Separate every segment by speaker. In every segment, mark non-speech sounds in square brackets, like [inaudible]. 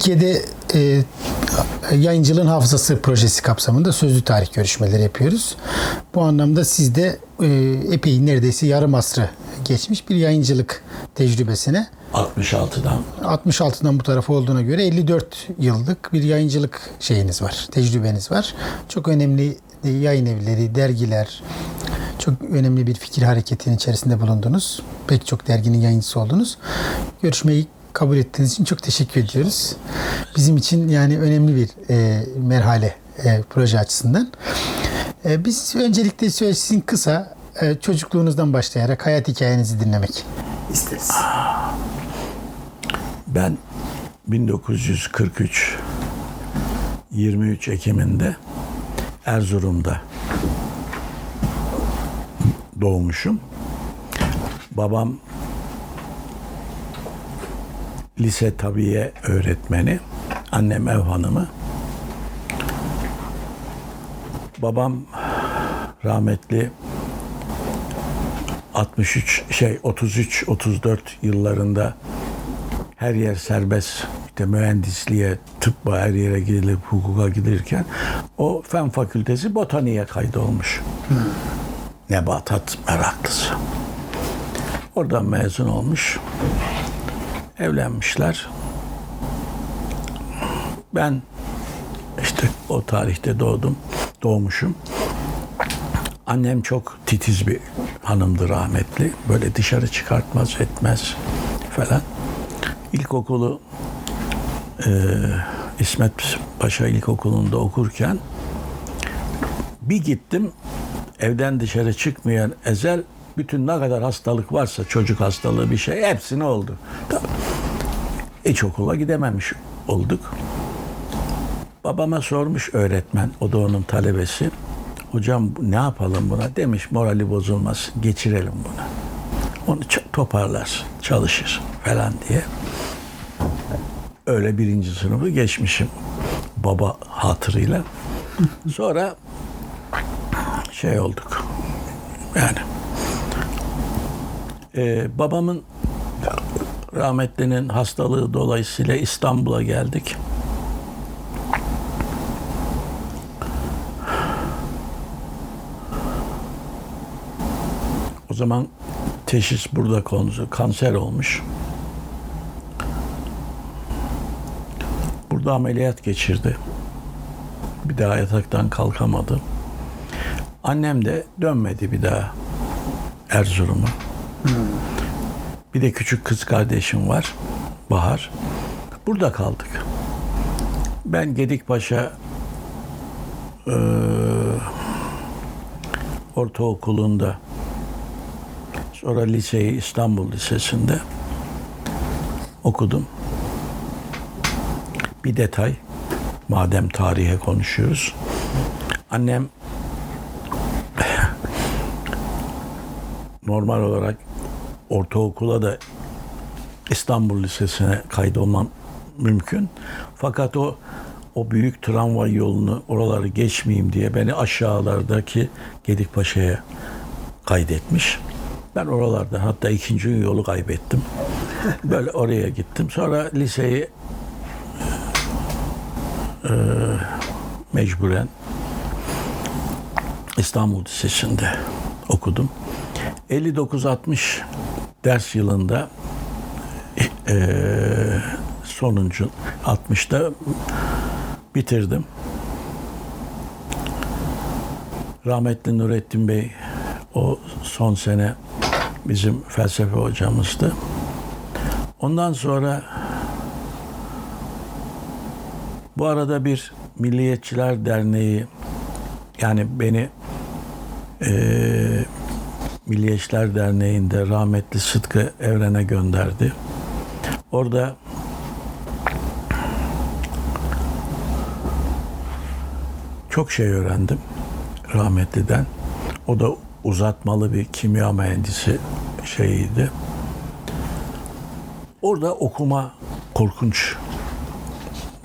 Speaker 1: Türkiye'de e, yayıncılığın hafızası projesi kapsamında sözlü tarih görüşmeleri yapıyoruz. Bu anlamda siz de e, epey neredeyse yarım asrı geçmiş bir yayıncılık tecrübesine
Speaker 2: 66'dan
Speaker 1: 66'dan bu tarafa olduğuna göre 54 yıllık bir yayıncılık şeyiniz var, tecrübeniz var. Çok önemli yayın evleri, dergiler, çok önemli bir fikir hareketinin içerisinde bulundunuz. Pek çok derginin yayıncısı oldunuz. Görüşmeyi kabul ettiğiniz için çok teşekkür ediyoruz. Bizim için yani önemli bir e, merhale e, proje açısından. E, biz öncelikle sizin kısa e, çocukluğunuzdan başlayarak hayat hikayenizi dinlemek isteriz.
Speaker 2: ben 1943 23 Ekim'inde Erzurum'da doğmuşum. Babam lise tabiye öğretmeni, annem ev hanımı. Babam rahmetli 63 şey 33 34 yıllarında her yer serbest işte mühendisliğe, tıbba her yere gidilip hukuka gidilirken o fen fakültesi botaniğe kaydolmuş. Nebatat meraklısı. Oradan mezun olmuş. Evlenmişler. Ben işte o tarihte doğdum, doğmuşum. Annem çok titiz bir hanımdı rahmetli. Böyle dışarı çıkartmaz etmez falan. İlkokulu e, İsmet Paşa İlkokulu'nda okurken bir gittim evden dışarı çıkmayan Ezel bütün ne kadar hastalık varsa çocuk hastalığı bir şey hepsine oldu. Hiç okula gidememiş olduk. Babama sormuş öğretmen, o da onun talebesi. Hocam ne yapalım buna? Demiş morali bozulmaz, geçirelim bunu. Onu toparlar, çalışır falan diye. Öyle birinci sınıfı geçmişim baba hatırıyla. Sonra şey olduk. Yani e, babamın rahmetlinin hastalığı dolayısıyla İstanbul'a geldik. O zaman teşhis burada konusu kanser olmuş. Burada ameliyat geçirdi. Bir daha yataktan kalkamadı. Annem de dönmedi bir daha Erzurum'a. Bir de küçük kız kardeşim var. Bahar. Burada kaldık. Ben Gedikpaşa eee ortaokulunda sonra liseyi İstanbul Lisesi'nde okudum. Bir detay, madem tarihe konuşuyoruz. Annem normal olarak ortaokula da İstanbul Lisesi'ne kaydolmam mümkün. Fakat o o büyük tramvay yolunu oraları geçmeyeyim diye beni aşağılardaki Gedikpaşa'ya kaydetmiş. Ben oralarda hatta ikinci yolu kaybettim. Böyle oraya gittim. Sonra liseyi e, mecburen İstanbul Lisesi'nde okudum. 59-60 ders yılında e, sonuncu 60'da bitirdim. Rahmetli Nurettin Bey o son sene bizim felsefe hocamızdı. Ondan sonra bu arada bir Milliyetçiler Derneği yani beni e, Milliyetçiler Derneği'nde rahmetli Sıtkı Evren'e gönderdi. Orada çok şey öğrendim rahmetliden. O da uzatmalı bir kimya mühendisi şeyiydi. Orada okuma korkunç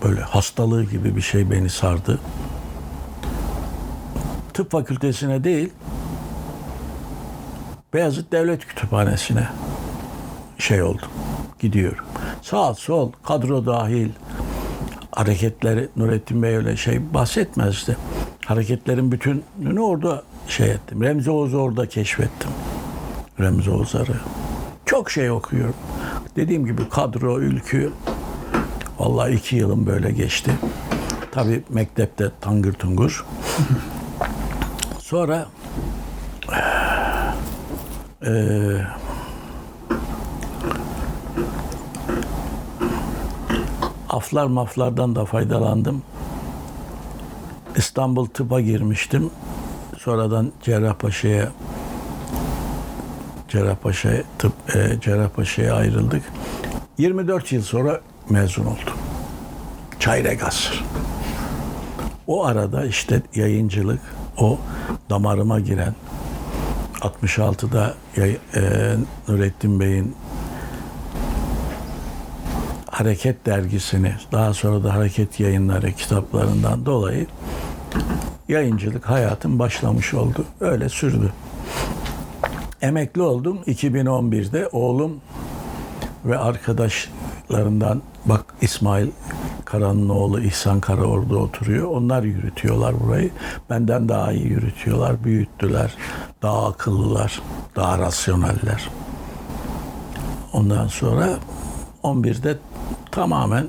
Speaker 2: böyle hastalığı gibi bir şey beni sardı. Tıp fakültesine değil, Beyazıt Devlet Kütüphanesi'ne şey oldum. Gidiyorum. Sağ sol, kadro dahil. hareketleri Nurettin Bey öyle şey bahsetmezdi. Hareketlerin bütününü orada şey ettim. Remzi Oğuz'u orada keşfettim. Remzi Oğuzar'ı. Çok şey okuyorum. Dediğim gibi kadro, ülkü. Vallahi iki yılım böyle geçti. Tabii mektepte tangır tungur. [laughs] Sonra eee aflar maflardan da faydalandım. İstanbul Tıp'a girmiştim. Sonradan Cerrahpaşa'ya Cerrahpaşa tıp e, Cerrahpaşa'ya ayrıldık. 24 yıl sonra mezun oldum. Çayrek asır. O arada işte yayıncılık, o damarıma giren 66'da yay- e, Nurettin Bey'in Hareket dergisini, daha sonra da Hareket yayınları kitaplarından dolayı yayıncılık hayatım başlamış oldu. Öyle sürdü. Emekli oldum 2011'de. Oğlum ve arkadaşlarından bak İsmail Kara'nın oğlu İhsan Kara orada oturuyor. Onlar yürütüyorlar burayı. Benden daha iyi yürütüyorlar, büyüttüler. Daha akıllılar, daha rasyoneller. Ondan sonra 11'de tamamen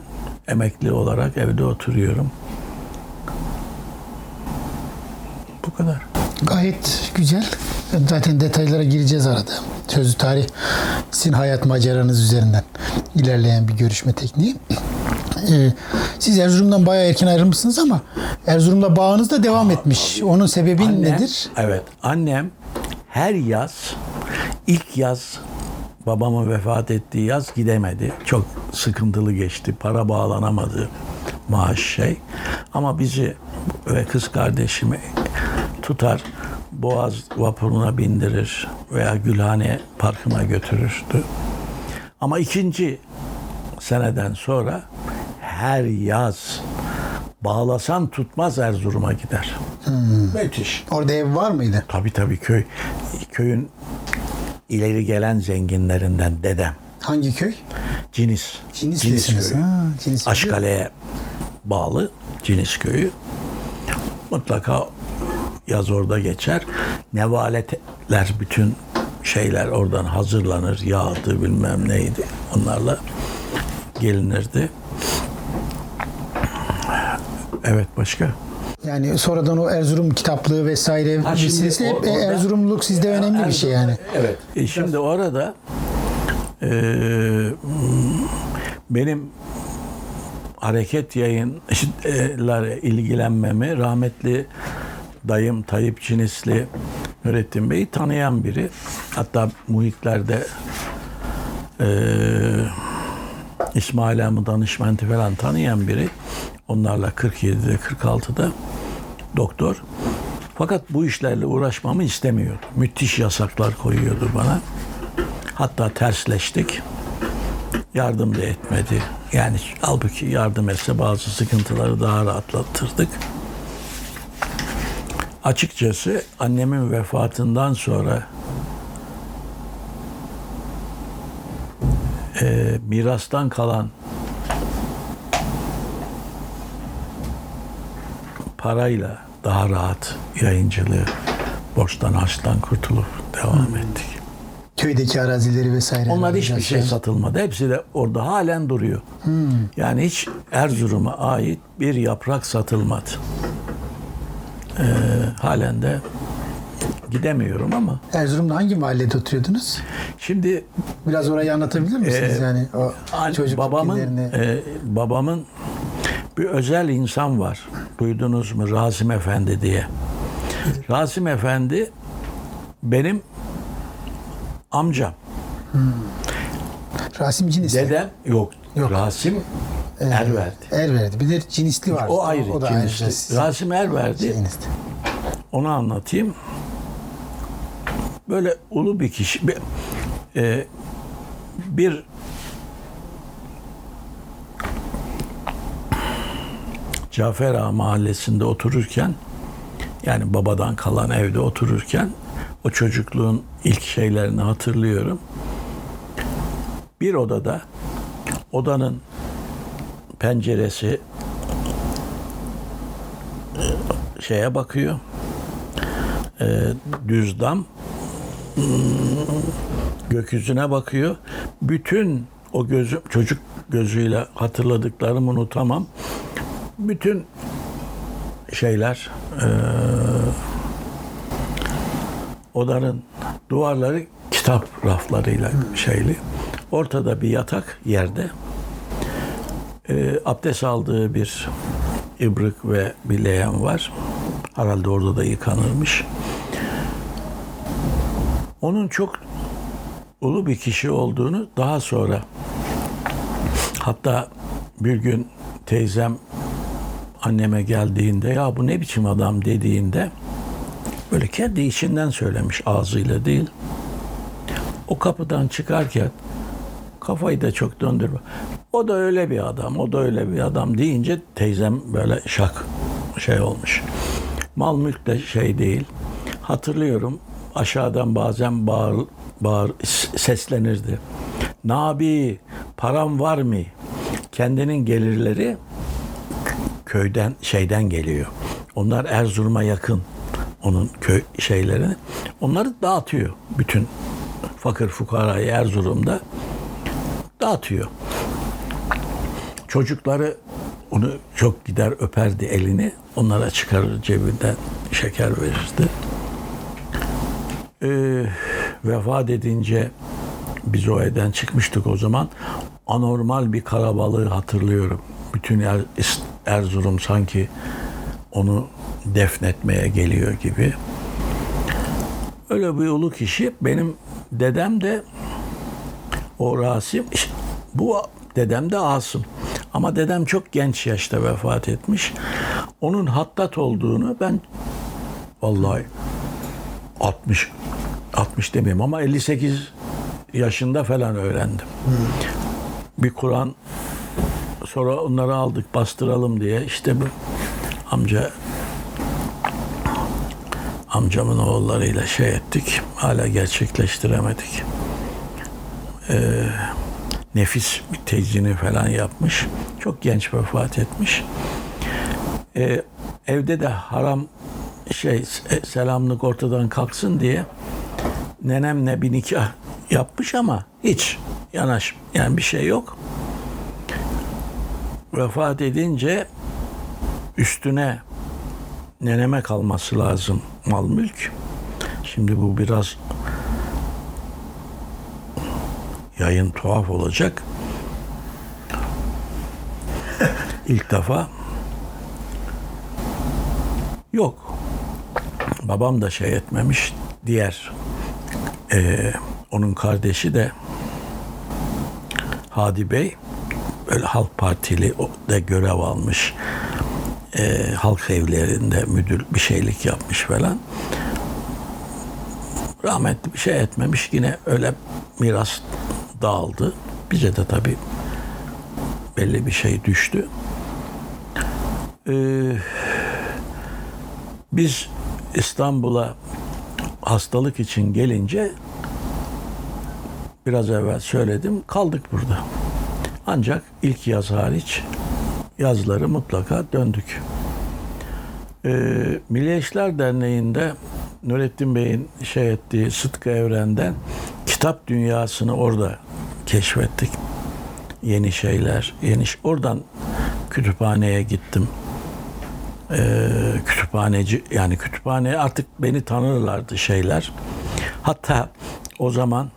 Speaker 2: emekli olarak evde oturuyorum. Bu kadar.
Speaker 1: Gayet güzel. Zaten detaylara gireceğiz arada. Sözlü tarih sizin hayat maceranız üzerinden ilerleyen bir görüşme tekniği. Ee, siz Erzurum'dan bayağı erken ayrılmışsınız ama Erzurum'da bağınız da devam etmiş. Onun sebebi
Speaker 2: Annem-
Speaker 1: nedir?
Speaker 2: Evet. Annem her yaz, ilk yaz babamın vefat ettiği yaz gidemedi. Çok sıkıntılı geçti. Para bağlanamadı. Maaş şey. Ama bizi ve kız kardeşimi tutar. Boğaz vapuruna bindirir veya Gülhane Parkı'na götürürdü. Ama ikinci seneden sonra her yaz bağlasan tutmaz Erzurum'a gider. Müthiş.
Speaker 1: Orada ev var mıydı?
Speaker 2: Tabii tabii köy. Köyün ileri gelen zenginlerinden dedem.
Speaker 1: Hangi köy?
Speaker 2: Ciniz.
Speaker 1: Cinislisiniz.
Speaker 2: köyü.
Speaker 1: Ha, Cinis.
Speaker 2: Aşkale'ye bağlı Ciniz köyü. Mutlaka yaz orada geçer. Nevaletler bütün şeyler oradan hazırlanır. Yağdı bilmem neydi. Onlarla gelinirdi. Evet başka?
Speaker 1: Yani sonradan o Erzurum kitaplığı vesaire
Speaker 2: Ha,
Speaker 1: vesilesiyle hep
Speaker 2: orada-
Speaker 1: Erzurumluluk sizde önemli bir şey yani.
Speaker 2: Evet. E şimdi o arada e, benim hareket yayınlarla ilgilenmemi rahmetli dayım Tayyip Cinisli Nurettin Bey'i tanıyan biri. Hatta muhitlerde e, İsmail Hamı danışmenti falan tanıyan biri. Onlarla 47'de 46'da doktor. Fakat bu işlerle uğraşmamı istemiyordu. Müthiş yasaklar koyuyordu bana. Hatta tersleştik. Yardım da etmedi. Yani halbuki yardım etse bazı sıkıntıları daha rahatlatırdık. Açıkçası annemin vefatından sonra e, mirastan kalan parayla daha rahat yayıncılığı borçtan harçtan kurtulup devam ettik.
Speaker 1: Köydeki arazileri vesaire.
Speaker 2: Onlar hiçbir şey satılmadı. Hepsi de orada halen duruyor. Yani hiç Erzurum'a ait bir yaprak satılmadı. Ee, halen de gidemiyorum ama
Speaker 1: Erzurum'da hangi mahallede oturuyordunuz?
Speaker 2: şimdi
Speaker 1: Biraz orayı anlatabilir misiniz
Speaker 2: Ee,
Speaker 1: yani o çocukluk
Speaker 2: babamın
Speaker 1: günlerini?
Speaker 2: e, babamın bir özel insan var. Duydunuz mu Rasim Efendi diye. Rasim Efendi benim amcam.
Speaker 1: Rasim Cinisli.
Speaker 2: Dedem yok.
Speaker 1: Yok.
Speaker 2: Rasim Erverdi.
Speaker 1: Erverdi. Bir de Cinisli var.
Speaker 2: O ayrı.
Speaker 1: O da
Speaker 2: Cinisli.
Speaker 1: sizin
Speaker 2: Rasim Erverdi.
Speaker 1: şeyinizdi.
Speaker 2: Onu anlatayım. Böyle ulu bir kişi. Bir, e, bir Cafer Ağa mahallesinde otururken yani babadan kalan evde otururken o çocukluğun ilk şeylerini hatırlıyorum. Bir odada odanın penceresi şeye bakıyor. Ee, düz dam Hmm, gökyüzüne bakıyor. Bütün o gözü çocuk gözüyle hatırladıklarımı unutamam. Bütün şeyler eee odanın duvarları kitap raflarıyla şeyli. Ortada bir yatak yerde. Eee abdest aldığı bir ibrık ve bir leğen var. Herhalde orada da yıkanırmış. Onun çok ulu bir kişi olduğunu daha sonra hatta bir gün teyzem anneme geldiğinde ya bu ne biçim adam dediğinde böyle kendi içinden söylemiş ağzıyla değil. O kapıdan çıkarken kafayı da çok döndürme. O da öyle bir adam, o da öyle bir adam deyince teyzem böyle şak şey olmuş. Mal mülk de şey değil. Hatırlıyorum aşağıdan bazen bağır, bağır seslenirdi. Nabi param var mı? Kendinin gelirleri köyden şeyden geliyor. Onlar Erzurum'a yakın onun köy şeylerini. Onları dağıtıyor bütün fakir fukarayı Erzurum'da dağıtıyor. Çocukları onu çok gider öperdi elini. Onlara çıkarır cebinden şeker verirdi. Ee, vefat edince biz o evden çıkmıştık o zaman. Anormal bir karabalığı hatırlıyorum. Bütün Er- Erzurum sanki onu defnetmeye geliyor gibi. Öyle bir ulu kişi. Benim dedem de o Rasim. Bu dedem de Asım. Ama dedem çok genç yaşta vefat etmiş. Onun hattat olduğunu ben vallahi 60 60 demeyeyim ama 58 yaşında falan öğrendim. Bir Kur'an sonra onları aldık bastıralım diye işte bu amca amcamın oğullarıyla şey ettik. Hala gerçekleştiremedik. Ee, nefis bir tecini falan yapmış. Çok genç vefat etmiş. Ee, evde de haram şey selamlık ortadan kalksın diye nenemle bir nikah yapmış ama hiç yanaş yani bir şey yok. Vefat edince üstüne neneme kalması lazım mal mülk. Şimdi bu biraz yayın tuhaf olacak. İlk defa yok. Babam da şey etmemiş. Diğer eee, onun kardeşi de Hadi Bey böyle Halk Partili da görev almış. Eee, halk evlerinde müdür bir şeylik yapmış falan. Rahmetli bir şey etmemiş. Yine öyle miras dağıldı. Bize de tabii belli bir şey düştü. Eee biz İstanbul'a hastalık için gelince biraz evvel söyledim kaldık burada. Ancak ilk yaz hariç yazları mutlaka döndük. Ee, Milli İşler Derneği'nde Nurettin Bey'in şey ettiği Sıtkı Evren'den kitap dünyasını orada keşfettik. Yeni şeyler, yeni oradan kütüphaneye gittim e, kütüphaneci yani kütüphane artık beni tanırlardı şeyler. Hatta o zaman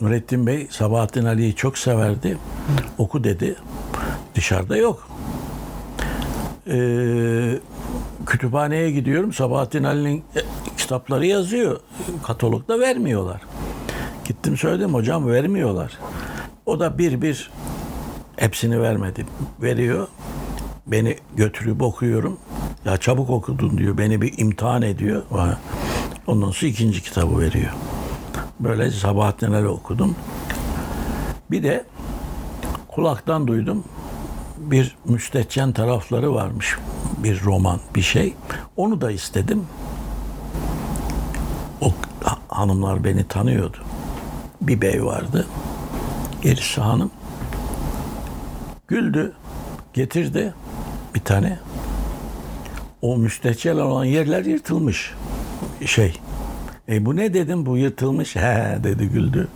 Speaker 2: Nurettin Bey Sabahattin Ali'yi çok severdi. Oku dedi. Dışarıda yok. Ee, kütüphaneye gidiyorum. Sabahattin Ali'nin kitapları yazıyor. Katalogda vermiyorlar. Gittim söyledim hocam vermiyorlar. O da bir bir hepsini vermedi. Veriyor. Beni götürüp okuyorum. Ya çabuk okudun diyor. Beni bir imtihan ediyor. Ondan sonra ikinci kitabı veriyor. Böyle Sabahattin Ali okudum. Bir de kulaktan duydum. Bir müstehcen tarafları varmış. Bir roman, bir şey. Onu da istedim. O hanımlar beni tanıyordu. Bir bey vardı. Gerisi hanım. Güldü, getirdi. bir tane. O müstehcel olan yerler yırtılmış. Şey. E bu ne dedim bu yırtılmış. He dedi güldü.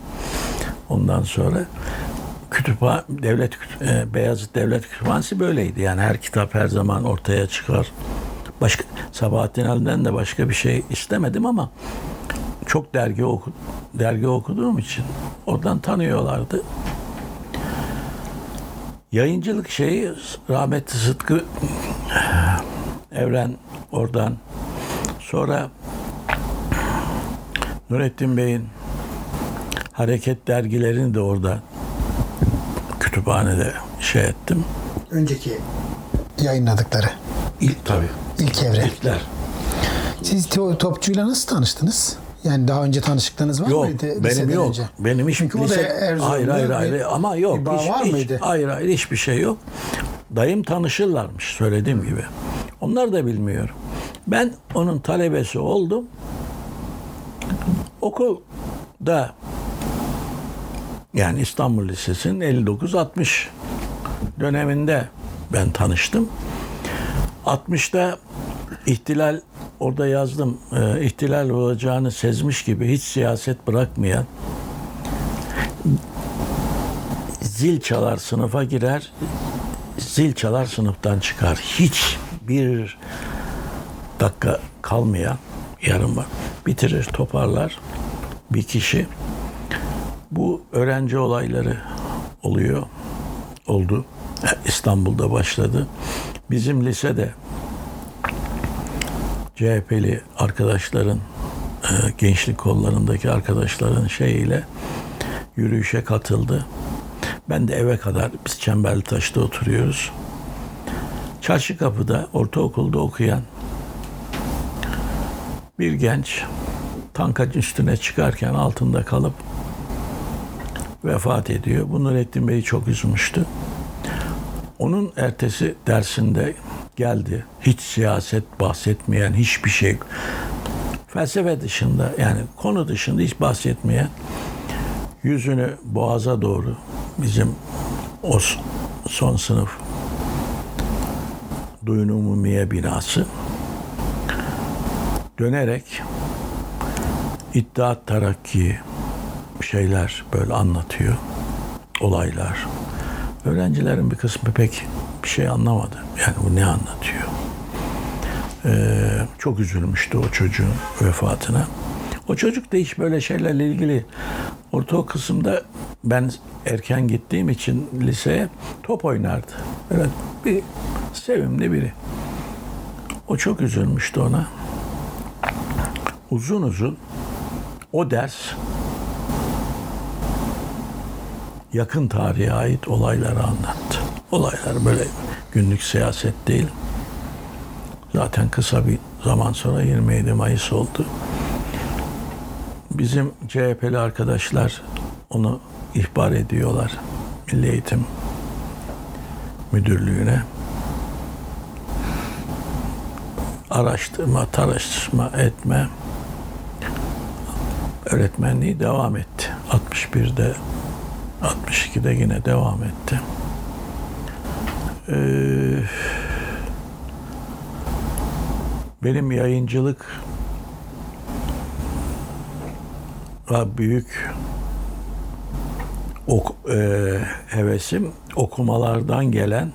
Speaker 2: Ondan sonra kütüphane devlet e, Beyazıt Devlet Kütüphanesi böyleydi. Yani her kitap her zaman ortaya çıkar. Başka Sabahattin Ali'den de başka bir şey istemedim ama çok dergi oku, dergi okuduğum için oradan tanıyorlardı. Yayıncılık şeyi rahmetli Sıtkı Evren oradan sonra Nurettin Bey'in hareket dergilerini de orada kütüphanede şey ettim.
Speaker 1: Önceki yayınladıkları
Speaker 2: İlk tabii.
Speaker 1: ilk evre.
Speaker 2: İlkler.
Speaker 1: Siz to- topçuyla nasıl tanıştınız? Yani daha önce tanışıklığınız var
Speaker 2: Yok
Speaker 1: mıydı?
Speaker 2: benim yok.
Speaker 1: önce?
Speaker 2: Benim hiç
Speaker 1: Çünkü o da
Speaker 2: lise-
Speaker 1: Erzurum'da
Speaker 2: hayır hayır hayır ama yok
Speaker 1: bir bağ
Speaker 2: hiç,
Speaker 1: var
Speaker 2: hiç-
Speaker 1: mıydı?
Speaker 2: hayır hayır hiçbir şey yok. Dayım tanışırlarmış söylediğim gibi. Onlar da bilmiyor. Ben onun talebesi oldum. Okulda yani İstanbul Lisesi'nin 59-60 döneminde ben tanıştım. 60'ta ihtilal orada yazdım. e, ihtilal olacağını sezmiş gibi hiç siyaset bırakmayan zil çalar sınıfa girer zil çalar sınıftan çıkar. Hiç bir dakika kalmayan yarım var. Bitirir, toparlar bir kişi. Bu öğrenci olayları oluyor. Oldu. İstanbul'da başladı. Bizim lisede CHP'li arkadaşların e, gençlik kollarındaki arkadaşların şeyiyle yürüyüşe katıldı. Ben de eve kadar biz Çemberli Taş'ta oturuyoruz. Çarşı kapıda ortaokulda okuyan bir genç tankacın üstüne çıkarken altında kalıp vefat ediyor. Bu Nurettin Bey'i çok üzmüştü. Onun ertesi dersinde geldi. Hiç siyaset bahsetmeyen hiçbir şey. Felsefe dışında yani konu dışında hiç bahsetmeyen yüzünü boğaza doğru bizim o son sınıf Duyun Umumiye binası dönerek İttihat Terakki şeyler böyle anlatıyor. Olaylar. Öğrencilerin bir kısmı pek bir şey anlamadı. Yani bu ne anlatıyor? Ee, çok üzülmüştü o çocuğun vefatına. O çocuk da hiç böyle şeylerle ilgili orta kısımda ben erken gittiğim için liseye top oynardı. Böyle bir sevimli biri. O çok üzülmüştü ona. Uzun uzun o ders yakın tarihe ait olayları anlattı. Olaylar böyle günlük siyaset değil. Zaten kısa bir zaman sonra 27 Mayıs oldu. Bizim CHP'li arkadaşlar onu ihbar ediyorlar Milli Eğitim Müdürlüğü'ne. Araştırma, taraştırma etme öğretmenliği devam etti. 61'de 62'de yine devam etti. Ee, benim yayıncılık büyük ok, e, hevesim okumalardan gelen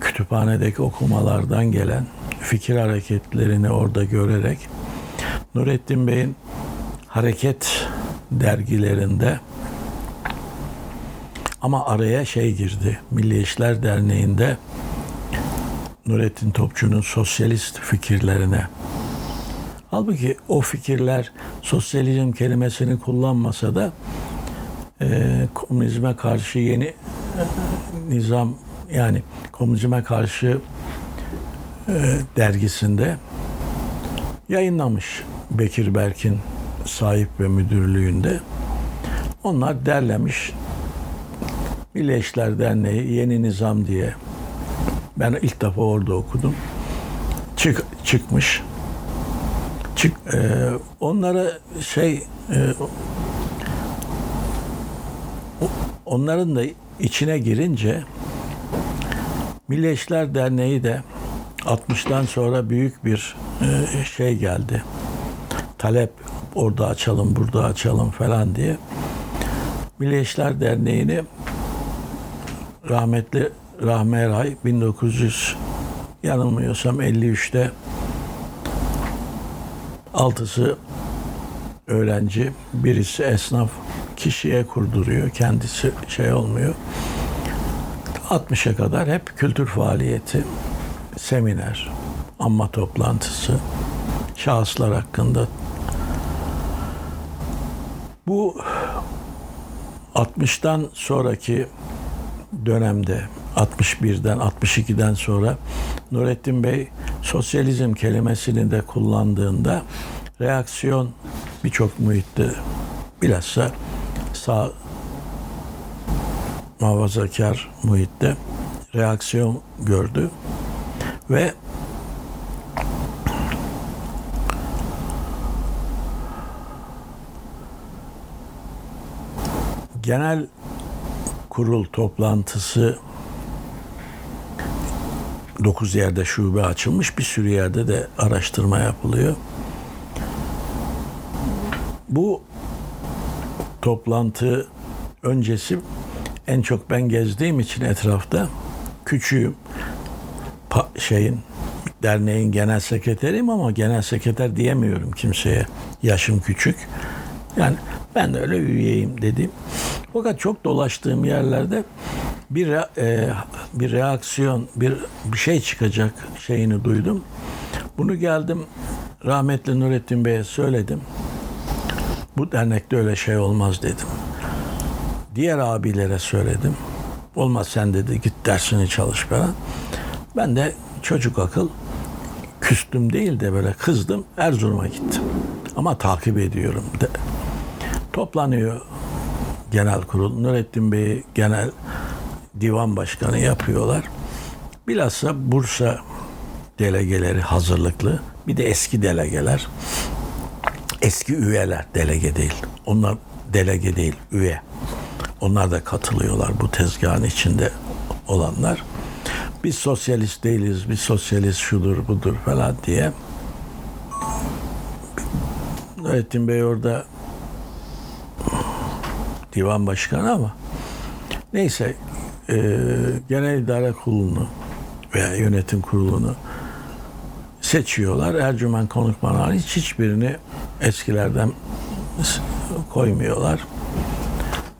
Speaker 2: kütüphanedeki okumalardan gelen fikir hareketlerini orada görerek Nurettin Bey'in hareket dergilerinde ama araya şey girdi. Milli İşler Derneği'nde Nurettin Topçu'nun sosyalist fikirlerine Halbuki o fikirler sosyalizm kelimesini kullanmasa da e, komünizme karşı yeni e, nizam yani komünizme karşı e, dergisinde yayınlamış Bekir Berk'in sahip ve müdürlüğünde. Onlar derlemiş. Milli İşler Derneği Yeni Nizam diye. Ben ilk defa orada okudum. Çık, çıkmış. Çık, e, onlara şey e, onların da içine girince Milli İşler Derneği de 60'tan sonra büyük bir e, şey geldi. Talep orada açalım, burada açalım falan diye. Milli İşler Derneği'ni rahmetli Rahmi Eray 1900 yanılmıyorsam 53'te altısı öğrenci, birisi esnaf kişiye kurduruyor. Kendisi şey olmuyor. 60'a kadar hep kültür faaliyeti, seminer, amma toplantısı, şahıslar hakkında. Bu 60'tan sonraki dönemde 61'den 62'den sonra Nurettin Bey sosyalizm kelimesini de kullandığında reaksiyon birçok muhitte bilhassa sağ muhafazakar muhitte reaksiyon gördü ve genel kurul toplantısı 9 yerde şube açılmış. Bir sürü yerde de araştırma yapılıyor. Bu toplantı öncesi en çok ben gezdiğim için etrafta küçüğüm. Şeyin derneğin genel sekreteriyim ama genel sekreter diyemiyorum kimseye. Yaşım küçük. Yani ben de öyle üyeyim dedim. Fakat çok dolaştığım yerlerde bir e, bir reaksiyon, bir bir şey çıkacak şeyini duydum. Bunu geldim rahmetli Nurettin Bey'e söyledim. Bu dernekte öyle şey olmaz dedim. Diğer abilere söyledim. Olmaz sen dedi git dersini çalış falan. Ben de çocuk akıl küstüm değil de böyle kızdım Erzurum'a gittim. Ama takip ediyorum de. Toplanıyor genel kurul. Nurettin Bey'i genel divan başkanı yapıyorlar. Bilhassa Bursa delegeleri hazırlıklı. Bir de eski delegeler. Eski üyeler delege değil. Onlar delege değil, üye. Onlar da katılıyorlar bu tezgahın içinde olanlar. Biz sosyalist değiliz, biz sosyalist şudur budur falan diye. Nurettin Bey orada divan başkanı ama neyse e, genel idare kurulunu veya yönetim kurulunu seçiyorlar. Ercümen Konukman hariç hiçbirini eskilerden koymuyorlar.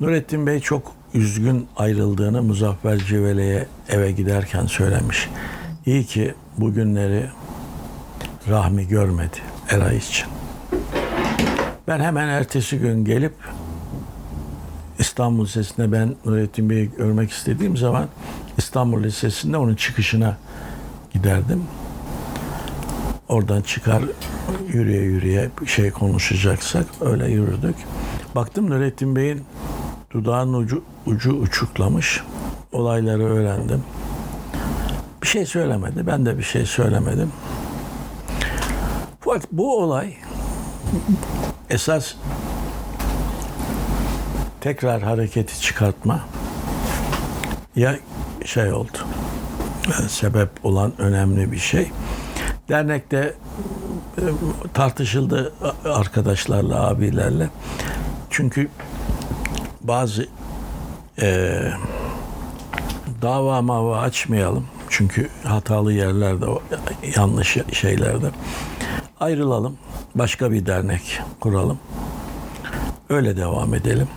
Speaker 2: Nurettin Bey çok üzgün ayrıldığını Muzaffer Civele'ye eve giderken söylemiş. İyi ki bugünleri Rahmi görmedi Eray için. Ben hemen ertesi gün gelip İstanbul Lisesi'nde ben Nurettin Bey'i görmek istediğim zaman İstanbul Lisesi'nde onun çıkışına giderdim. Oradan çıkar yürüye yürüye bir şey konuşacaksak öyle yürüdük. Baktım Nurettin Bey'in dudağının ucu, ucu uçuklamış. Olayları öğrendim. Bir şey söylemedi. Ben de bir şey söylemedim. Fakat bu olay esas tekrar hareketi çıkartma ya şey oldu. e, Sebep olan önemli bir şey. Dernekte e, tartışıldı arkadaşlarla, abilerle. Çünkü bazı e, dava mava açmayalım. Çünkü hatalı yerlerde, yanlış şeylerde. Ayrılalım. Başka bir dernek kuralım. Öyle devam edelim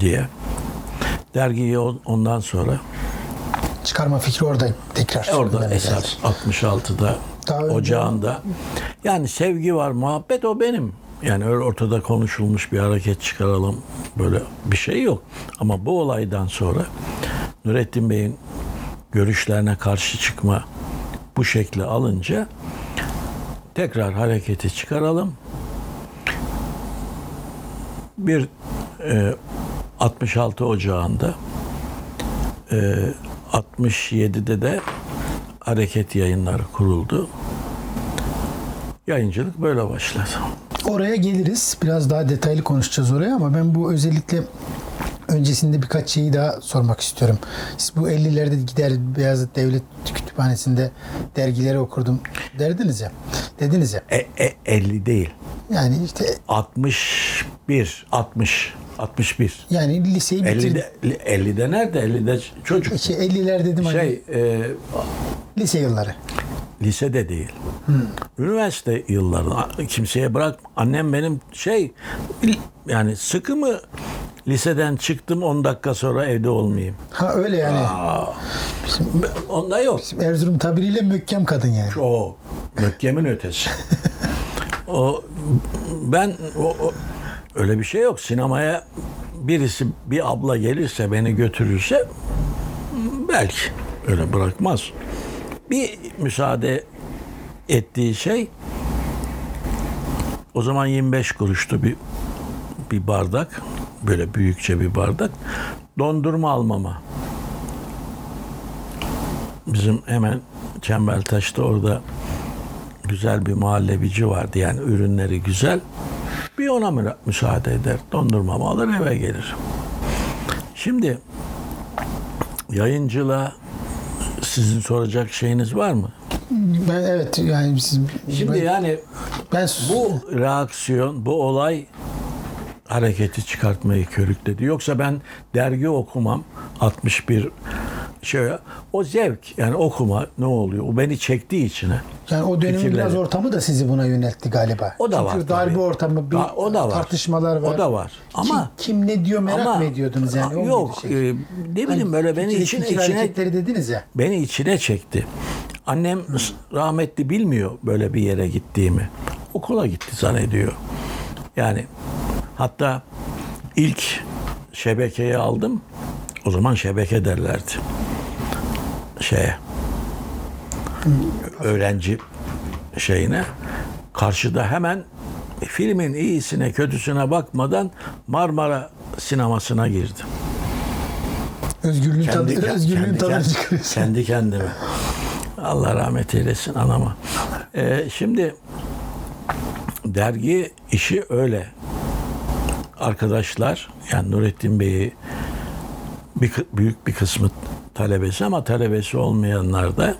Speaker 2: diye. Dergiyi ondan sonra
Speaker 1: Çıkarma fikri orada tekrar.
Speaker 2: orada
Speaker 1: gündeme
Speaker 2: esas
Speaker 1: geldi.
Speaker 2: 66'da
Speaker 1: Daha
Speaker 2: ocağında. Yani sevgi var, muhabbet o benim. Yani öyle ortada konuşulmuş bir hareket çıkaralım böyle bir şey yok. Ama bu olaydan sonra Nurettin Bey'in görüşlerine karşı çıkma bu şekli alınca tekrar hareketi çıkaralım. Bir e, 66 Ocağı'nda e, 67'de de hareket yayınları kuruldu. Yayıncılık böyle başladı.
Speaker 1: Oraya geliriz. Biraz daha detaylı konuşacağız oraya ama ben bu özellikle öncesinde birkaç şeyi daha sormak istiyorum. Siz bu 50'lerde gider Beyazıt Devlet Kütüphanesi'nde dergileri okurdum derdiniz ya. Dediniz ya.
Speaker 2: E, e, 50 değil.
Speaker 1: Yani işte
Speaker 2: 61, 60, 61.
Speaker 1: yani liseyi bitirdim.
Speaker 2: 50'de, 50'de nerede? 50'de çocuk.
Speaker 1: Şey, 50'ler dedim hani
Speaker 2: Şey, e,
Speaker 1: lise yılları.
Speaker 2: lisede değil. Üniversite yılları. Kimseye bırak. Annem benim şey yani sıkı mı liseden çıktım 10 dakika sonra evde olmayayım.
Speaker 1: Ha öyle yani.
Speaker 2: Onda yok.
Speaker 1: Erzurum tabiriyle mökkem kadın yani.
Speaker 2: O Mökkem'in ötesi. [laughs] o ben o, o- öyle bir şey yok. Sinemaya birisi bir abla gelirse beni götürürse belki öyle bırakmaz. Bir müsaade ettiği şey o zaman 25 kuruştu bir bir bardak böyle büyükçe bir bardak dondurma almama. Bizim hemen Çembertaş'ta orada güzel bir muhallebici vardı. Yani ürünleri güzel. Bir ona mü- müsaade eder. Dondurmamı alır eve gelir. Şimdi yayıncılığa sizin soracak şeyiniz var mı?
Speaker 1: Ben evet yani siz,
Speaker 2: Şimdi
Speaker 1: ben,
Speaker 2: yani
Speaker 1: ben
Speaker 2: bu reaksiyon, bu olay hareketi çıkartmayı körükledi. Yoksa ben dergi okumam 61 şey o zevk yani okuma ne oluyor? O beni çektiği içine.
Speaker 1: yani o dönemin
Speaker 2: fikirleri.
Speaker 1: biraz ortamı da sizi buna yöneltti galiba.
Speaker 2: O da
Speaker 1: Çünkü
Speaker 2: var
Speaker 1: darbe
Speaker 2: tabii.
Speaker 1: ortamı, bir
Speaker 2: o da var.
Speaker 1: tartışmalar var.
Speaker 2: O da var. Ama
Speaker 1: kim, kim ne diyor merak
Speaker 2: ama
Speaker 1: mı ediyordunuz yani? O
Speaker 2: yok
Speaker 1: şey?
Speaker 2: e, ne bileyim böyle beni içine içine
Speaker 1: dediniz ya.
Speaker 2: beni içine çekti. Annem rahmetli bilmiyor böyle bir yere gittiğimi. Okula gitti zannediyor. Yani hatta ilk şebekeyi aldım. O zaman şebeke derlerdi. Şeye. Öğrenci şeyine. Karşıda hemen filmin iyisine kötüsüne bakmadan Marmara sinemasına girdim.
Speaker 1: Özgürlüğün tadı,
Speaker 2: Kendi,
Speaker 1: özgürlüğün
Speaker 2: kendi, kendi, kendi kendime. Allah rahmet eylesin anama. Ee, şimdi dergi işi öyle. Arkadaşlar yani Nurettin Bey'i bir, büyük bir kısmı talebesi ama talebesi olmayanlar da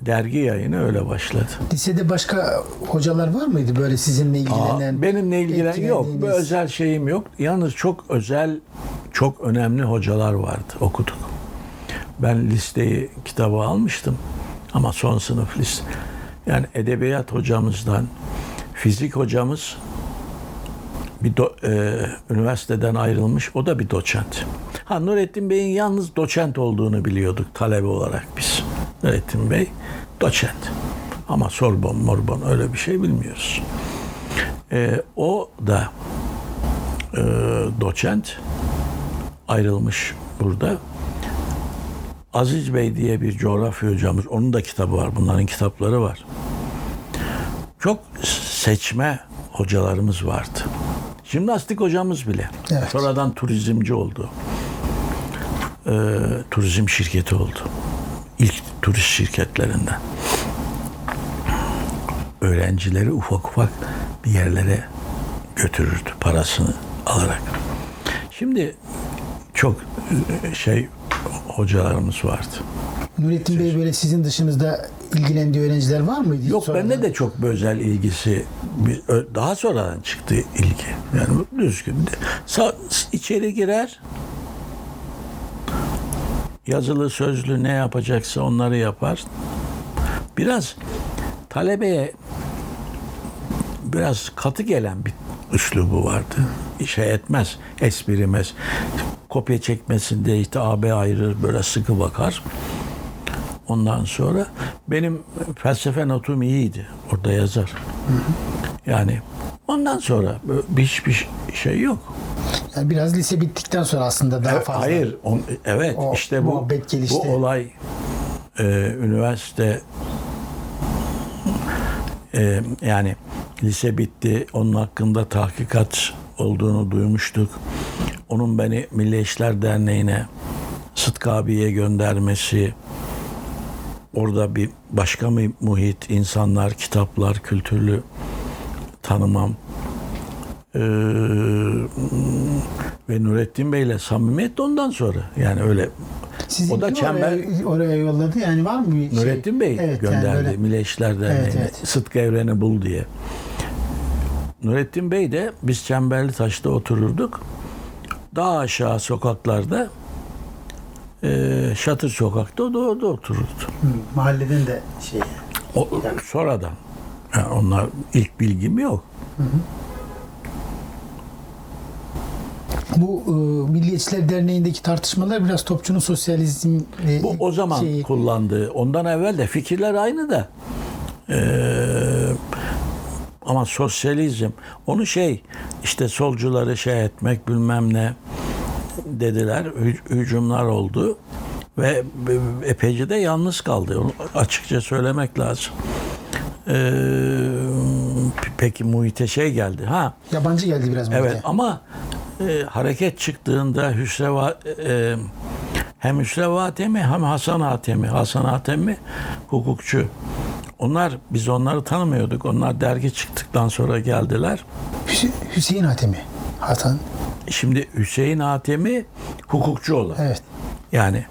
Speaker 2: dergi yayını öyle başladı.
Speaker 1: Lisede başka hocalar var mıydı böyle sizinle ilgilenen?
Speaker 2: Aa, benimle ilgilen yok. Bir özel şeyim yok. Yalnız çok özel, çok önemli hocalar vardı. Okuduk. Ben listeyi kitabı almıştım. Ama son sınıf liste. Yani edebiyat hocamızdan, fizik hocamız bir do- e, üniversiteden ayrılmış. O da bir doçent. Ha Nurettin Bey'in yalnız doçent olduğunu biliyorduk talebe olarak biz. Nurettin Bey doçent. Ama Sorbon, Morbon öyle bir şey bilmiyoruz. E, o da e, doçent ayrılmış burada. Aziz Bey diye bir coğrafya hocamız. Onun da kitabı var. Bunların kitapları var. Çok seçme hocalarımız vardı. Jimnastik hocamız bile.
Speaker 1: Evet.
Speaker 2: Sonradan turizmci oldu. Ee, turizm şirketi oldu. İlk turist şirketlerinden. Öğrencileri ufak ufak bir yerlere götürürdü parasını alarak. Şimdi çok e, şey hocalarımız vardı.
Speaker 1: Nurettin Bey böyle sizin dışınızda ilgilendiği öğrenciler var mıydı?
Speaker 2: Yok
Speaker 1: sonradan?
Speaker 2: bende de çok bir özel ilgisi daha sonradan çıktı ilgi. Yani düzgün. Sa- içeri girer. Yazılı sözlü ne yapacaksa onları yapar. Biraz talebeye biraz katı gelen bir üslubu vardı. Şey etmez, esprimez. Kopya çekmesinde işte AB ayırır, böyle sıkı bakar. Ondan sonra benim felsefe notum iyiydi. Orada yazar. Yani ondan sonra hiçbir şey yok.
Speaker 1: Yani biraz lise bittikten sonra aslında daha fazla.
Speaker 2: Hayır. on- evet
Speaker 1: O
Speaker 2: işte bu bu olay e, üniversite e, yani lise bitti. Onun hakkında tahkikat olduğunu duymuştuk. Onun beni Milli İşler Derneği'ne Sıtkı abiye göndermesi orada bir başka bir muhit, insanlar, kitaplar, kültürlü tanımam. Ee, ve Nurettin Bey'le samimiyet ondan sonra. Yani öyle
Speaker 1: Sizi
Speaker 2: O da çember-
Speaker 1: oraya, oraya yolladı yani var mı bir şey?
Speaker 2: Nurettin Bey
Speaker 1: Evet, yani
Speaker 2: gönderdi
Speaker 1: böyle-
Speaker 2: Milli İşler Derneği'ne.
Speaker 1: Evet, evet.
Speaker 2: Sıtkı Evren'i bul diye. Nurettin Bey de biz Çemberli Taş'ta otururduk. Daha aşağı sokaklarda e, Şatır Sokak'ta orada otururdu.
Speaker 1: Hı, mahalleden de şey.
Speaker 2: O, sonradan. Yani onlar ilk bilgim yok.
Speaker 1: Bu e, Milliyetçiler Derneği'ndeki tartışmalar biraz Topçu'nun sosyalizm e,
Speaker 2: Bu o zaman
Speaker 1: şeyi-
Speaker 2: kullandığı. Ondan evvel de fikirler aynı da. Ee, ama sosyalizm onu şey işte solcuları şey etmek bilmem ne dediler. hü- Hücumlar oldu ve epeyce de yalnız kaldı. Onu açıkça söylemek lazım. Ee, peki muhite şey geldi. Ha
Speaker 1: yabancı geldi biraz
Speaker 2: Evet
Speaker 1: burada.
Speaker 2: ama e, hareket çıktığında Hüsreva e, hem Hüsrev Atemi hem Hasan Atemi. Hasan Atemi hukukçu. Onlar biz onları tanımıyorduk. Onlar dergi çıktıktan sonra geldiler.
Speaker 1: Hüse- Hüseyin Hatemi. Hasan.
Speaker 2: Şimdi Hüseyin Atemi hukukçu olan.
Speaker 1: Evet.
Speaker 2: Yani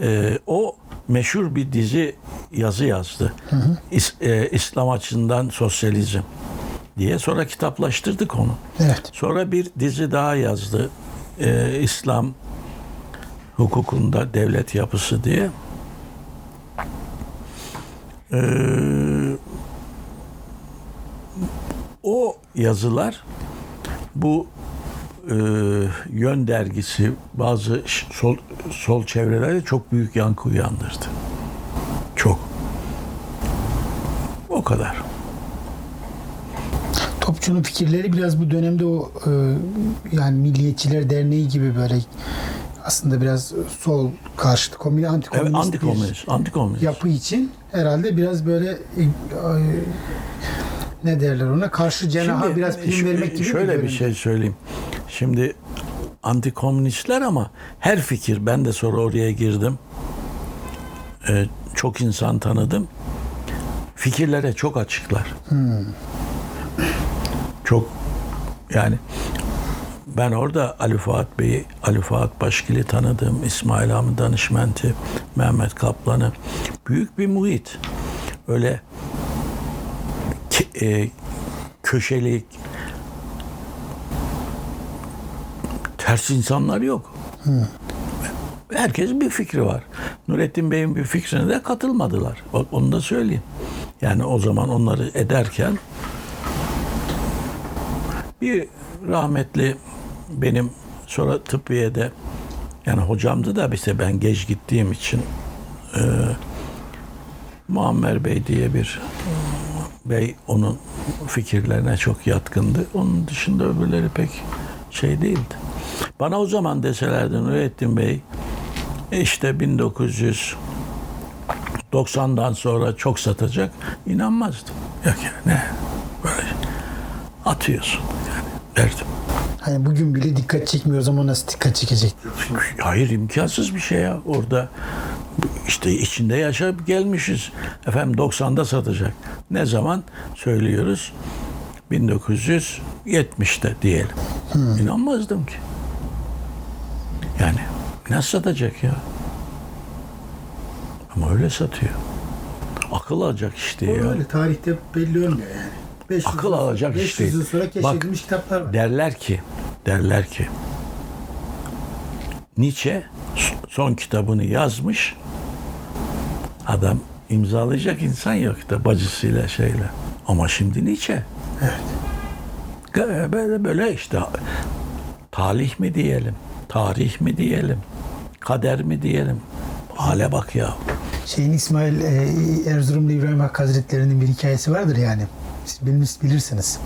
Speaker 2: e, o meşhur bir dizi yazı yazdı. İs- e, İslam açısından sosyalizm diye. Sonra kitaplaştırdık onu.
Speaker 1: Evet.
Speaker 2: Sonra bir dizi daha yazdı. Ee, İslam hukukunda devlet yapısı diye. Ee, o yazılar bu e, yön dergisi bazı sol, sol çevrelerde çok büyük yankı uyandırdı. Çok. O kadar.
Speaker 1: Topçu'nun fikirleri biraz bu dönemde o e, yani Milliyetçiler Derneği gibi böyle aslında biraz sol karşıtı, komünist,
Speaker 2: Evet,
Speaker 1: antikomünist bir
Speaker 2: antikomünist. Antikomünist.
Speaker 1: yapı için herhalde biraz böyle e, e, ne derler ona karşı cenaha
Speaker 2: Şimdi,
Speaker 1: biraz prim
Speaker 2: şu-
Speaker 1: vermek gibi
Speaker 2: Şöyle bir
Speaker 1: görünüyor.
Speaker 2: şey söyleyeyim. Şimdi antikomünistler ama her fikir ben de sonra oraya girdim. Ee, çok insan tanıdım. Fikirlere çok açıklar. Çok yani ben orada Ali Fuat Bey'i, Ali Fuat Başkil'i tanıdım. İsmail Hamdi Danışment'i, Mehmet Kaplan'ı. Büyük bir muhit. Öyle e, köşelik ters insanlar yok. Herkes bir fikri var. Nurettin Bey'in bir fikrine de katılmadılar. Bak onu da söyleyeyim. Yani o zaman onları ederken bir rahmetli benim sonra tıbbiyede yani hocamdı da işte ben geç gittiğim için e, Muammer Bey diye bir bey onun fikirlerine çok yatkındı. Onun dışında öbürleri pek şey değildi. Bana o zaman deselerdi Nurettin Bey işte 1990'dan sonra çok satacak inanmazdım. Yok yani ne böyle atıyorsun yani derdim.
Speaker 1: Hani bugün bile dikkat çekmiyor o zaman nasıl dikkat çekecek?
Speaker 2: Hayır imkansız bir şey ya. Orada işte içinde yaşayıp gelmişiz. Efendim 90'da satacak. Ne zaman söylüyoruz? 1970'te diyelim. İnanmazdım ki. Yani nasıl satacak ya? Ama öyle satıyor. Akıl alacak işte ya.
Speaker 1: Öyle tarihte belli olmuyor yani. 500
Speaker 2: Akıl alacak
Speaker 1: 500
Speaker 2: iş değil.
Speaker 1: yıl sonra
Speaker 2: Bak,
Speaker 1: keşfedilmiş kitaplar var.
Speaker 2: Derler ki, derler ki Nietzsche son kitabını yazmış. Adam imzalayacak insan yok da bacısıyla şeyle. Ama şimdi Nietzsche.
Speaker 1: Evet.
Speaker 2: Böyle böyle işte talih mi diyelim, tarih mi diyelim, kader mi diyelim. Hale bak ya.
Speaker 1: Şeyin İsmail e, Erzurumlu İbrahim Hakkı Hazretleri'nin bir hikayesi vardır yani. Siz bilmiş, bilirsiniz.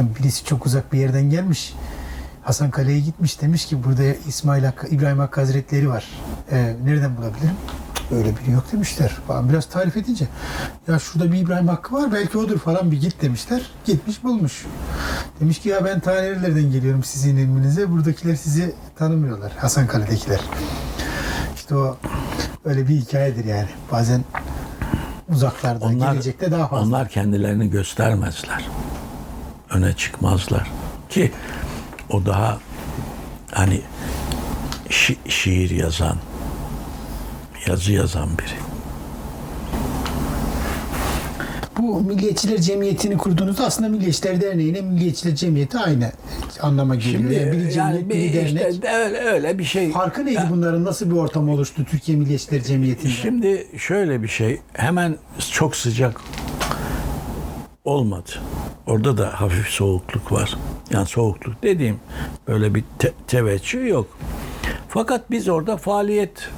Speaker 1: Birisi çok uzak bir yerden gelmiş. Hasan Kale'ye gitmiş demiş ki burada İsmail Hakkı, İbrahim Hakkı Hazretleri var. E, nereden bulabilirim? Öyle biri yok demişler. Falan biraz tarif edince ya şurada bir İbrahim Hakkı var belki odur falan bir git demişler. Gitmiş bulmuş. Demiş ki ya ben ta nerelerden geliyorum sizin ilminize. Buradakiler sizi tanımıyorlar. Hasan Kale'dekiler. İşte o öyle bir hikayedir yani. Bazen uzaklarda,
Speaker 2: Onlar,
Speaker 1: gelecekte daha fazla.
Speaker 2: onlar kendilerini göstermezler. Öne çıkmazlar. ki o daha hani şi- şiir yazan, yazı yazan biri.
Speaker 1: Bu Milliyetçiler Cemiyeti'ni kurduğunuzda aslında Milliyetçiler Derneği'yle Milliyetçiler Cemiyeti aynı anlama geliyor. yani biri cemiyet,
Speaker 2: yani
Speaker 1: biri
Speaker 2: bir
Speaker 1: dernek.
Speaker 2: işte öyle, öyle bir şey.
Speaker 1: Farkı neydi
Speaker 2: Ya-
Speaker 1: bunların? Nasıl bir ortam oluştu Türkiye Milliyetçiler Cemiyeti'nde?
Speaker 2: Şimdi şöyle bir şey hemen çok sıcak olmadı. Orada da hafif soğukluk var. Yani soğukluk dediğim böyle bir te- teveccüh yok. Fakat biz orada faaliyet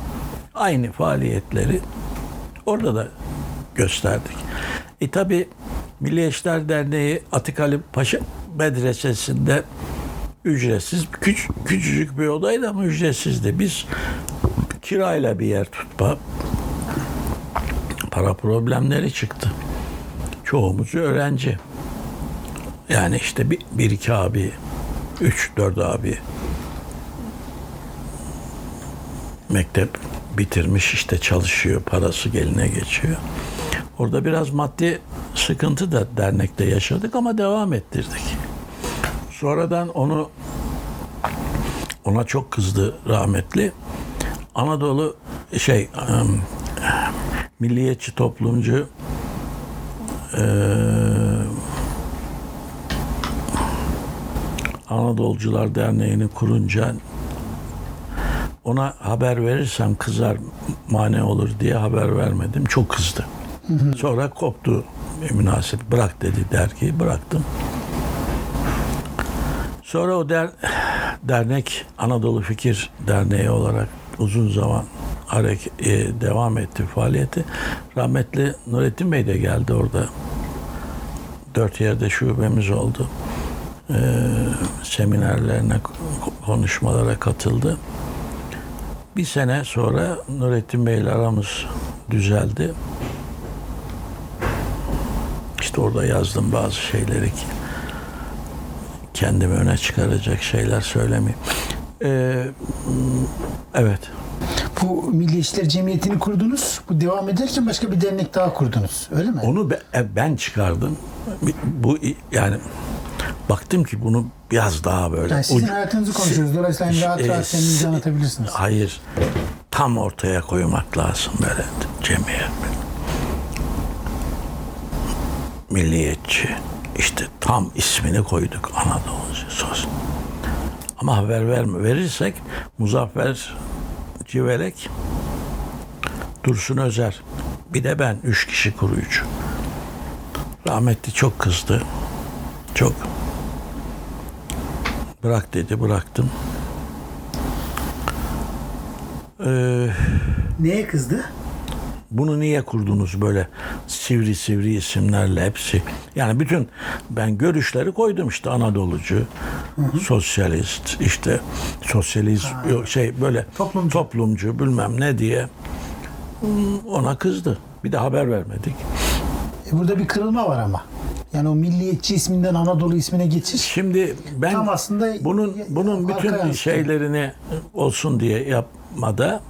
Speaker 2: aynı faaliyetleri orada da gösterdik. E tabi Milliyetçiler Derneği Atik Ali Paşa Medresesi'nde ücretsiz küç, küçücük bir odaydı ama ücretsizdi. Biz kirayla bir yer tutma para problemleri çıktı. Çoğumuz öğrenci. Yani işte bir, bir iki abi, üç dört abi mektep bitirmiş işte çalışıyor, parası geline geçiyor. Orada biraz maddi sıkıntı da dernekte yaşadık ama devam ettirdik. Sonradan onu ona çok kızdı rahmetli. Anadolu şey em, milliyetçi toplumcu eee Anadolucular Derneği'ni kurunca ona haber verirsem kızar mane olur diye haber vermedim. Çok kızdı. Sonra koptu münasebet. Bırak dedi dergiyi. Bıraktım. Sonra o der, dernek Anadolu Fikir Derneği olarak uzun zaman hareket, e, devam etti faaliyeti. Rahmetli Nurettin Bey de geldi orada. Dört yerde şubemiz oldu. Ee, seminerlerine, ko- konuşmalara katıldı. Bir sene sonra Nurettin Bey ile aramız düzeldi. İşte orada yazdım bazı şeyleri ki kendimi öne çıkaracak şeyler söylemeyeyim. Ee, evet.
Speaker 1: Bu Milliyetçiler Cemiyeti'ni kurdunuz. Bu devam ederken başka bir dernek daha kurdunuz. Öyle mi?
Speaker 2: Onu e, ben çıkardım. Bu yani baktım ki bunu biraz daha böyle
Speaker 1: Yani sizin
Speaker 2: ucu-
Speaker 1: hayatınızı konuşuyoruz. Dolayısıyla hem rahat
Speaker 2: E,
Speaker 1: rahat kendinizi
Speaker 2: si-
Speaker 1: anlatabilirsiniz.
Speaker 2: Hayır. Tam ortaya koymak lazım böyle cemiyet. Milliyetçi. İşte tam ismini koyduk Anadolu'cu söz. Ama haber verme. Verirsek Muzaffer Civelek, Dursun Özer, bir de ben üç kişi kuruyucu. Rahmetli çok kızdı. Çok. Bırak dedi, bıraktım. Ee,
Speaker 1: Neye kızdı?
Speaker 2: bunu niye kurdunuz böyle sivri sivri isimlerle hepsi? Yani bütün ben görüşleri koydum işte Anadolucu, sosyalist, işte sosyalist yok şey böyle
Speaker 1: Toplumcu.
Speaker 2: toplumcu bilmem ne diye ona kızdı. Bir de haber vermedik.
Speaker 1: E burada bir kırılma var ama. Yani o milliyetçi isminden Anadolu ismine geçiş.
Speaker 2: Şimdi ben
Speaker 1: Tam aslında
Speaker 2: bunun bunun bütün
Speaker 1: yansıtıyor.
Speaker 2: şeylerini olsun diye yapmada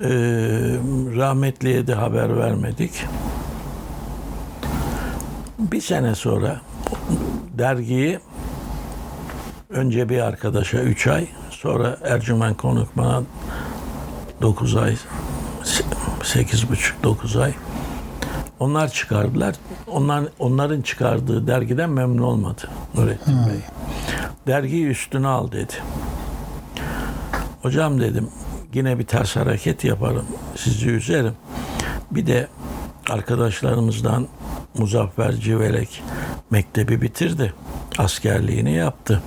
Speaker 2: eee rahmetliye de haber vermedik. Bir sene sonra dergiyi önce bir arkadaşa 3 ay sonra Ercümen Konukman'a 9 ay 8,5-9 ay onlar çıkardılar. Onlar onların çıkardığı dergiden memnun olmadı Nurettin Bey. Dergiyi üstüne al dedi. Hocam dedim yine bir ters hareket yaparım. Sizi üzerim. Bir de arkadaşlarımızdan Muzaffer Civelek mektebi bitirdi. Askerliğini yaptı.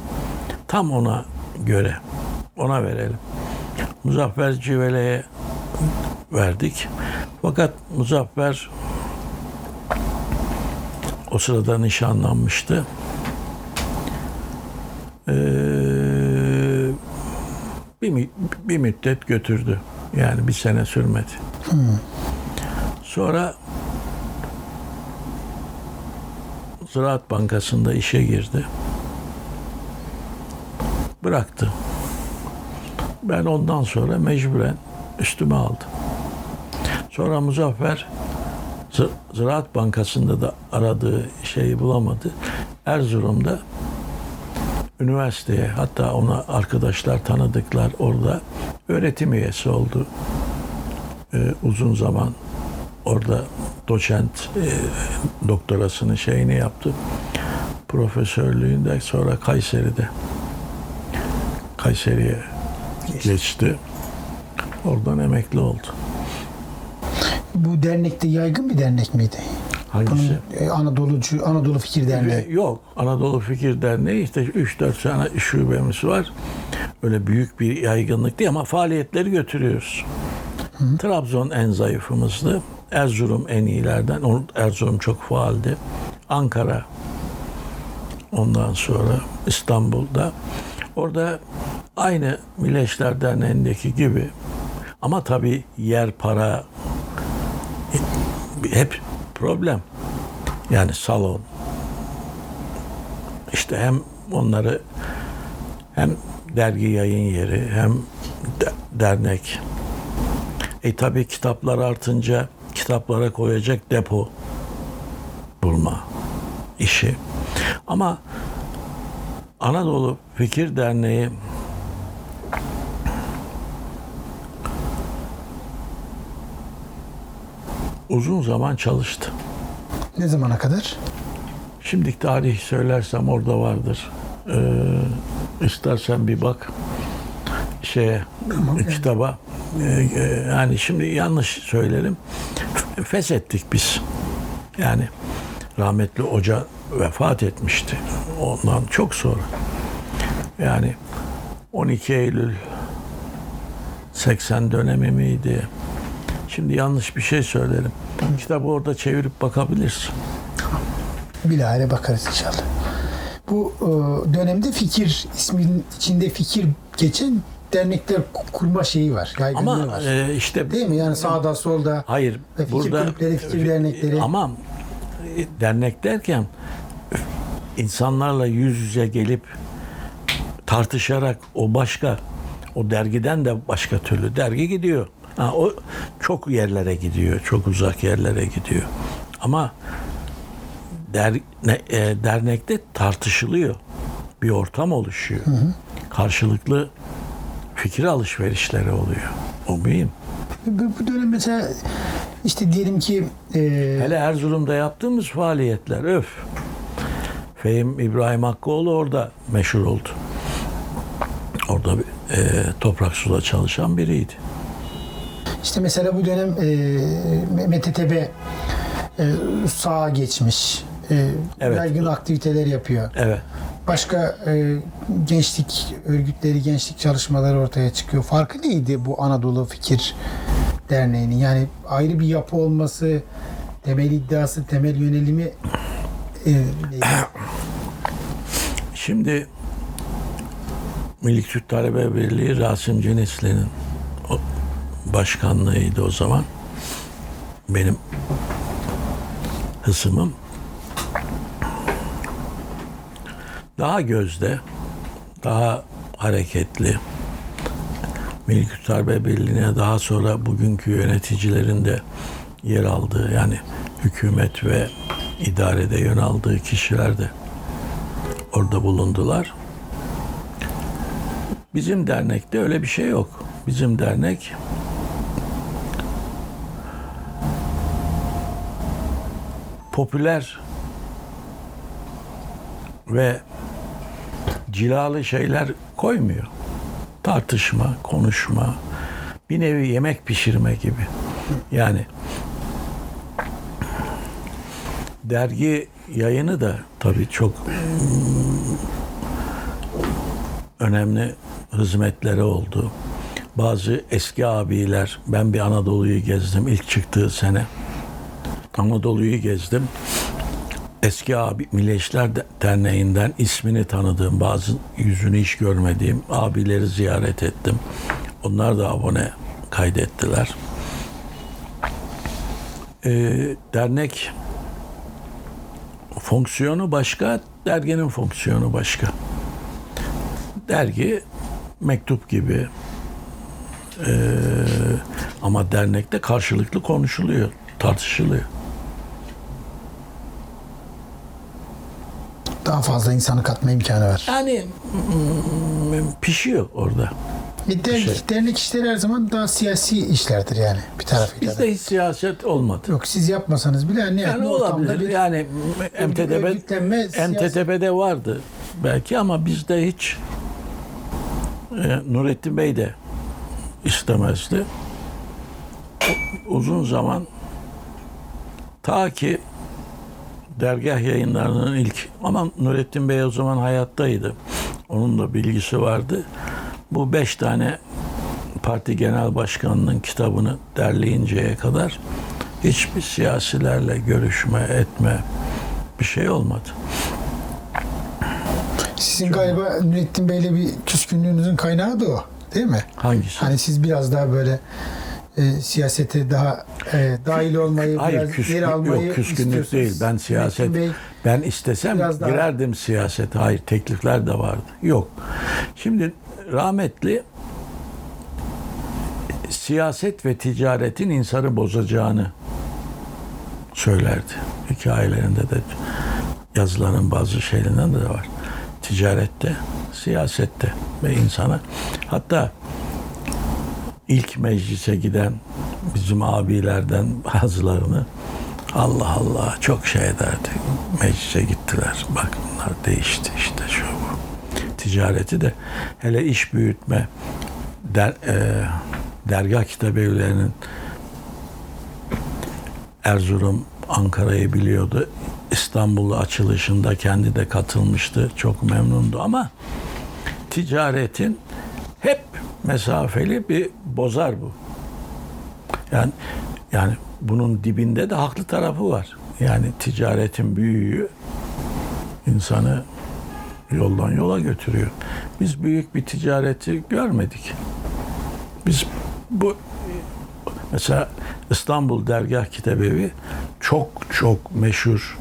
Speaker 2: Tam ona göre. Ona verelim. Muzaffer Civelek'e verdik. Fakat Muzaffer o sırada nişanlanmıştı. Ee, bir, bir müddet götürdü. Yani bir sene sürmedi. Sonra Ziraat Bankası'nda işe girdi. Bıraktı. Ben ondan sonra mecburen üstüme aldım. Sonra Muzaffer Ziraat Bankası'nda da aradığı şeyi bulamadı. Erzurum'da üniversiteye hatta ona arkadaşlar tanıdıklar orada öğretim üyesi oldu. Ee, uzun zaman orada doçent e, doktorasını şeyini yaptı. Profesörlüğünde sonra Kayseri'de Kayseri'ye geçti. Oradan emekli oldu.
Speaker 1: Bu dernekte yaygın bir dernek miydi?
Speaker 2: Hangisi?
Speaker 1: Bunun e, Anadolucu Anadolu Fikir Derneği.
Speaker 2: Yok. Anadolu Fikir Derneği işte 3-4 tane şubemiz var. Öyle büyük bir yaygınlık değil ama faaliyetleri götürüyoruz. Trabzon en zayıfımızdı. Erzurum en iyilerden. Erzurum çok faaldi. Ankara ondan sonra İstanbul'da. Orada aynı Mileşler Derneği'ndeki gibi ama tabii yer para hep problem. Yani salon. İşte hem onları hem dergi yayın yeri hem de- dernek. E tabi kitaplar artınca kitaplara koyacak depo bulma işi. Ama Anadolu Fikir Derneği uzun zaman çalıştı.
Speaker 1: Ne zamana kadar?
Speaker 2: Şimdi tarih söylersem orada vardır. Ee, istersen bir bak şeye kitaba. Ee, e, yani şimdi yanlış söylerim. Feshettik biz. Yani rahmetli hoca vefat etmişti. Ondan çok sonra. Yani 12 Eylül 80 dönemi miydi? Şimdi yanlış bir şey söylerim. Kitabı orada çevirip bakabilirsin.
Speaker 1: Bilahare bakarız inşallah. Bu e, dönemde fikir isminin içinde fikir geçen dernekler ku- kurma şeyi var. Yaygınlığı
Speaker 2: Ama
Speaker 1: var.
Speaker 2: e, işte
Speaker 1: Değil mi? Yani sağda solda
Speaker 2: hayır
Speaker 1: ve fikir
Speaker 2: burada
Speaker 1: kulüpleri, fikir dernekleri.
Speaker 2: ama e, dernek derken insanlarla yüz yüze gelip tartışarak o başka o dergiden de başka türlü dergi gidiyor. Ha, o çok yerlere gidiyor, çok uzak yerlere gidiyor. Ama der, ne- e, dernekte tartışılıyor. Bir ortam oluşuyor. Karşılıklı fikir alışverişleri oluyor. O mühim.
Speaker 1: Bu, bu dönem mesela işte diyelim ki e,
Speaker 2: Hele Erzurum'da yaptığımız faaliyetler öf. Fehim İbrahim Hakkıoğlu orada meşhur oldu. Orada e, toprak suda çalışan biriydi.
Speaker 1: İşte mesela bu dönem e, MTTB e, sağa geçmiş. E,
Speaker 2: Evet.
Speaker 1: Yaygın aktiviteler yapıyor.
Speaker 2: Evet.
Speaker 1: Başka e, gençlik örgütleri, gençlik çalışmaları ortaya çıkıyor. Farkı neydi bu Anadolu Fikir Derneği'nin? Yani ayrı bir yapı olması, temel iddiası, temel yönelimi e, neydi?
Speaker 2: Şimdi Milli Türk Talebe Birliği Rasim Cenisli'nin başkanlığıydı o zaman. Benim hısımım. Daha gözde, daha hareketli. Milli Talebe Birliği'ne daha sonra bugünkü yöneticilerin de yer aldığı yani hükümet ve idarede yön aldığı kişiler de orada bulundular. Bizim dernekte öyle bir şey yok. Bizim dernek popüler ve cilalı şeyler koymuyor. Tartışma, konuşma, bir nevi yemek pişirme gibi. Yani dergi yayını da tabii çok önemli hizmetleri oldu. Bazı eski abiler, ben bir Anadolu'yu gezdim ilk çıktığı sene. Anadolu'yu gezdim. Eski abi Mileşler De- Derneği'nden ismini tanıdığım, bazı yüzünü hiç görmediğim abileri ziyaret ettim. Onlar da abone kaydettiler. Ee, dernek fonksiyonu başka, derginin fonksiyonu başka. Dergi mektup gibi Ee, ama dernekte karşılıklı konuşuluyor, tartışılıyor.
Speaker 1: Daha fazla insanı katma imkanı var.
Speaker 2: Yani mm, pişiyor orada.
Speaker 1: Bir dernek,
Speaker 2: Şey.
Speaker 1: dernek işleri her zaman daha siyasi işlerdir yani bir tarafıyla.
Speaker 2: Bizde hiç siyaset olmadı.
Speaker 1: Yok siz yapmasanız bile hani
Speaker 2: Yani olabilir.
Speaker 1: bir
Speaker 2: Yani MTTB, MTTB'de vardı belki ama bizde hiç e, Nurettin Bey de istemezdi. Uzun zaman ta ki dergah yayınlarının ilk ama Nurettin Bey o zaman hayattaydı. Onun da bilgisi vardı. Bu beş tane parti genel başkanının kitabını derleyinceye kadar hiçbir siyasilerle görüşme, etme bir şey olmadı.
Speaker 1: Sizin galiba Nurettin Bey'le bir küskünlüğünüzün kaynağı da o. Değil mi?
Speaker 2: Hangisi?
Speaker 1: Hani siz biraz daha böyle e, siyasete daha e, dahil olmayı,
Speaker 2: Hayır,
Speaker 1: biraz
Speaker 2: küskün,
Speaker 1: yer almayı
Speaker 2: yok küskünlük değil. Ben siyaset,
Speaker 1: Bey,
Speaker 2: ben istesem
Speaker 1: biraz daha-
Speaker 2: girerdim siyasete. Hayır, teklifler de vardı. Yok. Şimdi rahmetli siyaset ve ticaretin insanı bozacağını söylerdi. Hikayelerinde de yazıların bazı şeylerinde de var. Ticarette, siyasette ve insana. Hatta ilk meclise giden bizim abilerden bazılarını Allah Allah çok şey ederdi. Meclise gittiler. Bak bunlar değişti işte şu bu. Ticareti de hele iş büyütme der, e, dergah kitabevlerinin Erzurum Ankara'yı biliyordu. İstanbul açılışında kendi de katılmıştı. Çok memnundu ama ticaretin hep mesafeli bir bozar bu. Yani yani bunun dibinde de haklı tarafı var. Yani ticaretin büyüğü insanı yoldan yola götürüyor. Biz büyük bir ticareti görmedik. Biz bu mesela İstanbul Dergah Kitabevi çok çok meşhur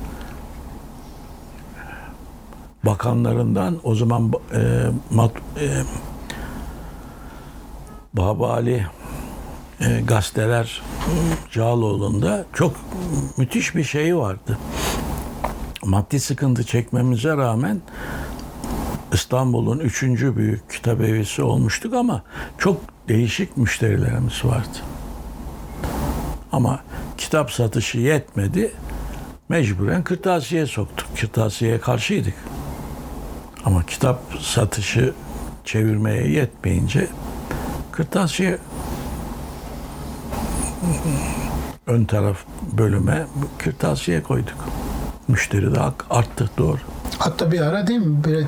Speaker 2: bakanlarından o zaman e, mat, e, Babali e, gazeteler Cağaloğlu'nda çok müthiş bir şey vardı. Maddi sıkıntı çekmemize rağmen İstanbul'un üçüncü büyük kitap evisi olmuştuk ama çok değişik müşterilerimiz vardı. Ama kitap satışı yetmedi. Mecburen kırtasiye soktuk. Kırtasiyeye karşıydık. Ama kitap satışı çevirmeye yetmeyince kırtasiye ön taraf bölüme kırtasiye koyduk. Müşteri de arttı doğru.
Speaker 1: Hatta bir ara değil mi? Böyle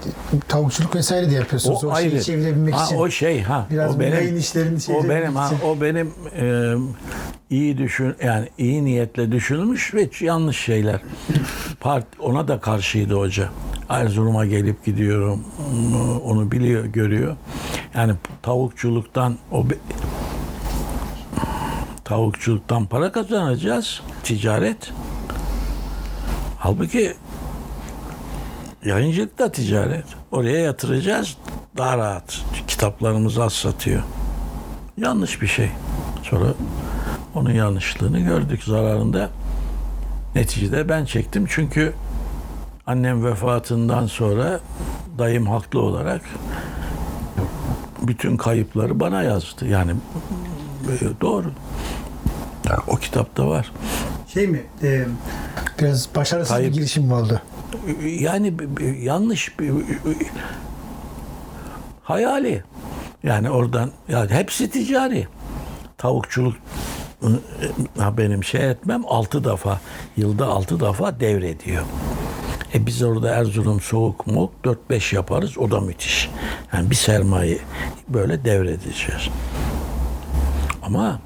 Speaker 1: tavukçuluk vesaire de yapıyorsunuz. O, şeyi çevirebilmek
Speaker 2: ha,
Speaker 1: için.
Speaker 2: O şey ha.
Speaker 1: Biraz
Speaker 2: o benim,
Speaker 1: işlerini
Speaker 2: o benim ha, o benim e, iyi düşün yani iyi niyetle düşünülmüş ve yanlış şeyler. Part, ona da karşıydı hoca. Erzurum'a gelip gidiyorum. Onu biliyor, görüyor. Yani tavukçuluktan o tavukçuluktan para kazanacağız. Ticaret. Halbuki yayıncılık da ticaret. Oraya yatıracağız daha rahat. Kitaplarımızı az satıyor. Yanlış bir şey. Sonra onun yanlışlığını gördük zararında. Neticede ben çektim çünkü annem vefatından sonra dayım haklı olarak bütün kayıpları bana yazdı. Yani e, doğru. O kitapta var.
Speaker 1: Şey mi? E, biraz başarısız
Speaker 2: Kayıp.
Speaker 1: bir girişim mi oldu?
Speaker 2: yani yanlış bir hayali. Yani oradan yani hepsi ticari. Tavukçuluk ha benim şey etmem altı defa yılda altı defa devrediyor. E biz orada Erzurum soğuk mok 4-5 yaparız o da müthiş. Yani bir sermaye böyle devredeceğiz. Ama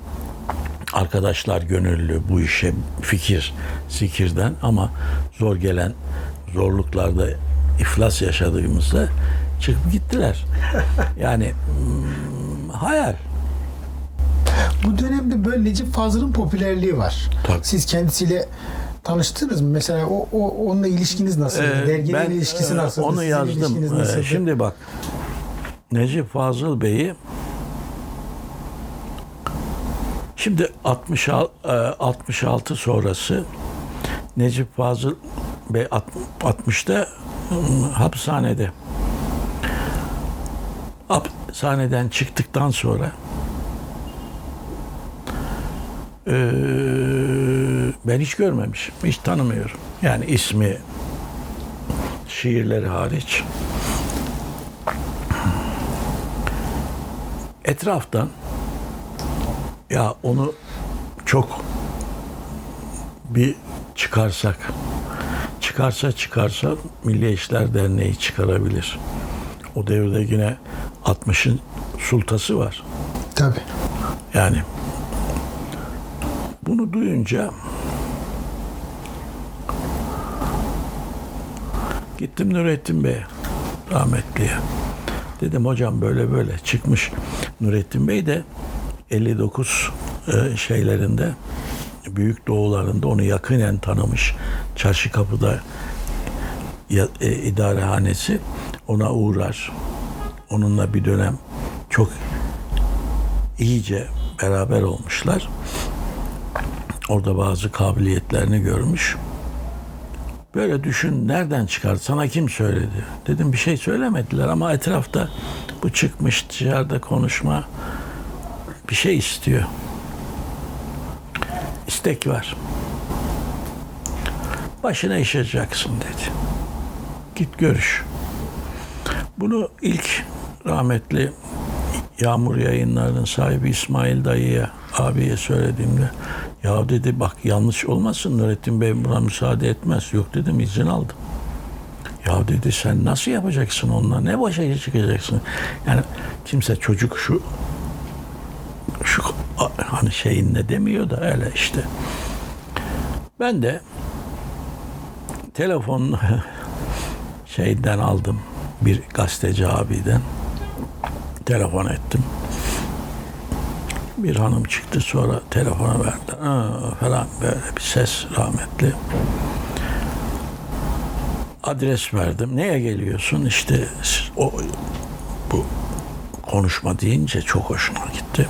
Speaker 2: arkadaşlar gönüllü bu işe fikir, zikirden ama zor gelen zorluklarda iflas yaşadığımızda çıkıp gittiler. [laughs] Yani hmm, hayal.
Speaker 1: Bu dönemde böyle Necip Fazıl'ın popülerliği var.
Speaker 2: Tabii.
Speaker 1: Siz kendisiyle tanıştınız mı? Mesela o, o onunla ilişkiniz nasıl?
Speaker 2: Ee,
Speaker 1: Derginin ilişkisi
Speaker 2: e,
Speaker 1: nasıl?
Speaker 2: Onu yazdım. Ee, Şimdi bak Necip Fazıl Bey'i şimdi 66, e, 66 sonrası Necip Fazıl Bey alt- 60'ta ım, hapishanede. Hapishaneden çıktıktan sonra eee, ben hiç görmemişim. Hiç tanımıyorum. Yani ismi şiirleri hariç. Etraftan ya onu çok bir çıkarsak çıkarsa çıkarsa Milli İşler Derneği çıkarabilir. O devirde yine 60'ın sultası var.
Speaker 1: Tabii.
Speaker 2: Yani bunu duyunca gittim Nurettin Bey'e rahmetliye. Dedim hocam böyle böyle çıkmış. Nurettin Bey de 59 e, şeylerinde büyük doğularında onu yakinen tanımış. Çarşı kapıda e, idarehanesi ona uğrar. Onunla bir dönem çok iyice beraber olmuşlar. Orada bazı kabiliyetlerini görmüş. Böyle düşün nereden çıkar? Sana kim söyledi? Dedim bir şey söylemediler ama etrafta bu çıkmış dışarıda konuşma bir şey istiyor. İstek var. Başına işeceksin dedi. Git görüş. Bunu ilk rahmetli Yağmur yayınlarının sahibi İsmail dayıya, abiye söylediğimde ya dedi bak yanlış olmasın Nurettin Bey buna müsaade etmez. Yok dedim izin aldım. Ya dedi sen nasıl yapacaksın onunla? Ne başa çıkacaksın? Yani kimse çocuk şu şu hani şeyin ne demiyor da öyle işte. Ben de telefon [laughs] şeyden aldım bir gazeteci abiden telefon ettim. Bir hanım çıktı sonra telefona verdi. Falan böyle bir ses rahmetli. Adres verdim. Neye geliyorsun? İşte o bu konuşma deyince çok hoşuma gitti.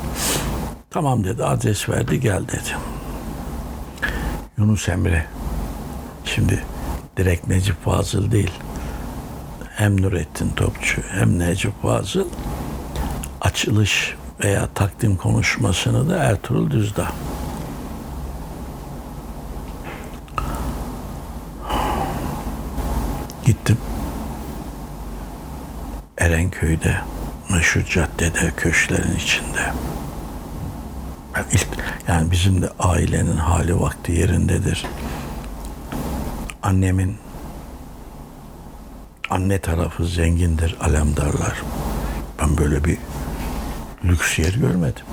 Speaker 2: Tamam dedi adres verdi gel dedi. Yunus Emre. Şimdi direkt Necip Fazıl değil. Hem Nurettin Topçu hem Necip Fazıl açılış veya takdim konuşmasını da Ertuğrul Düzdağ. Gittim. Erenköy'de, meşhur caddede, köşklerin içinde. Ben ilk, yani bizim de ailenin hali vakti yerindedir. Annemin anne tarafı zengindir, alemdarlar. Ben böyle bir lüks yer görmedim.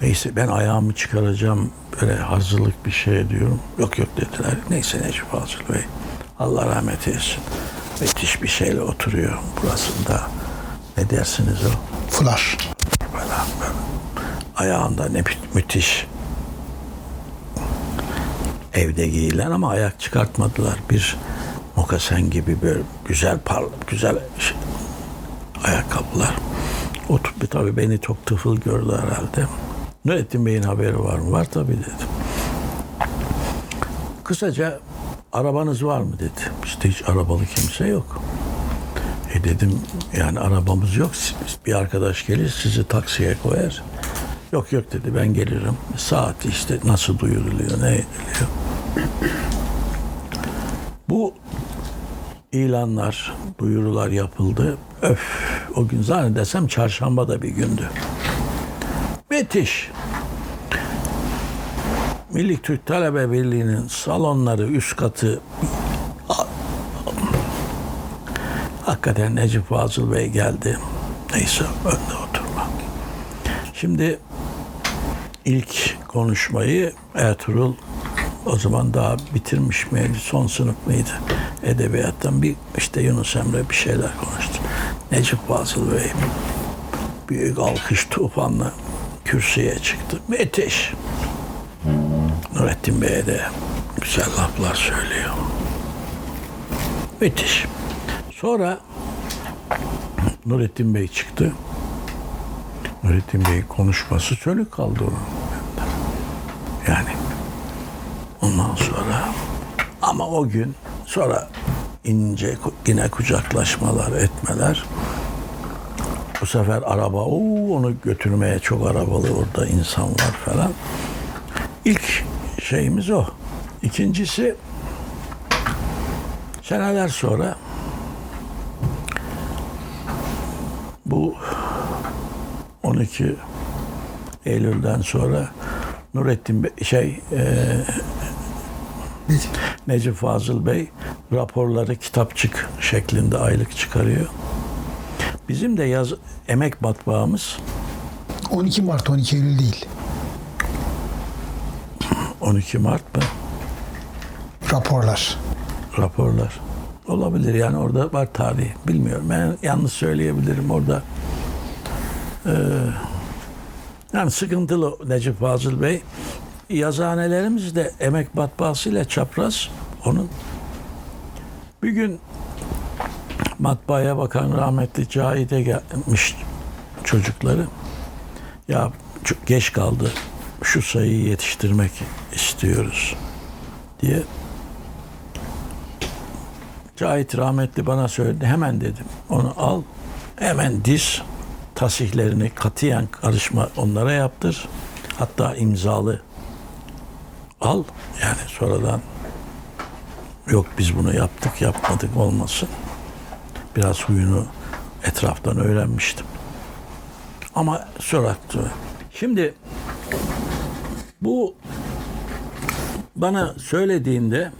Speaker 2: Neyse ben ayağımı çıkaracağım böyle hazırlık bir şey diyorum. Yok yok dediler. Neyse Necip Fazıl Bey. Allah rahmet eylesin. Müthiş bir şeyle oturuyor burasında. Ne dersiniz o?
Speaker 1: Flash.
Speaker 2: Falan böyle. Ayağında ne mü- müthiş evde giyilen ama ayak çıkartmadılar. Bir mokasen gibi böyle güzel par güzel şey- ayakkabılar. O tabii beni çok tıfıl gördü herhalde. Nurettin Bey'in haberi var mı? Var tabii dedim. Kısaca arabanız var mı dedi. İşte hiç arabalı kimse yok. E dedim yani arabamız yok. Bir arkadaş gelir sizi taksiye koyar. Yok yok dedi ben gelirim. Saat işte nasıl duyuruluyor ne ediliyor. Bu ilanlar, duyurular yapıldı. Öf o gün zannedersem çarşamba da bir gündü. Müthiş. Milli Türk Talebe Birliği'nin salonları üst katı hakikaten Necip Fazıl Bey geldi. Neyse önde oturma. Şimdi ilk konuşmayı Ertuğrul o zaman daha bitirmiş miydi? Son sınıf mıydı? Edebiyattan bir işte Yunus Emre bir şeyler konuştu. Necip Fazıl Bey büyük alkış tufanla kürsüye çıktı. Müthiş. Nurettin Bey'e de güzel laflar söylüyor. Müthiş. Sonra Nurettin Bey çıktı. Nurettin Bey konuşması sönük kaldı onun. Yani ondan sonra ama o gün sonra ince yine kucaklaşmalar etmeler. Bu sefer araba oo, onu götürmeye çok arabalı orada insan var falan. İlk şeyimiz o. İkincisi seneler sonra bu 12 Eylül'den sonra Nurettin Bey, şey e, [laughs] Necip Fazıl Bey raporları kitapçık şeklinde aylık çıkarıyor. Bizim de yaz emek matbaamız
Speaker 1: 12 Mart 12 Eylül değil. [clears throat]
Speaker 2: 12 Mart mı?
Speaker 1: Raporlar.
Speaker 2: Raporlar. Olabilir yani orada var tarihi. Bilmiyorum. Ben yanlış söyleyebilirim orada. Ee, yani sıkıntılı Necip Fazıl Bey. Yazıhanelerimiz de emek matbaasıyla çapraz onun. Bir gün matbaaya bakan rahmetli Cahide gelmiş çocukları. Ya çok geç kaldı. Şu sayıyı yetiştirmek istiyoruz diye Cahit rahmetli bana söyledi. Hemen dedim. Onu al. Hemen diz tasihlerini katiyen karışma onlara yaptır. Hatta imzalı al. Yani sonradan yok biz bunu yaptık yapmadık olmasın. Biraz huyunu etraftan öğrenmiştim. Ama soraktı. Şimdi bu bana söylediğinde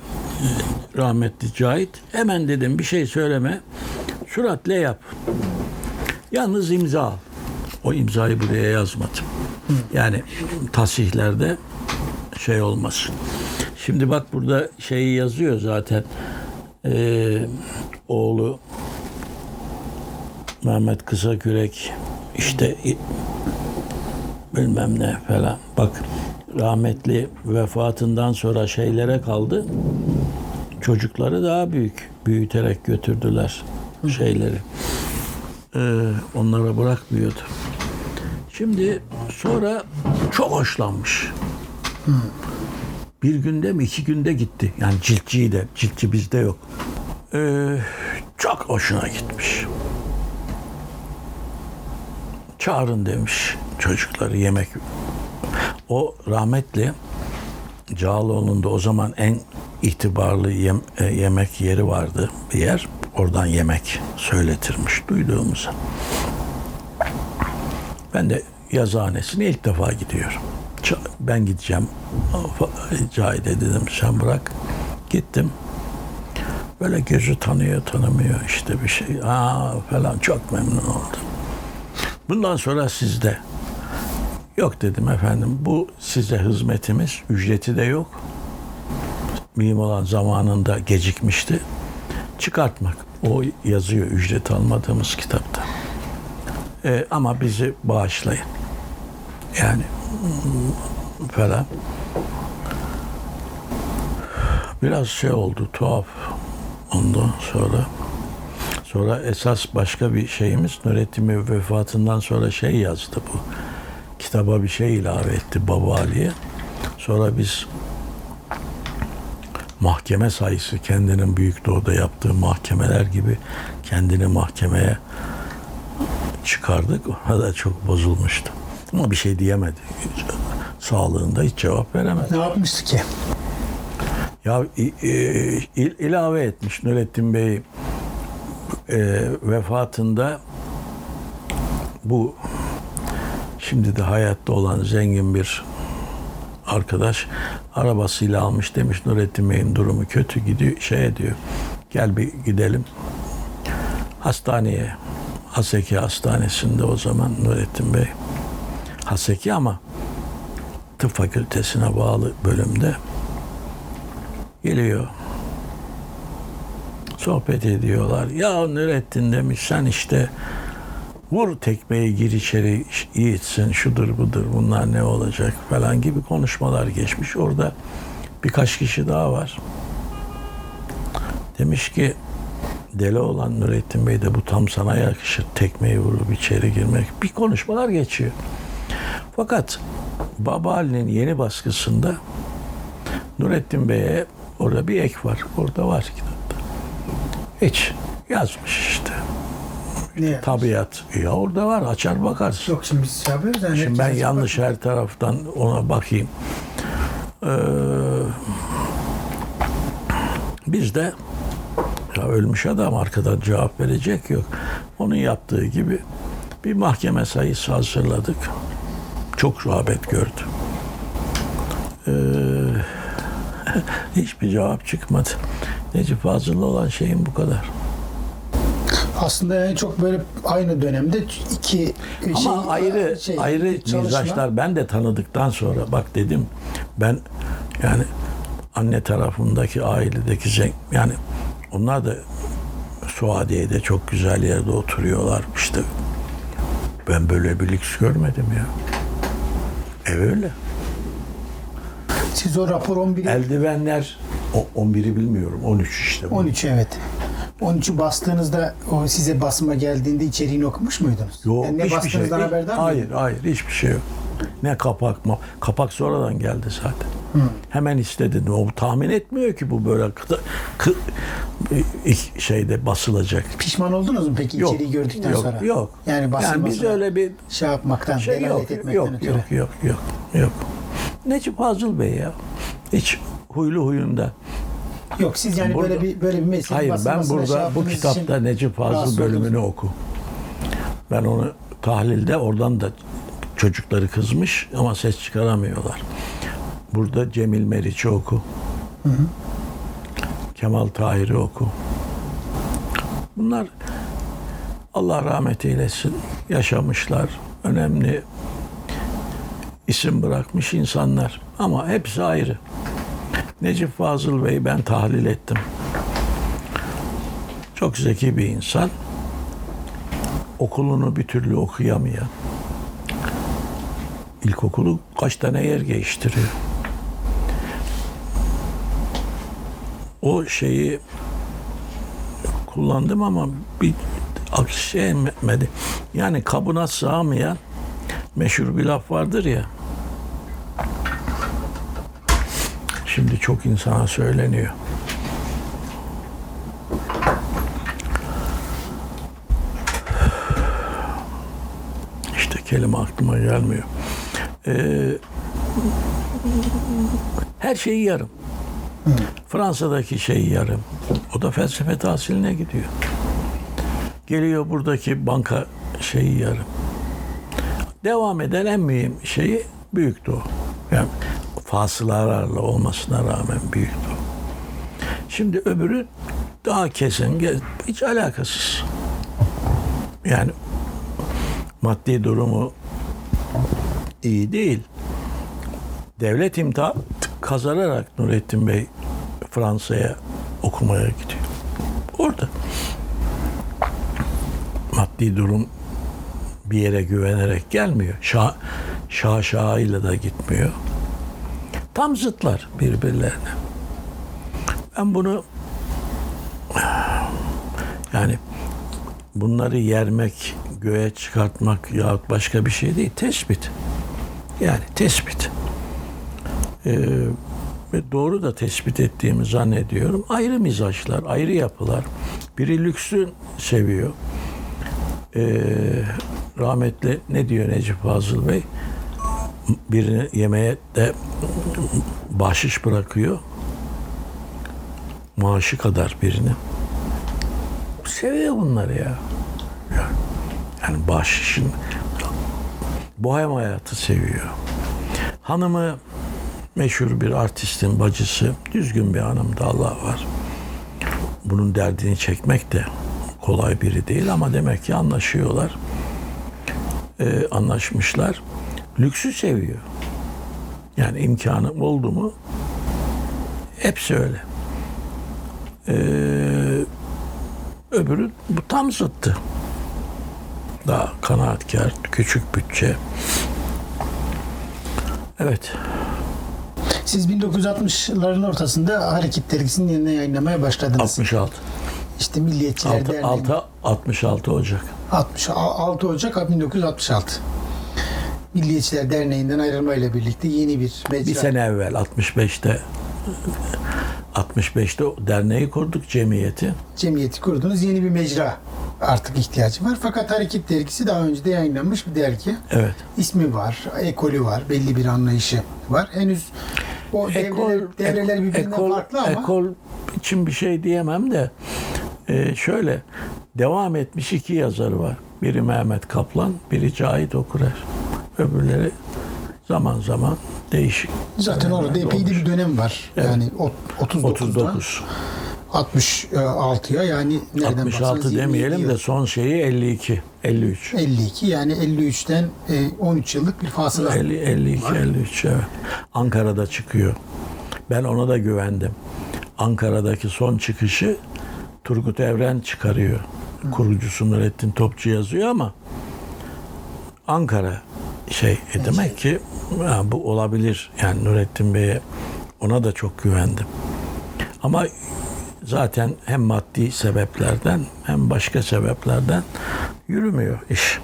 Speaker 2: rahmetli Cahit. Hemen dedim bir şey söyleme. Süratle yap. Yalnız imza al. O imzayı buraya yazmadım. Yani tasihlerde şey olmasın. Şimdi bak burada şeyi yazıyor zaten. Ee, oğlu Mehmet Kısakürek işte bilmem ne falan. Bak rahmetli vefatından sonra şeylere kaldı çocukları daha büyük büyüterek götürdüler şeyleri. Ee, onlara bırakmıyordu. Şimdi sonra çok hoşlanmış. Bir günde mi iki günde gitti. Yani ciltçiyi de. Ciltçi bizde yok. Ee, çok hoşuna gitmiş. Çağırın demiş çocukları yemek. O rahmetli Cağaloğlu'nda o zaman en itibarlı yem- e, yemek yeri vardı bir yer. Oradan yemek söyletirmiş duyduğumuzu. Ben de yazıhanesine ilk defa gidiyorum. Ben gideceğim. Cahide dedim sen bırak. Gittim. Böyle gözü tanıyor tanımıyor işte bir şey. Aa falan çok memnun oldum. Bundan sonra sizde. Yok dedim efendim bu size hizmetimiz ücreti de yok. Mühim olan zamanında gecikmişti. Çıkartmak. O yazıyor ücret almadığımız kitapta. Ee, ama bizi bağışlayın. Yani falan. Biraz şey oldu tuhaf. Ondan sonra sonra esas başka bir şeyimiz Nurettin vefatından sonra şey yazdı bu kitaba bir şey ilave etti Baba Ali'ye. Sonra biz mahkeme sayısı kendinin Büyük Doğu'da yaptığı mahkemeler gibi kendini mahkemeye çıkardık. Ona da çok bozulmuştu. Ama bir şey diyemedi. Sağlığında hiç cevap veremedi.
Speaker 1: Ne yapmıştı ki?
Speaker 2: Ya i- il- ilave etmiş Nurettin Bey e, vefatında bu şimdi de hayatta olan zengin bir arkadaş arabasıyla almış demiş Nurettin Bey'in durumu kötü gidiyor şey diyor. Gel bir gidelim hastaneye. Haseki Hastanesi'nde o zaman Nurettin Bey. Haseki ama tıp fakültesine bağlı bölümde geliyor. Sohbet ediyorlar. Ya Nurettin demiş sen işte vur tekmeyi gir içeri yiğitsin şudur budur bunlar ne olacak falan gibi konuşmalar geçmiş. Orada birkaç kişi daha var. Demiş ki deli olan Nurettin Bey de bu tam sana yakışır. Tekmeyi vurup içeri girmek. Bir konuşmalar geçiyor. Fakat Baba Ali'nin yeni baskısında Nurettin Bey'e orada bir ek var. Orada var kitapta. Hiç. Yazmış işte.
Speaker 1: Ne yapmış?
Speaker 2: Tabiat. Ya orada var açar bakarsın.
Speaker 1: Yok şimdi biz şey yapıyoruz. Yani
Speaker 2: Şimdi ben yanlış her taraftan ona bakayım. Ee, biz de ya ölmüş adam arkadan cevap verecek yok. Onun yaptığı gibi bir mahkeme sayısı hazırladık. Çok rağbet gördü. Ee, [laughs] hiçbir cevap çıkmadı. Necip Fazıl'la olan şeyim bu kadar.
Speaker 1: Aslında yani çok böyle aynı dönemde iki
Speaker 2: Ama
Speaker 1: şey,
Speaker 2: ayrı
Speaker 1: şey,
Speaker 2: ayrı
Speaker 1: çalışma.
Speaker 2: mizaçlar ben de tanıdıktan sonra bak dedim ben yani anne tarafındaki ailedeki yani onlar da Suadiye'de çok güzel yerde oturuyorlar işte. Ben böyle bir lüks görmedim ya. Ev öyle.
Speaker 1: Siz o rapor 11'i
Speaker 2: Eldivenler o 11'i bilmiyorum 13 işte. bu.
Speaker 1: 13 evet. 13'ü bastığınızda o size basma geldiğinde içeriğini okumuş muydunuz?
Speaker 2: Yok
Speaker 1: Yani ne
Speaker 2: hiçbir şey.
Speaker 1: bastığınızdan haberdar
Speaker 2: Hayır
Speaker 1: mıydınız?
Speaker 2: hayır hiçbir şey yok. Ne kapak mı? Kapak sonradan geldi zaten. Hemen istedi. O tahmin etmiyor ki bu böyle kı, kı- şeyde basılacak.
Speaker 1: Pişman oldunuz mu peki
Speaker 2: Yok.
Speaker 1: içeriği gördükten
Speaker 2: yok,
Speaker 1: sonra?
Speaker 2: Yok.
Speaker 1: Yani basılmasına
Speaker 2: biz öyle bir
Speaker 1: şey yapmaktan,
Speaker 2: şey yok.
Speaker 1: etmekten
Speaker 2: Yok,
Speaker 1: ötürü.
Speaker 2: yok, yok, yok, yok. Necip Fazıl Bey ya. Hiç huylu huyunda.
Speaker 1: Yok siz yani
Speaker 2: Burada-
Speaker 1: böyle bir böyle bir mesele
Speaker 2: Hayır ben burada
Speaker 1: şey
Speaker 2: bu kitapta Necip Fazıl bölümünü oku. Ben onu tahlilde oradan da çocukları kızmış ama ses çıkaramıyorlar. Burada Cemil Meriç'i oku. Kemal Tahir'i oku. Bunlar Allah rahmet eylesin yaşamışlar. Önemli isim bırakmış insanlar. Ama hepsi ayrı. Necip Fazıl Bey ben tahlil ettim. Çok zeki bir insan. Okulunu bir türlü okuyamayan. İlkokulu kaç tane yer değiştiriyor. O şeyi kullandım ama bir şey etmedi. Yani kabına sığamayan meşhur bir laf vardır ya. Şimdi çok insana söyleniyor. İşte kelime aklıma gelmiyor. Her şeyi yarım. Fransa'daki şey yarım. O da felsefe tahsiline gidiyor. Geliyor buradaki banka şeyi yarım. Devam eden en mühim şeyi büyük doğu. Yani fasılalarla olmasına rağmen büyük doğu. Şimdi öbürü daha kesin, hiç alakasız. Yani maddi durumu iyi değil. Devlet imtihan kazanarak Nurettin Bey Fransa'ya okumaya gidiyor. Orada maddi durum bir yere güvenerek gelmiyor. Şah, şah şahıyla da gitmiyor. Tam zıtlar birbirlerine. Ben bunu yani bunları yermek, göğe çıkartmak yahut başka bir şey değil. Tespit. Yani tespit. Ee, ve doğru da tespit ettiğimi zannediyorum. Ayrı mizaçlar, ayrı yapılar. Biri lüksü seviyor. Ee, rahmetli ne diyor Necip Fazıl Bey? Birini yemeğe de bahşiş bırakıyor. Maaşı kadar birini. Seviyor bunları ya. Yani, bahşişin bohem hayatı seviyor. Hanımı meşhur bir artistin bacısı, düzgün bir hanımdı Allah var. Bunun derdini çekmek de kolay biri değil ama demek ki anlaşıyorlar. Ee, anlaşmışlar. Lüksü seviyor. Yani imkanı oldu mu hepsi öyle. Ee, öbürü bu tam zıttı. Daha kanaatkar, küçük bütçe. Evet.
Speaker 1: Siz 1960'ların ortasında Hareket Dergisi'nin yerine yayınlamaya başladınız.
Speaker 2: 66.
Speaker 1: İşte Milliyetçiler
Speaker 2: 6,
Speaker 1: Derneği.
Speaker 2: 6, 66 Ocak.
Speaker 1: 60, 6 Ocak 1966. Milliyetçiler Derneği'nden ayrılmayla birlikte yeni bir mecra.
Speaker 2: Bir sene evvel 65'te 65'te o derneği kurduk, cemiyeti.
Speaker 1: Cemiyeti kurdunuz. Yeni bir mecra artık ihtiyacı var. Fakat Hareket Dergisi daha önce de yayınlanmış bir dergi.
Speaker 2: Evet.
Speaker 1: İsmi var, ekolü var, belli bir anlayışı var. Henüz o devreler, devreler birbirinden
Speaker 2: ekol,
Speaker 1: farklı ama
Speaker 2: ekol için bir şey diyemem de e, şöyle devam etmiş iki yazarı var. Biri Mehmet Kaplan, biri Cahit Okurer. Öbürleri zaman zaman değişik.
Speaker 1: zaten orada epey de bir dönem var.
Speaker 2: Evet.
Speaker 1: Yani ot- 39'dan
Speaker 2: 39.
Speaker 1: 66'ya yani nereden
Speaker 2: 66
Speaker 1: baksanız 22
Speaker 2: demeyelim
Speaker 1: yıl.
Speaker 2: de son şeyi 52, 53.
Speaker 1: 52 yani 53'ten e, 13 yıllık bir fasıla.
Speaker 2: 50, 52, 53 evet. Ankara'da çıkıyor. Ben ona da güvendim. Ankara'daki son çıkışı Turgut Evren çıkarıyor. Kurucusu Nurettin Topçu yazıyor ama Ankara şey e demek ki ha, bu olabilir. Yani Nurettin Bey'e ona da çok güvendim. Ama zaten hem maddi sebeplerden hem başka sebeplerden yürümüyor iş.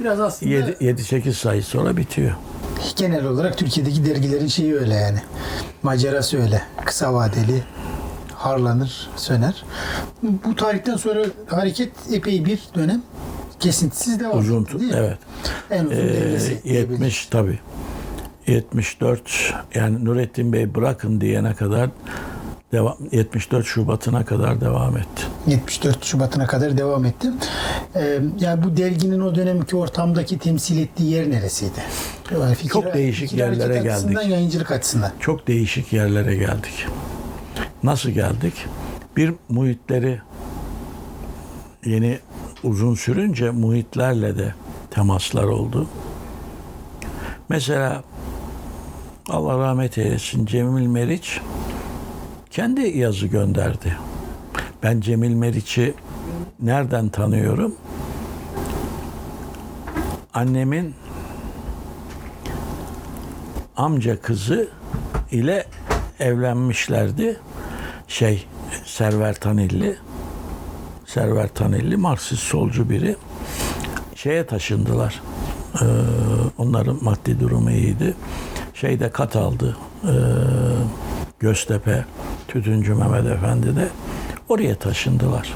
Speaker 1: Biraz aslında
Speaker 2: 7-8 sayı sonra bitiyor.
Speaker 1: genel olarak Türkiye'deki dergilerin şeyi öyle yani. Macerası öyle. Kısa vadeli harlanır, söner. Bu tarihten sonra hareket epey bir dönem kesintisiz devam
Speaker 2: Uzun
Speaker 1: etti, değil mi?
Speaker 2: evet.
Speaker 1: En uzun
Speaker 2: Ee,
Speaker 1: devresi. diyebiliriz.
Speaker 2: 70 tabii. 74 yani Nurettin Bey bırakın diyene kadar devam 74 Şubat'ına kadar devam etti.
Speaker 1: 74 Şubat'ına kadar devam etti. Ee, yani bu derginin o dönemki ortamdaki temsil ettiği yer neresiydi? Yani fikir,
Speaker 2: Çok değişik
Speaker 1: fikir
Speaker 2: yerlere
Speaker 1: açısından,
Speaker 2: geldik.
Speaker 1: yayıncılık açısından.
Speaker 2: Çok değişik yerlere geldik. Nasıl geldik? Bir muhitleri yeni uzun sürünce muhitlerle de temaslar oldu. Mesela Allah rahmet eylesin Cemil Meriç kendi yazı gönderdi. Ben Cemil Meriç'i nereden tanıyorum? Annemin amca kızı ile evlenmişlerdi. Şey Server Tanilli. Server Tanilli Marksist solcu biri. Şeye taşındılar. Ee, onların maddi durumu iyiydi. Şeyde kat aldı. Ee, Göztepe Tütüncü Mehmet Efendi de oraya taşındılar.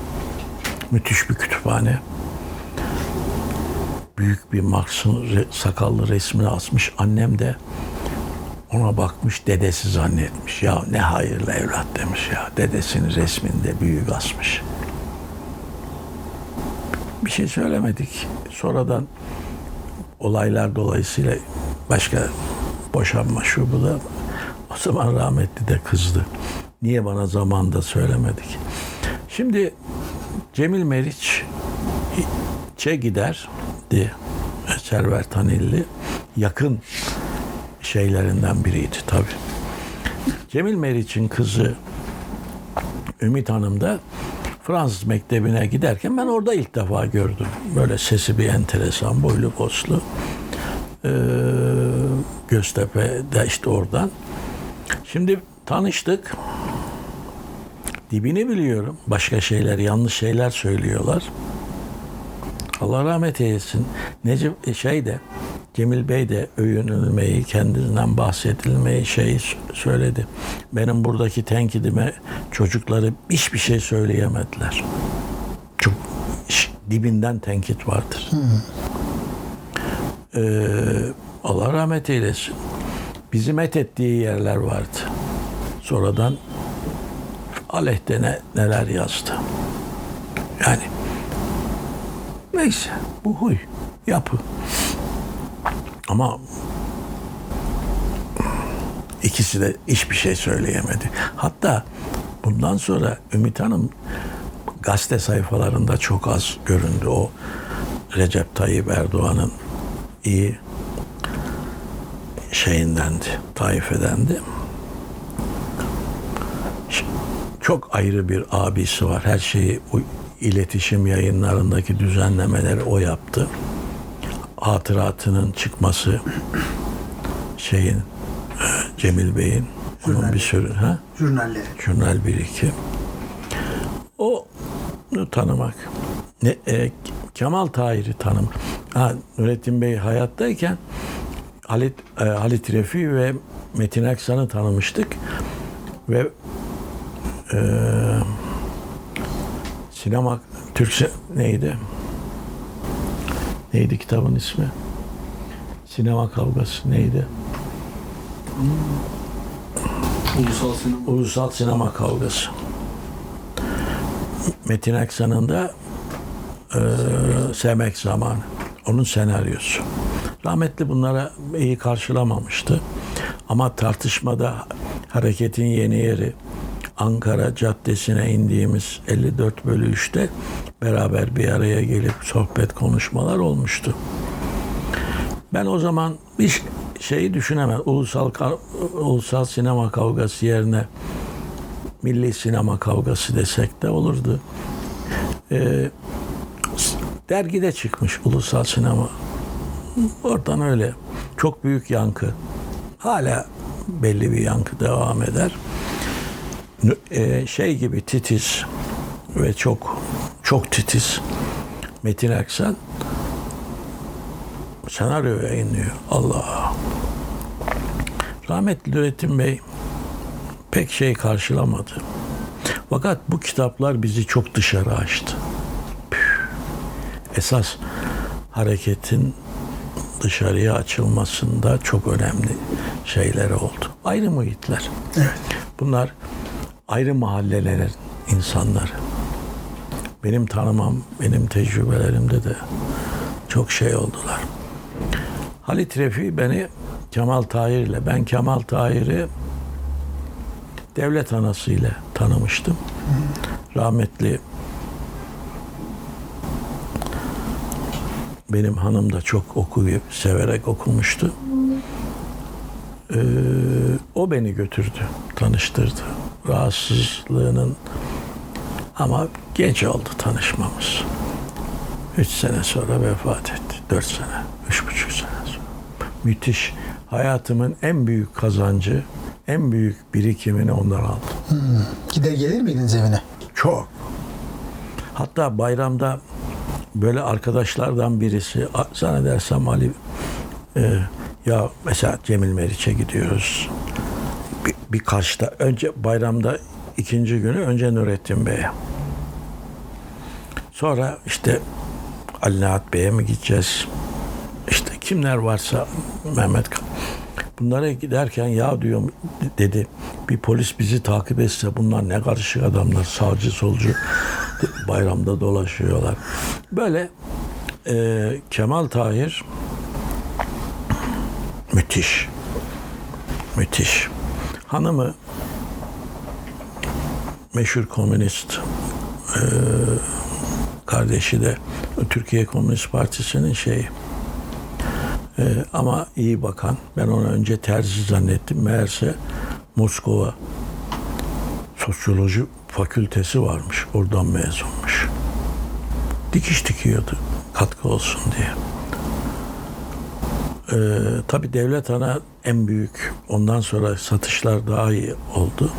Speaker 2: Müthiş bir kütüphane. Büyük bir Marx'ın sakallı resmini asmış. Annem de ona bakmış dedesi zannetmiş. Ya ne hayırlı evlat demiş ya. Dedesinin resminde büyük asmış. Bir şey söylemedik. Sonradan olaylar dolayısıyla başka boşanma şu bu da o zaman rahmetli de kızdı. Niye bana zamanda söylemedik? Şimdi Cemil Meriç Çe giderdi. Server Tanilli. Yakın şeylerinden biriydi tabii. Cemil Meriç'in kızı Ümit Hanım da Fransız mektebine giderken ben orada ilk defa gördüm. Böyle sesi bir enteresan, boylu poslu. Ee, Göztepe'de işte oradan. Şimdi tanıştık. Dibini biliyorum. Başka şeyler, yanlış şeyler söylüyorlar. Allah rahmet eylesin. Necip şey de Cemil Bey de övünülmeyi, kendinden bahsedilmeyi şey söyledi. Benim buradaki tenkidime çocukları hiçbir şey söyleyemediler. Çok dibinden tenkit vardır. Ee, Allah rahmet eylesin. Bizi met ettiği yerler vardı. Sonradan aleyhte ne, neler yazdı. Yani neyse bu huy, yapı. Ama ikisi de hiçbir şey söyleyemedi. Hatta bundan sonra Ümit Hanım gazete sayfalarında çok az göründü. O Recep Tayyip Erdoğan'ın iyi şeyindendi, taifedendi. Çok ayrı bir abisi var. Her şeyi o iletişim yayınlarındaki düzenlemeleri o yaptı. Hatıratının çıkması şeyin e, Cemil Bey'in onun bir sürü ha
Speaker 1: Jurnalleri.
Speaker 2: Jurnal 1 2. O tanımak. Ne, e, Kemal Tahir'i tanımak. Ha, Nurettin Bey hayattayken Halit, e, Halit Refi ve Metin Aksan'ı tanımıştık. ve e, sinema Türkçe neydi? Neydi kitabın ismi? Sinema kavgası neydi?
Speaker 3: Ulusal sinema.
Speaker 2: Ulusal Sinema Kavgası. Metin Aksan'ın da e, Sevmek Zamanı. Onun senaryosu. Rahmetli bunlara iyi karşılamamıştı. Ama tartışmada hareketin yeni yeri Ankara Caddesi'ne indiğimiz 54 bölü 3'te beraber bir araya gelip sohbet konuşmalar olmuştu. Ben o zaman bir şeyi düşünemem. Ulusal ulusal sinema kavgası yerine milli sinema kavgası desek de olurdu. Ee, dergide çıkmış ulusal sinema. Oradan öyle çok büyük yankı. Hala belli bir yankı devam eder. Ee, şey gibi titiz ve çok çok titiz Metin Aksan senaryo yayınlıyor. Allah. Rahmetli Nurettin Bey pek şey karşılamadı. Fakat bu kitaplar bizi çok dışarı açtı. Esas hareketin dışarıya açılmasında çok önemli şeyler oldu. Ayrı muhitler. Bunlar ayrı mahallelerin insanları. Benim tanımam, benim tecrübelerimde de çok şey oldular. Halit Refi beni Kemal Tahir ile, ben Kemal Tahir'i devlet anası ile tanımıştım. Rahmetli benim hanım da çok okuyup severek okumuştu. Ee, o beni götürdü, tanıştırdı. Rahatsızlığının ama genç oldu tanışmamız. Üç sene sonra vefat etti. Dört sene, üç buçuk sene sonra. Müthiş. Hayatımın en büyük kazancı, en büyük birikimini ondan aldım.
Speaker 1: Gider gelir miydiniz evine?
Speaker 2: Çok. Hatta bayramda böyle arkadaşlardan birisi zannedersem Ali e, ya mesela Cemil Meriç'e gidiyoruz. Bir, birkaç da önce bayramda ikinci günü önce Nurettin Bey'e. Sonra işte Ali Nihat Bey'e mi gideceğiz? İşte kimler varsa Mehmet Bunlara giderken ya diyor dedi bir polis bizi takip etse bunlar ne karışık adamlar sağcı solcu bayramda dolaşıyorlar. Böyle e, Kemal Tahir müthiş. Müthiş. Hanımı meşhur komünist e, kardeşi de Türkiye Komünist Partisi'nin şeyi. E, ama iyi bakan. Ben onu önce terzi zannettim. Meğerse Moskova sosyoloji fakültesi varmış. Oradan mezunmuş. Dikiş dikiyordu. Katkı olsun diye. Ee, tabii devlet ana en büyük. Ondan sonra satışlar daha iyi oldu.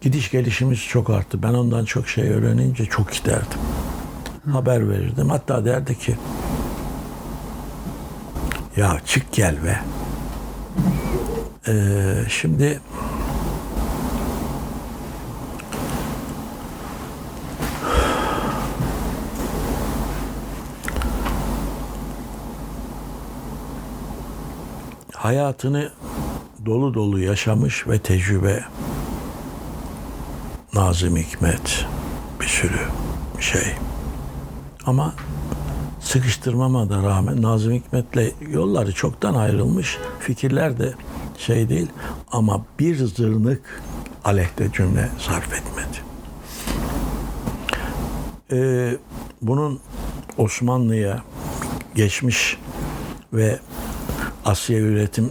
Speaker 2: Gidiş gelişimiz çok arttı. Ben ondan çok şey öğrenince çok giderdim. Haber verirdim. Hatta derdi ki ya çık gel be. Ee, şimdi hayatını dolu dolu yaşamış ve tecrübe Nazım Hikmet bir sürü şey. Ama sıkıştırmama da rağmen Nazım Hikmet'le yolları çoktan ayrılmış. Fikirler de şey değil ama bir zırnık aleyhte cümle sarf etmedi. Ee, bunun Osmanlı'ya geçmiş ve Asya üretim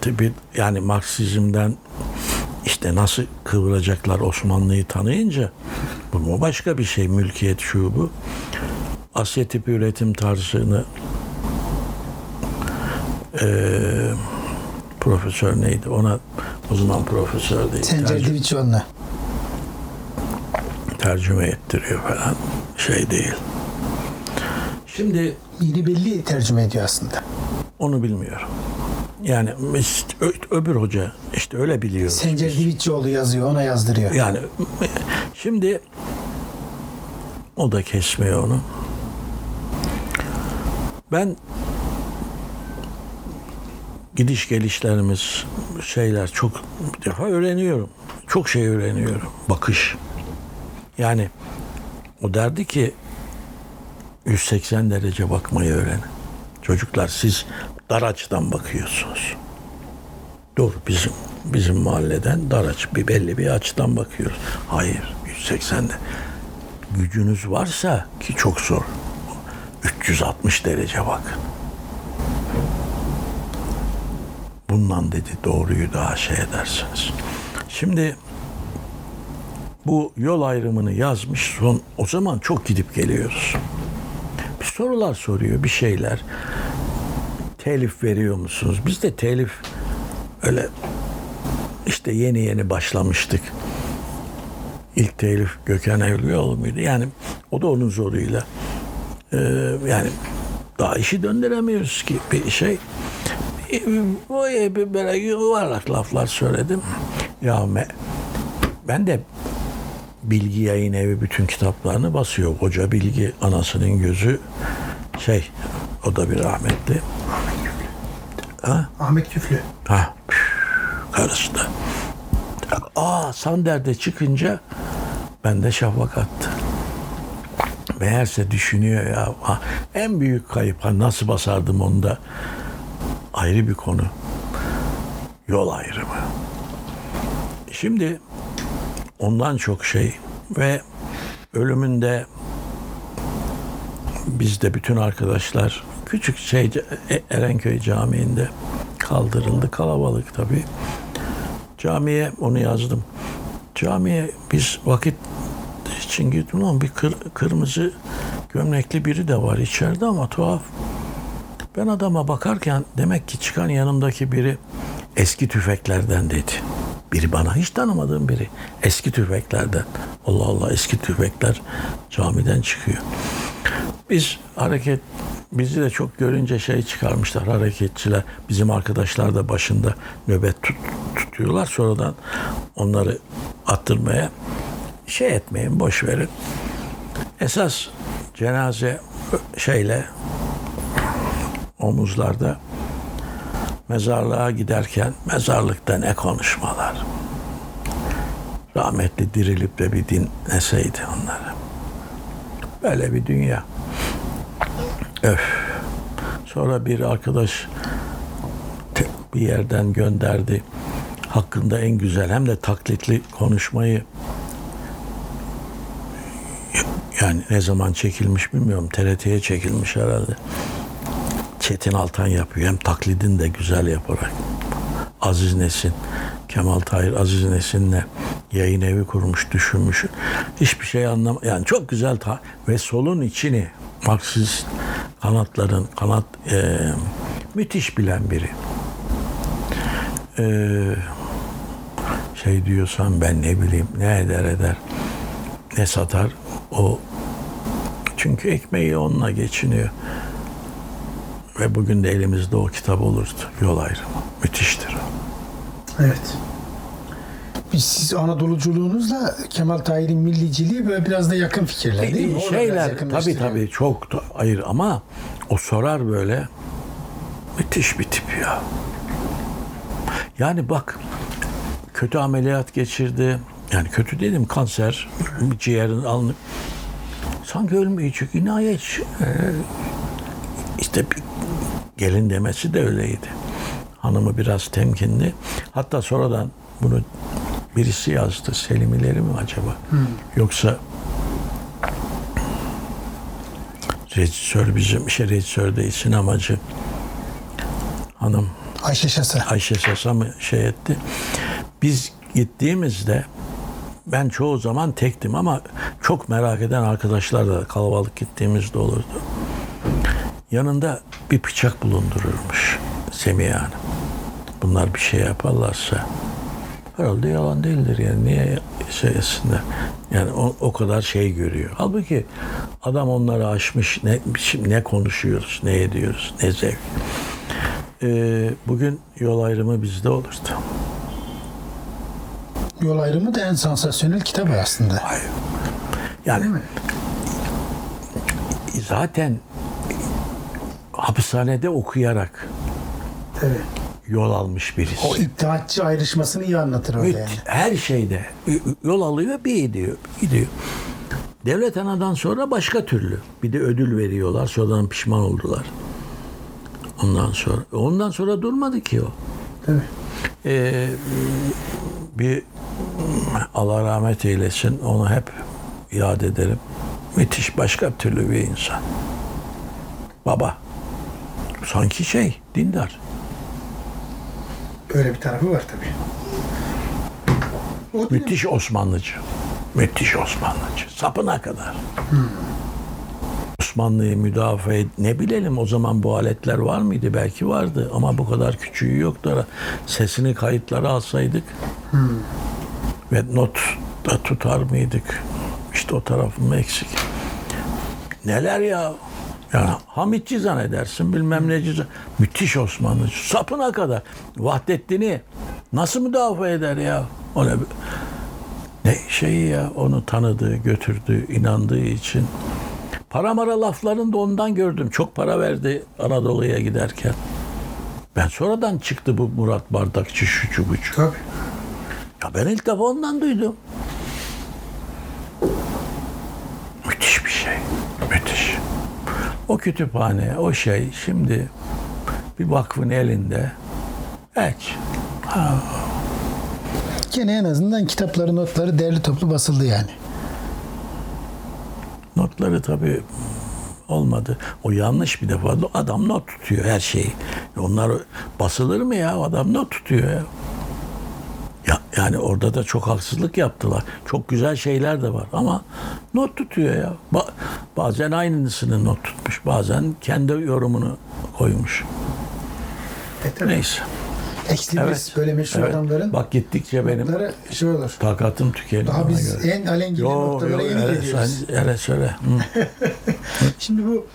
Speaker 2: tipi yani Marksizm'den işte nasıl kıvıracaklar Osmanlı'yı tanıyınca bu başka bir şey mülkiyet şu bu. Asya tipi üretim tarzını eee, profesör neydi ona o zaman profesör değil
Speaker 1: Sencer
Speaker 2: tercüme,
Speaker 1: Divicioğlu'na.
Speaker 2: tercüme ettiriyor falan şey değil. Şimdi
Speaker 1: Mini belli tercüme ediyor aslında.
Speaker 2: Onu bilmiyorum. Yani işte öbür hoca işte öyle biliyor.
Speaker 1: Sencer Divitçioğlu yazıyor, ona yazdırıyor.
Speaker 2: Yani şimdi o da kesmiyor onu. Ben gidiş gelişlerimiz şeyler çok bir defa öğreniyorum. Çok şey öğreniyorum. Bakış. Yani o derdi ki 180 derece bakmayı öğrenin. Çocuklar siz dar açıdan bakıyorsunuz. Dur bizim bizim mahalleden dar açı bir belli bir açıdan bakıyoruz. Hayır 180'de. Gücünüz varsa ki çok zor. 360 derece bakın. Bundan dedi doğruyu daha şey edersiniz. Şimdi bu yol ayrımını yazmış son o zaman çok gidip geliyoruz. Bir sorular soruyor bir şeyler. Telif veriyor musunuz? Biz de telif öyle işte yeni yeni başlamıştık. İlk telif Gökhan Evlioğlu muydu? Yani o da onun zoruyla. Ee, yani daha işi döndüremiyoruz ki bir şey. O böyle yuvarlak laflar söyledim. Ya me- ben de Bilgi Yayın Evi bütün kitaplarını basıyor. Koca Bilgi anasının gözü şey o da bir rahmetli. Ha?
Speaker 1: Ahmet Küflü.
Speaker 2: Ha, püf, karıştı. Aa Sander'de çıkınca ben de şafak attı. Meğerse düşünüyor ya. Ha, en büyük kayıp ha, nasıl basardım onu da ayrı bir konu. Yol ayrımı. Şimdi ondan çok şey ve ölümünde biz de bütün arkadaşlar küçük şey E- Erenköy Camii'nde kaldırıldı. Kalabalık tabii. Camiye onu yazdım. Camiye biz vakit için gittim ama bir kır- kırmızı gömlekli biri de var içeride ama tuhaf. Ben adama bakarken demek ki çıkan yanımdaki biri eski tüfeklerden dedi. Biri bana hiç tanımadığım biri. Eski tüfeklerden. Allah Allah eski tüfekler camiden çıkıyor. Biz hareket bizi de çok görünce şey çıkarmışlar hareketçiler. Bizim arkadaşlar da başında nöbet tut- tutuyorlar. Sonradan onları attırmaya şey etmeyin boş verin. Esas cenaze şeyle omuzlarda mezarlığa giderken mezarlıkta ne konuşmalar. Rahmetli dirilip de bir dinleseydi onları. Böyle bir dünya. Öf. Sonra bir arkadaş bir yerden gönderdi. Hakkında en güzel hem de taklitli konuşmayı yani ne zaman çekilmiş bilmiyorum. TRT'ye çekilmiş herhalde. Çetin Altan yapıyor. Hem taklidini de güzel yaparak. Aziz Nesin, Kemal Tahir Aziz Nesin'le yayın evi kurmuş, düşünmüş. Hiçbir şey anlam yani çok güzel ta ve solun içini Marksist kanatların kanat e, müthiş bilen biri. E, şey diyorsan ben ne bileyim ne eder eder ne satar o çünkü ekmeği onunla geçiniyor. Ve bugün de elimizde o kitap olurdu. Yol ayrımı. Müthiştir o.
Speaker 1: Evet. Biz siz Anadoluculuğunuzla Kemal Tahir'in milliciliği böyle biraz da yakın fikirler değil mi?
Speaker 2: Şeyler tabii tabii çok da hayır ama o sorar böyle müthiş bir tip ya. Yani bak kötü ameliyat geçirdi. Yani kötü dedim kanser ciğerin alnı. Sanki ölmeyecek inayet. Ee, işte bir gelin demesi de öyleydi. Hanımı biraz temkinli. Hatta sonradan bunu birisi yazdı. Selimileri mi acaba? Yoksa rejisör bizim şey rejisör değil sinemacı hanım
Speaker 1: Ayşe Şasa.
Speaker 2: Ayşe Sasa mı şey etti. Biz gittiğimizde ben çoğu zaman tektim ama çok merak eden arkadaşlar da kalabalık gittiğimizde olurdu. Yanında bir bıçak bulundururmuş Semiha Hanım. Bunlar bir şey yaparlarsa herhalde yalan değildir yani niye şey etsinler. Yani o, o kadar şey görüyor. Halbuki adam onları aşmış ne, ne konuşuyoruz, ne ediyoruz, ne zevk. e, bugün yol ayrımı bizde olurdu.
Speaker 1: Yol ayrımı da en sansasyonel kitabı aslında.
Speaker 2: Hayır. Yani zaten hapishanede okuyarak
Speaker 1: Tabii.
Speaker 2: yol almış birisi.
Speaker 1: O iddiatçı ayrışmasını iyi anlatır orada
Speaker 2: Müth-
Speaker 1: yani.
Speaker 2: Her şeyde yol alıyor bir gidiyor. Gidiyor. Devlet anadan sonra başka türlü. Bir de ödül veriyorlar. Sonradan pişman oldular. Ondan sonra. Ondan sonra durmadı ki o.
Speaker 1: Tabii.
Speaker 2: Ee, bir Allah rahmet eylesin. Onu hep yad ederim. Müthiş başka türlü bir insan. Baba. Sanki şey dindar.
Speaker 1: Öyle bir tarafı var tabii. O
Speaker 2: Müthiş Osmanlıcı. Müthiş Osmanlıcı. Sapına kadar. Osmanlı'yı müdafaa et- ne bilelim o zaman bu aletler var mıydı? Belki vardı ama bu kadar küçüğü yoktu. Sesini kayıtlara alsaydık ve not da tutar mıydık? İşte o tarafım eksik. Neler ya? Yani Hamitçi zannedersin bilmem neci Müthiş Osmanlıcı. Sapına kadar. Vahdettin'i nasıl müdafaa eder ya? O ne, ne şeyi ya onu tanıdığı, götürdüğü, inandığı için. Para mara laflarını da ondan gördüm. Çok para verdi Anadolu'ya giderken. Ben sonradan çıktı bu Murat Bardakçı şu buçu.
Speaker 1: Tabii.
Speaker 2: Ya ben ilk defa ondan duydum. Müthiş bir şey. Müthiş. O kütüphane, o şey şimdi bir vakfın elinde. Hiç.
Speaker 1: Gene en azından kitapları, notları derli toplu basıldı yani.
Speaker 2: Notları tabii olmadı. O yanlış bir defa. Adam not tutuyor her şeyi. Onlar basılır mı ya? Adam not tutuyor ya. Ya, yani orada da çok haksızlık yaptılar. Çok güzel şeyler de var ama not tutuyor ya. Ba- bazen aynısını not tutmuş. Bazen kendi yorumunu koymuş.
Speaker 1: E tabii.
Speaker 2: Neyse.
Speaker 1: Eksi
Speaker 2: Evet.
Speaker 1: böyle meşhur
Speaker 2: evet.
Speaker 1: adamların
Speaker 2: Bak gittikçe benim
Speaker 1: şey olur.
Speaker 2: takatım tükeniyor.
Speaker 1: Daha biz
Speaker 2: göre.
Speaker 1: en alengili
Speaker 2: Yo,
Speaker 1: noktalara
Speaker 2: yo,
Speaker 1: yeni
Speaker 2: evet,
Speaker 1: geliyoruz.
Speaker 2: sen, evet söyle. [laughs]
Speaker 1: Şimdi bu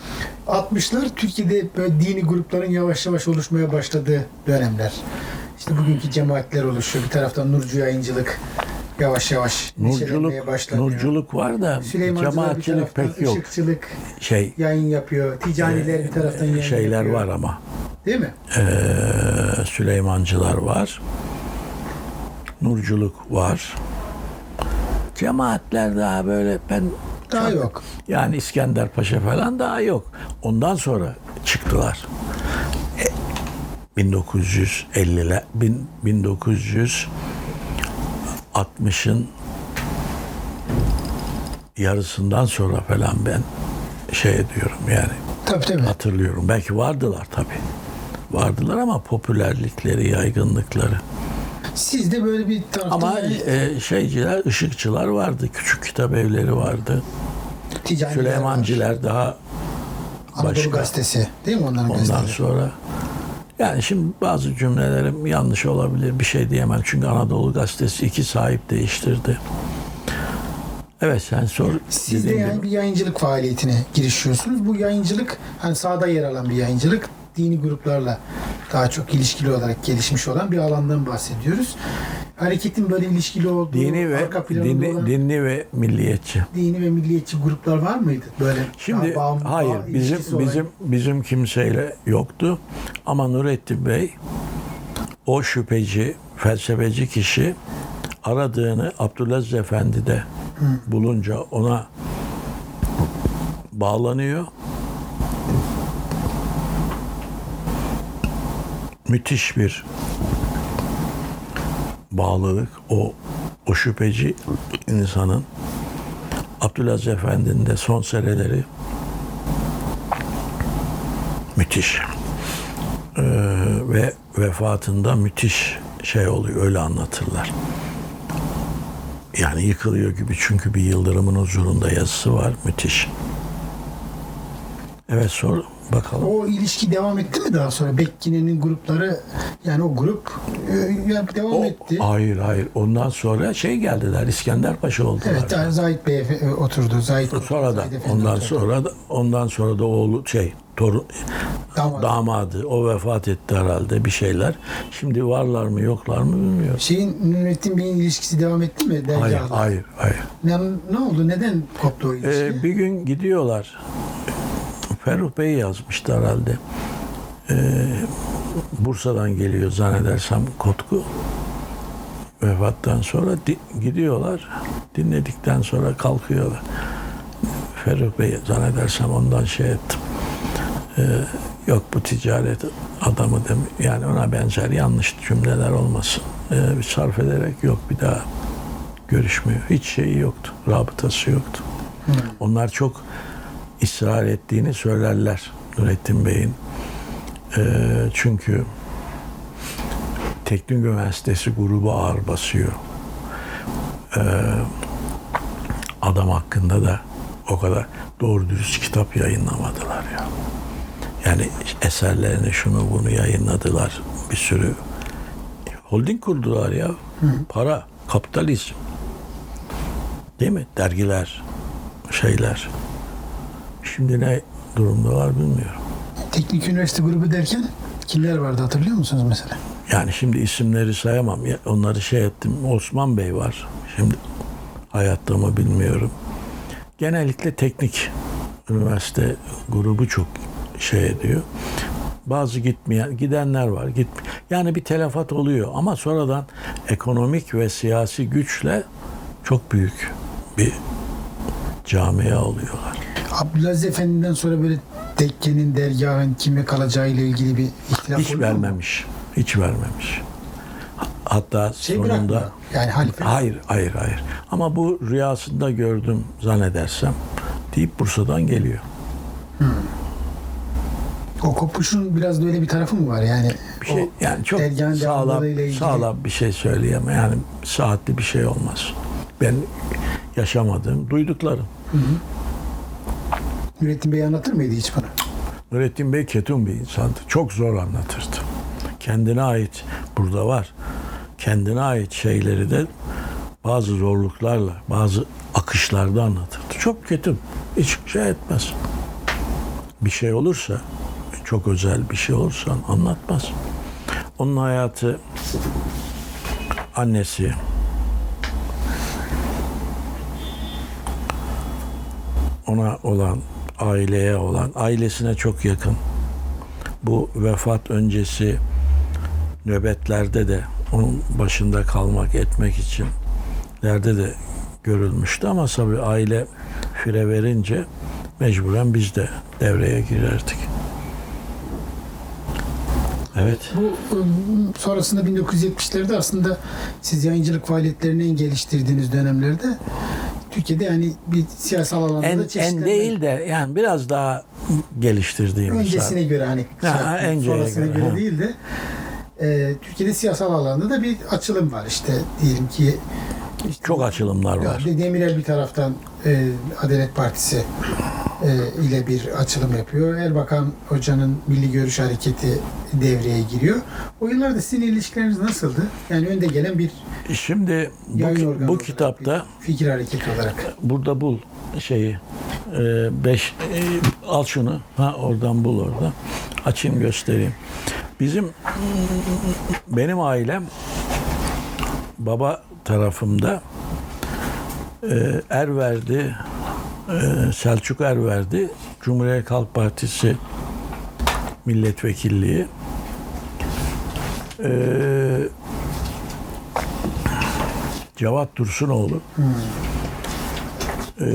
Speaker 1: 60'lar Türkiye'de böyle dini grupların yavaş yavaş oluşmaya başladığı dönemler. İşte bugünkü cemaatler oluşuyor. Bir taraftan Nurcu yayıncılık yavaş yavaş
Speaker 2: Nurculuk,
Speaker 1: başlanıyor.
Speaker 2: nurculuk var da cemaatçilik pek yok.
Speaker 1: ışıkçılık
Speaker 2: Şey
Speaker 1: yayın yapıyor. Ticaniler bir taraftan yayın
Speaker 2: şeyler
Speaker 1: yapıyor.
Speaker 2: var ama.
Speaker 1: Değil mi?
Speaker 2: Ee, Süleymancılar var. Nurculuk var. Cemaatler daha böyle ben
Speaker 1: Daha yok.
Speaker 2: yani İskender Paşa falan daha yok. Ondan sonra çıktılar. E, 1950'ler bin- 1960'ın yarısından sonra falan ben şey ediyorum yani
Speaker 1: Tabii tabii.
Speaker 2: hatırlıyorum. Belki vardılar tabii. Vardılar ama popülerlikleri, yaygınlıkları.
Speaker 1: Sizde böyle bir taraftan
Speaker 2: Ama e, şeyciler, ışıkçılar vardı. Küçük kitap evleri vardı.
Speaker 1: ticaniler var.
Speaker 2: Süleymanciler daha
Speaker 1: Anadolu
Speaker 2: başka.
Speaker 1: gazetesi. Değil mi onların
Speaker 2: Ondan
Speaker 1: gazeteleri?
Speaker 2: sonra yani şimdi bazı cümlelerim yanlış olabilir. Bir şey diyemem. Çünkü Anadolu Gazetesi iki sahip değiştirdi. Evet sen sor.
Speaker 1: Siz de yani
Speaker 2: gibi.
Speaker 1: bir yayıncılık faaliyetine girişiyorsunuz. Bu yayıncılık hani sahada yer alan bir yayıncılık. Dini gruplarla daha çok ilişkili olarak gelişmiş olan bir alandan bahsediyoruz. Hareketin böyle ilişkili olduğu,
Speaker 2: Dini ve
Speaker 1: arka
Speaker 2: dini,
Speaker 1: olan
Speaker 2: dinli ve milliyetçi.
Speaker 1: dini ve milliyetçi gruplar var mıydı? Böyle
Speaker 2: Şimdi
Speaker 1: bağımlı,
Speaker 2: hayır
Speaker 1: bağ
Speaker 2: bizim
Speaker 1: ilişkisi olan-
Speaker 2: bizim bizim kimseyle yoktu. Ama Nurettin Bey o şüpheci, felsefeci kişi aradığını Abdülaziz Efendi'de bulunca ona bağlanıyor. Müthiş bir bağlılık o o şüpheci insanın Abdülaziz Efendi'nin de son seneleri müthiş. Ee, ve vefatında müthiş şey oluyor öyle anlatırlar. Yani yıkılıyor gibi çünkü bir yıldırımın huzurunda yazısı var müthiş. Evet sor bakalım.
Speaker 1: O ilişki devam etti mi daha sonra? Bekkine'nin grupları yani o grup e, devam
Speaker 2: O-
Speaker 1: etti.
Speaker 2: hayır hayır ondan sonra şey geldiler İskender Paşa oldular.
Speaker 1: Evet, yani Zahit Bey e, oturdu. Zahit
Speaker 2: Sonra da ondan
Speaker 1: oturdu.
Speaker 2: sonra da ondan sonra da oğlu şey torun
Speaker 1: Damat.
Speaker 2: damadı o vefat etti herhalde bir şeyler. Şimdi varlar mı yoklar mı bilmiyorum.
Speaker 1: Şeyin Nurettin Bey'in ilişkisi devam etti mi?
Speaker 2: Hayır,
Speaker 1: Dergahla?
Speaker 2: hayır, hayır.
Speaker 1: Ne, ne oldu? Neden koptu o ilişki?
Speaker 2: Ee, bir gün gidiyorlar. Ferruh Bey yazmıştı herhalde. Ee, Bursa'dan geliyor zannedersem Kotku. Vefattan sonra di- gidiyorlar. Dinledikten sonra kalkıyorlar. Ferruh Bey zannedersem ondan şey ettim. Ee, yok bu ticaret adamı dem yani ona benzer yanlış cümleler olmasın. Ee, bir sarf ederek yok bir daha görüşmüyor. Hiç şeyi yoktu. Rabıtası yoktu. Onlar çok ısrar ettiğini söylerler Nurettin Bey'in. Ee, çünkü Teknik Üniversitesi grubu ağır basıyor. Ee, adam hakkında da o kadar doğru dürüst kitap yayınlamadılar ya. Yani eserlerini şunu bunu yayınladılar bir sürü. Holding kurdular ya. Para, kapitalizm. Değil mi? Dergiler, şeyler. Şimdi ne durumda var bilmiyorum.
Speaker 1: Teknik üniversite grubu derken kimler vardı hatırlıyor musunuz mesela?
Speaker 2: Yani şimdi isimleri sayamam. Ya Onları şey ettim. Osman Bey var. Şimdi hayatta mı bilmiyorum. Genellikle teknik üniversite grubu çok şey ediyor. Bazı gitmeyen, gidenler var. Git, yani bir telafat oluyor ama sonradan ekonomik ve siyasi güçle çok büyük bir camia oluyorlar.
Speaker 1: Abdülaziz Efendi'den sonra böyle tekkenin, dergahın kime kalacağı ile ilgili bir ihtilaf
Speaker 2: Hiç
Speaker 1: oluyor mu?
Speaker 2: vermemiş. Hiç vermemiş. Hatta
Speaker 1: Şey
Speaker 2: sonunda
Speaker 1: bırakmıyor. Yani halife.
Speaker 2: Hayır, hayır, hayır. Ama bu rüyasında gördüm zannedersem deyip Bursa'dan geliyor.
Speaker 1: O kopuşun biraz da öyle bir tarafı mı var? Yani
Speaker 2: Bir şey
Speaker 1: o
Speaker 2: yani çok sağlam
Speaker 1: ilgili-
Speaker 2: sağlam bir şey söyleyemem. Yani saatli bir şey olmaz. Ben yaşamadığım, duyduklarım.
Speaker 1: Nurettin Bey anlatır mıydı hiç bunu?
Speaker 2: Nurettin Bey ketum bir insandı. Çok zor anlatırdı. Kendine ait burada var. Kendine ait şeyleri de bazı zorluklarla, bazı akışlarda anlatırdı. Çok ketum. Hiç şey etmez. Bir şey olursa, çok özel bir şey olursa anlatmaz. Onun hayatı annesi ona olan aileye olan ailesine çok yakın. Bu vefat öncesi nöbetlerde de onun başında kalmak etmek için lerde de görülmüştü ama tabii aile fire verince mecburen biz de devreye girerdik. Evet.
Speaker 1: Bu sonrasında 1970'lerde aslında siz yayıncılık faaliyetlerini geliştirdiğiniz dönemlerde Türkiye'de yani bir siyasal alanda
Speaker 2: En,
Speaker 1: da
Speaker 2: en
Speaker 1: çeşitlenme-
Speaker 2: değil de yani biraz daha geliştirdiğimiz.
Speaker 1: öncesine göre hani
Speaker 2: Ha,
Speaker 1: sonrasına
Speaker 2: göre,
Speaker 1: göre,
Speaker 2: ha.
Speaker 1: değil de e, Türkiye'de siyasal alanda da bir açılım var işte diyelim ki işte,
Speaker 2: Çok açılımlar var.
Speaker 1: Demirel bir taraftan e, Adalet Partisi e, ile bir açılım yapıyor. Erbakan Hoca'nın Milli Görüş Hareketi devreye giriyor. O yıllarda sizin ilişkileriniz nasıldı? Yani önde gelen bir
Speaker 2: Şimdi bu, bu kitapta
Speaker 1: fikir hareketi olarak.
Speaker 2: burada bul şeyi e, beş e, al şunu ha oradan bul orada açayım göstereyim bizim benim ailem baba tarafımda e, Erverdi e, Selçuk Erverdi Cumhuriyet Halk Partisi milletvekilliği. E, Cevat Dursunoğlu e,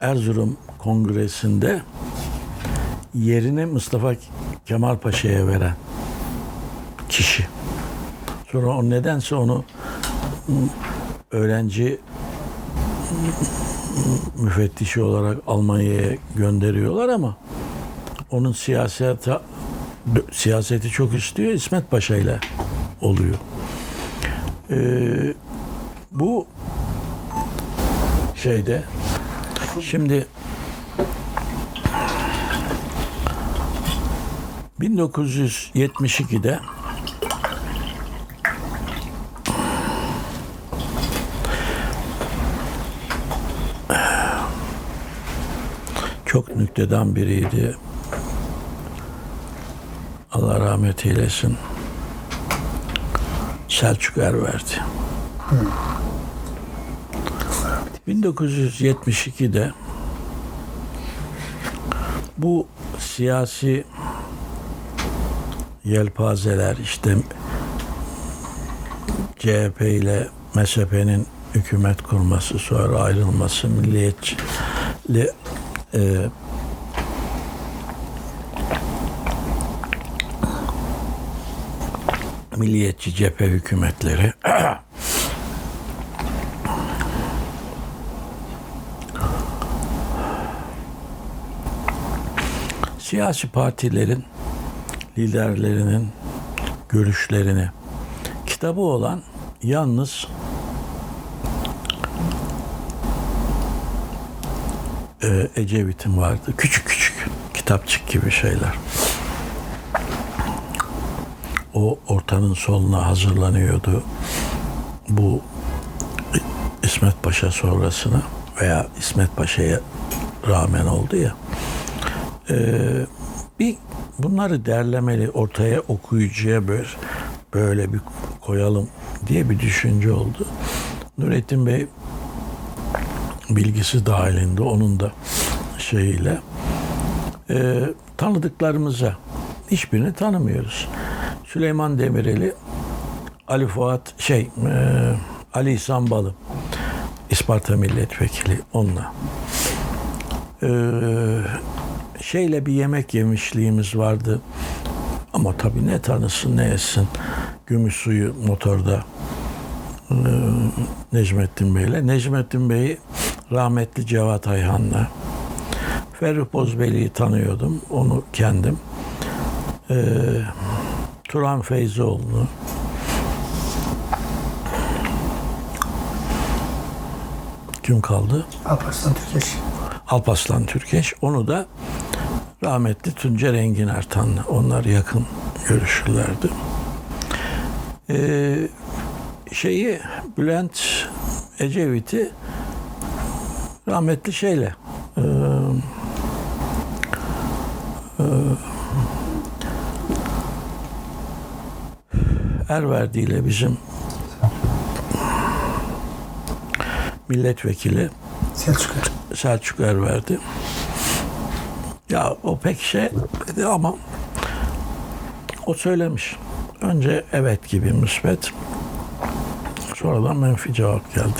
Speaker 2: Erzurum Kongresi'nde yerini Mustafa Kemal Paşa'ya veren kişi. Sonra o nedense onu öğrenci müfettişi olarak Almanya'ya gönderiyorlar ama onun siyasete siyaseti çok istiyor İsmet Paşa ile oluyor. Ee, bu şeyde şimdi 1972'de çok nükteden biriydi. Allah rahmet eylesin. Selçuk Erverdi. 1972'de bu siyasi yelpazeler işte CHP ile MSP'nin hükümet kurması sonra ayrılması milliyetçi e, milliyetçi cephe hükümetleri [clears throat] siyasi partilerin liderlerinin görüşlerini kitabı olan yalnız e, Ecevit'in vardı. Küçük küçük kitapçık gibi şeyler. O ortanın soluna hazırlanıyordu. Bu İsmet Paşa sonrasına veya İsmet Paşa'ya rağmen oldu ya. Ee, bir bunları derlemeli ortaya okuyucuya böyle, böyle bir koyalım diye bir düşünce oldu. Nurettin Bey bilgisi dahilinde onun da şeyiyle e, tanıdıklarımıza hiçbirini tanımıyoruz. Süleyman Demireli, Ali Fuat şey e, Ali İhsan Balı İsparta milletvekili onunla. E, şeyle bir yemek yemişliğimiz vardı. Ama tabii ne tanısın ne etsin. Gümüş suyu motorda e, Necmettin Bey'le. Necmettin Bey'i rahmetli Cevat Ayhan'la. Ferruh Bozbeli'yi tanıyordum. Onu kendim. E, Turan Feyzoğlu'nu. Kim kaldı?
Speaker 1: Alparslan Türkeş.
Speaker 2: Alpaslan Türkeş. Onu da rahmetli Tuncer Engin Ertan'la. Onlar yakın görüşürlerdi. Ee, şeyi Bülent Ecevit'i rahmetli şeyle e, e, Erverdi ile bizim milletvekili
Speaker 1: Selçuk Er.
Speaker 2: Selçuk Erverdi. Ya o pek şey dedi ama o söylemiş. Önce evet gibi müsbet. Sonradan menfi cevap geldi.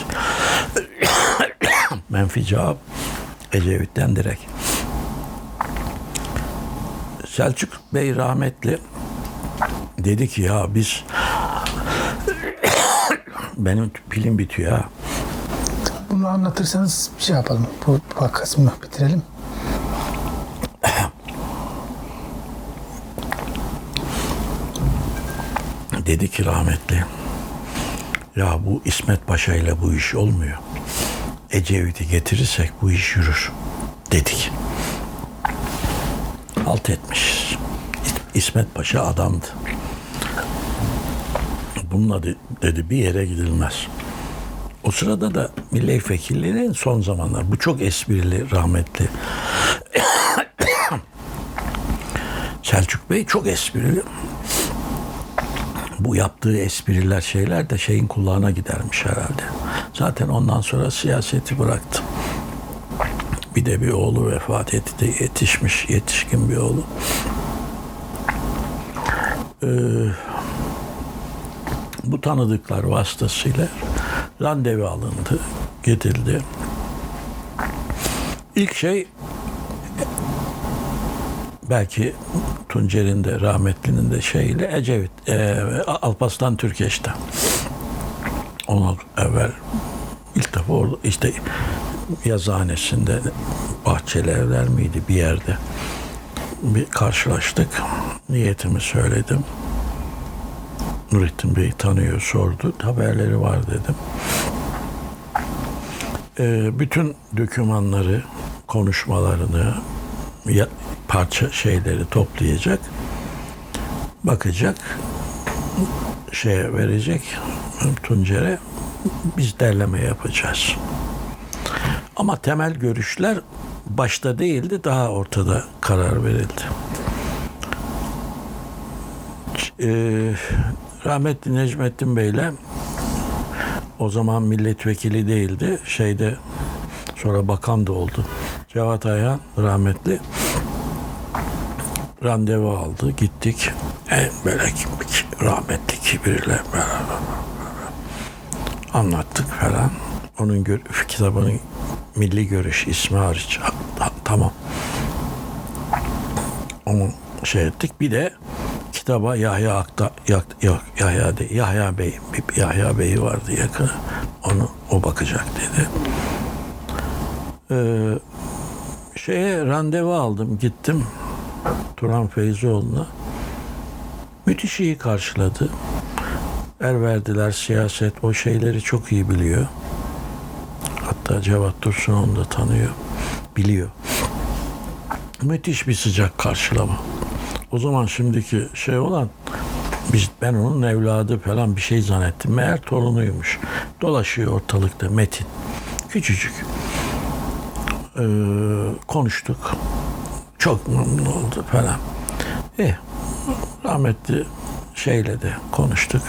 Speaker 2: Menfi cevap Ecevit'ten direkt. Selçuk Bey rahmetli dedi ki ya biz [coughs] benim pilim bitiyor ha.
Speaker 1: Bunu anlatırsanız bir şey yapalım. Bu, bu kısmını bitirelim.
Speaker 2: Dedi ki rahmetli, ya bu İsmet Paşa ile bu iş olmuyor. Ecevit'i getirirsek bu iş yürür dedik. Halt etmiş. İsmet Paşa adamdı. Bununla de- dedi bir yere gidilmez. O sırada da milletvekilliğinin son zamanlar bu çok esprili rahmetli [coughs] Selçuk Bey çok esprili bu yaptığı espriler şeyler de şeyin kulağına gidermiş herhalde. Zaten ondan sonra siyaseti bıraktı. Bir de bir oğlu vefat etti. Yetişmiş, yetişkin bir oğlu. Ee, bu tanıdıklar vasıtasıyla randevu alındı, gidildi. İlk şey belki Tuncer'in de rahmetlinin de şeyiyle Ecevit, e, Alpaslan Türkeş'te. Onu evvel ilk defa orada işte yazıhanesinde bahçeli evler miydi bir yerde bir karşılaştık. Niyetimi söyledim. Nurettin Bey tanıyor sordu. Haberleri var dedim. E, bütün dokümanları, konuşmalarını, ya, parça şeyleri toplayacak. Bakacak. Şeye verecek. Tuncer'e biz derleme yapacağız. Ama temel görüşler başta değildi daha ortada karar verildi. Ç- e, rahmetli Necmettin Bey'le o zaman milletvekili değildi. Şeyde sonra bakan da oldu. Cevat Ayhan rahmetli randevu aldı. Gittik. En böyle rahmetli kibirle beraber anlattık falan. Onun gör, kitabının Milli Görüş ismi hariç. Ha- tamam. Onu şey ettik. Bir de kitaba Yahya Akta yok Yahya değil, Yahya Bey bir Yahya Bey vardı yakın. Onu o bakacak dedi. Ee, şeye randevu aldım gittim Turan Feyzoğlu'na. Müthiş iyi karşıladı. Er verdiler siyaset o şeyleri çok iyi biliyor. Hatta Cevat Dursun onu da tanıyor. Biliyor. Müthiş bir sıcak karşılama. O zaman şimdiki şey olan biz ben onun evladı falan bir şey zannettim. Meğer torunuymuş. Dolaşıyor ortalıkta Metin. Küçücük. Ee, konuştuk. Çok memnun oldu falan. Eh, rahmetli şeyle de konuştuk.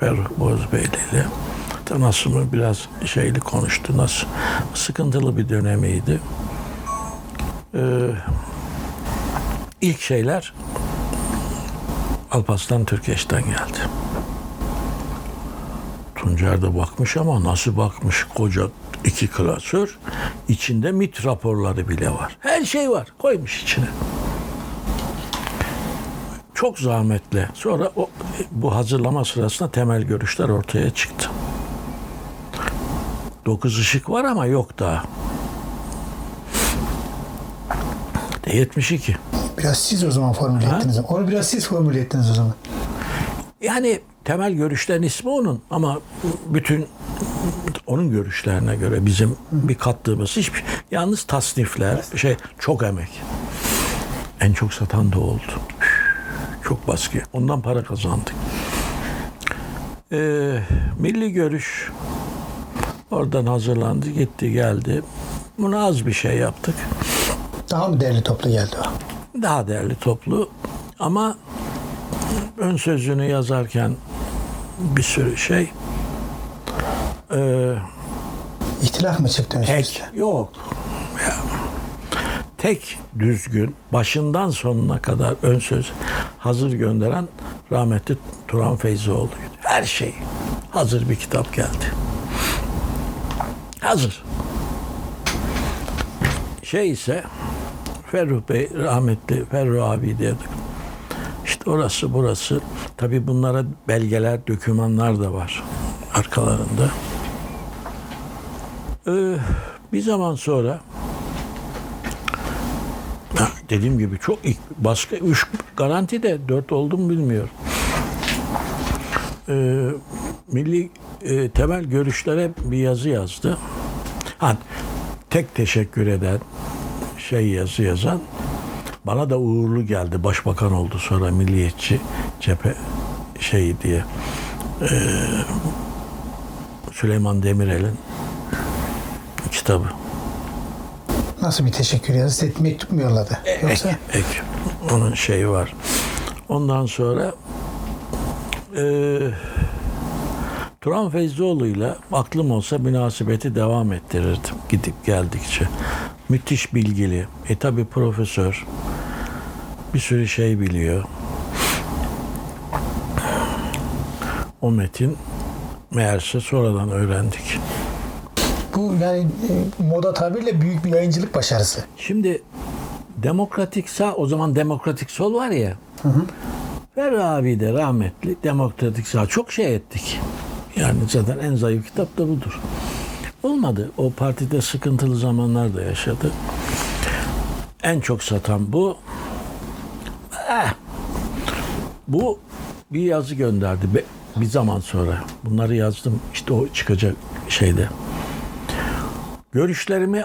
Speaker 2: Ferruh Bozbeyli ile. Mı biraz şeyli konuştu. Nasıl sıkıntılı bir dönemiydi. Ee, ilk şeyler Alparslan Türkeş'ten geldi. Tuncer de bakmış ama nasıl bakmış koca iki klasör. içinde MIT raporları bile var. Her şey var. Koymuş içine. Çok zahmetle. Sonra o, bu hazırlama sırasında temel görüşler ortaya çıktı. Dokuz ışık var ama yok daha. De 72.
Speaker 1: Biraz siz o zaman formüle
Speaker 2: Ha?
Speaker 1: ettiniz. Onu biraz siz formüle ettiniz o zaman.
Speaker 2: Yani temel görüşlerin ismi onun ama bütün onun görüşlerine göre bizim bir kattığımız hiçbir yalnız tasnifler şey çok emek. En çok satan da oldu. Çok baskı. Ondan para kazandık. Ee, milli görüş oradan hazırlandı gitti geldi. Buna az bir şey yaptık.
Speaker 1: Daha mı derli toplu geldi o?
Speaker 2: Daha değerli toplu ama ön sözünü yazarken bir sürü şey e,
Speaker 1: İhtilaf mı çıktı
Speaker 2: yok. Ya, tek düzgün başından sonuna kadar ön söz hazır gönderen rahmetli Turan Feyzioğlu'ydu. Her şey hazır bir kitap geldi. Hazır. Şey ise Ferruh Bey rahmetli Ferruh abi diyorduk. İşte orası burası. Tabii bunlara belgeler, dokümanlar da var arkalarında. Ee, bir zaman sonra dediğim gibi çok ilk baskı üç garanti de dört oldu mu bilmiyorum. Ee, milli e, temel görüşlere bir yazı yazdı. Ha, tek teşekkür eden şey yazı yazan bana da uğurlu geldi. Başbakan oldu sonra milliyetçi cephe şeyi diye. Ee, Süleyman Demirel'in kitabı.
Speaker 1: Nasıl bir teşekkür yazısı? Size mektup mu yolladı? Yoksa
Speaker 2: Ek, ek. Onun şeyi var. Ondan sonra eee Turan Feyzioğlu'yla aklım olsa münasebeti devam ettirirdim gidip geldikçe. Müthiş bilgili. E tabi profesör. Bir sürü şey biliyor. O metin meğerse sonradan öğrendik.
Speaker 1: Bu yani e, moda tabirle büyük bir yayıncılık başarısı.
Speaker 2: Şimdi demokratik sağ o zaman demokratik sol var ya. Ferri abi de rahmetli demokratik sağ çok şey ettik. Yani zaten en zayıf kitap da budur. Olmadı. O partide sıkıntılı zamanlar da yaşadı. En çok satan bu. Eh, bu bir yazı gönderdi bir zaman sonra. Bunları yazdım işte o çıkacak şeyde. Görüşlerimi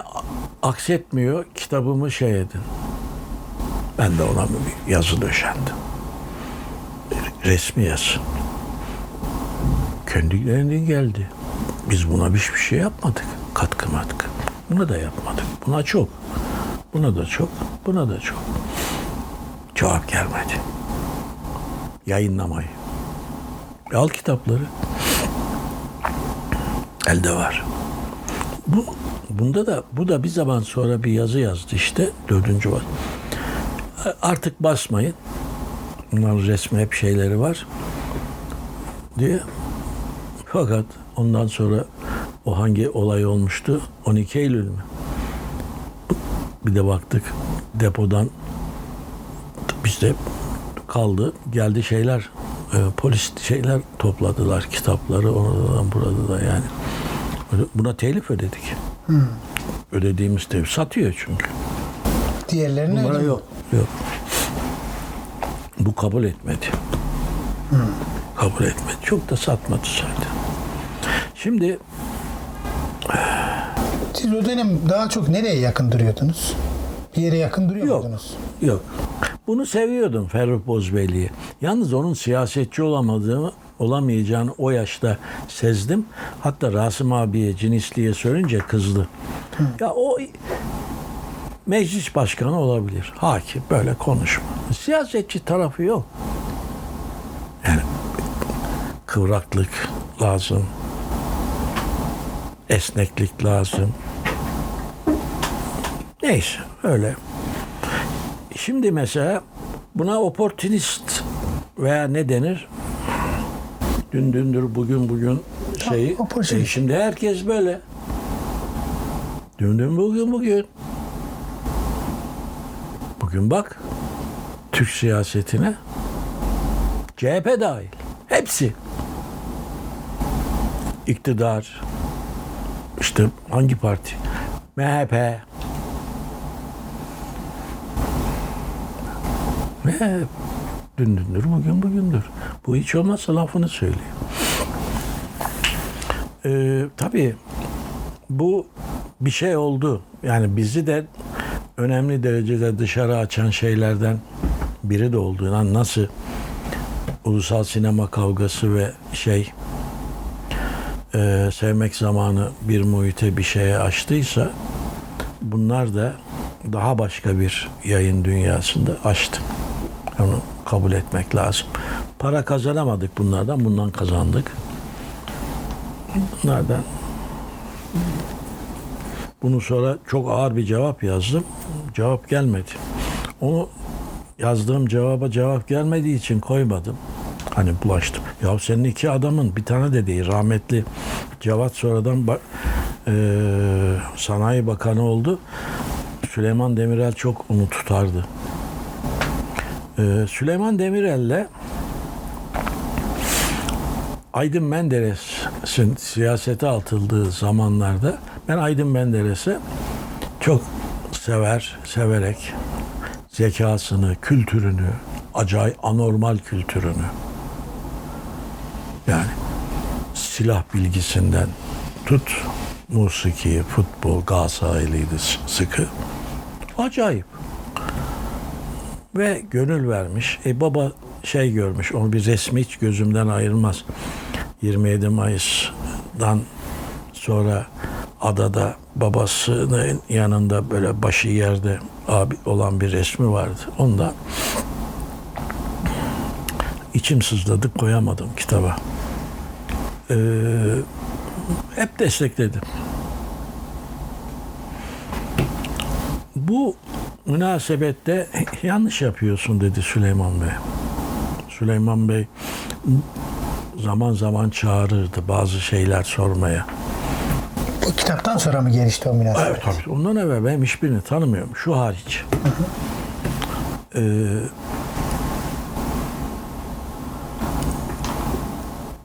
Speaker 2: aksetmiyor, kitabımı şey edin. Ben de ona bir yazı döşendim. Resmi yazı. Kendilerine geldi. Biz buna hiçbir şey yapmadık. Katkı matkı. Buna da yapmadık. Buna çok. Buna da çok. Buna da çok. Cevap gelmedi. Yayınlamayı. Al kitapları. Elde var. Bu bunda da bu da bir zaman sonra bir yazı yazdı işte dördüncü var. Artık basmayın. Bunların resmi hep şeyleri var diye. Fakat ondan sonra o hangi olay olmuştu? 12 Eylül mü? Bir de baktık depodan bizde kaldı. Geldi şeyler e, polis şeyler topladılar kitapları oradan burada da yani. Buna telif ödedik. Ödediğimiz telif satıyor çünkü.
Speaker 1: Diğerlerini
Speaker 2: Bunlara yok. Yok. Bu kabul etmedi. Kabul etmedi. Çok da satmadı zaten. Şimdi
Speaker 1: Siz o dönem daha çok nereye yakın duruyordunuz? Bir yere yakın duruyor
Speaker 2: Yok.
Speaker 1: muydunuz?
Speaker 2: Yok. Bunu seviyordum Ferruh Bozbeyli'yi. Yalnız onun siyasetçi olamadığını, olamayacağını o yaşta sezdim. Hatta Rasım abiye, Cinisli'ye söyleyince kızdı. Ya o meclis başkanı olabilir. Hakim böyle konuşma. Siyasetçi tarafı yok. Yani kıvraklık lazım. Esneklik lazım. Neyse öyle. Şimdi mesela buna oportunist veya ne denir? Dün dündür bugün bugün şeyi.
Speaker 1: oportunist.
Speaker 2: E şimdi herkes böyle. Dün dün bugün bugün. Bugün bak Türk siyasetine CHP dahil. Hepsi. İktidar. işte hangi parti? MHP. Ve dün dündür, bugün bugündür. Bu hiç olmazsa lafını söylüyor. Ee, tabii bu bir şey oldu. Yani bizi de önemli derecede dışarı açan şeylerden biri de oldu. Yani nasıl ulusal sinema kavgası ve şey e, sevmek zamanı bir muhite bir şeye açtıysa bunlar da daha başka bir yayın dünyasında açtı. Onu kabul etmek lazım. Para kazanamadık bunlardan, bundan kazandık. Bunlardan bunu sonra çok ağır bir cevap yazdım. Cevap gelmedi. Onu yazdığım cevaba cevap gelmediği için koymadım. Hani bulaştım. Ya senin iki adamın bir tane de değil. Rahmetli Cevat sonradan ba- eee, Sanayi Bakanı oldu. Süleyman Demirel çok onu tutardı. Eee, Süleyman Demirel'le Aydın Menderes'in siyasete atıldığı zamanlarda ben Aydın Menderes'i çok sever, severek zekasını, kültürünü, acayip anormal kültürünü yani silah bilgisinden tut musiki, futbol, Galatasaraylıydı sıkı. Acayip. Ve gönül vermiş. E baba şey görmüş. Onu bir resmi hiç gözümden ayırmaz. 27 Mayıs'dan sonra adada babasının yanında böyle başı yerde abi olan bir resmi vardı. Ondan içim sızladı koyamadım kitaba. Ee, hep destekledim. Bu münasebette [laughs] yanlış yapıyorsun dedi Süleyman Bey. Süleyman Bey zaman zaman çağırırdı bazı şeyler sormaya.
Speaker 1: Bu kitaptan sonra mı gelişti o münasebet?
Speaker 2: Evet tabii. Ondan evvel ben hiçbirini tanımıyorum. Şu hariç. Ee,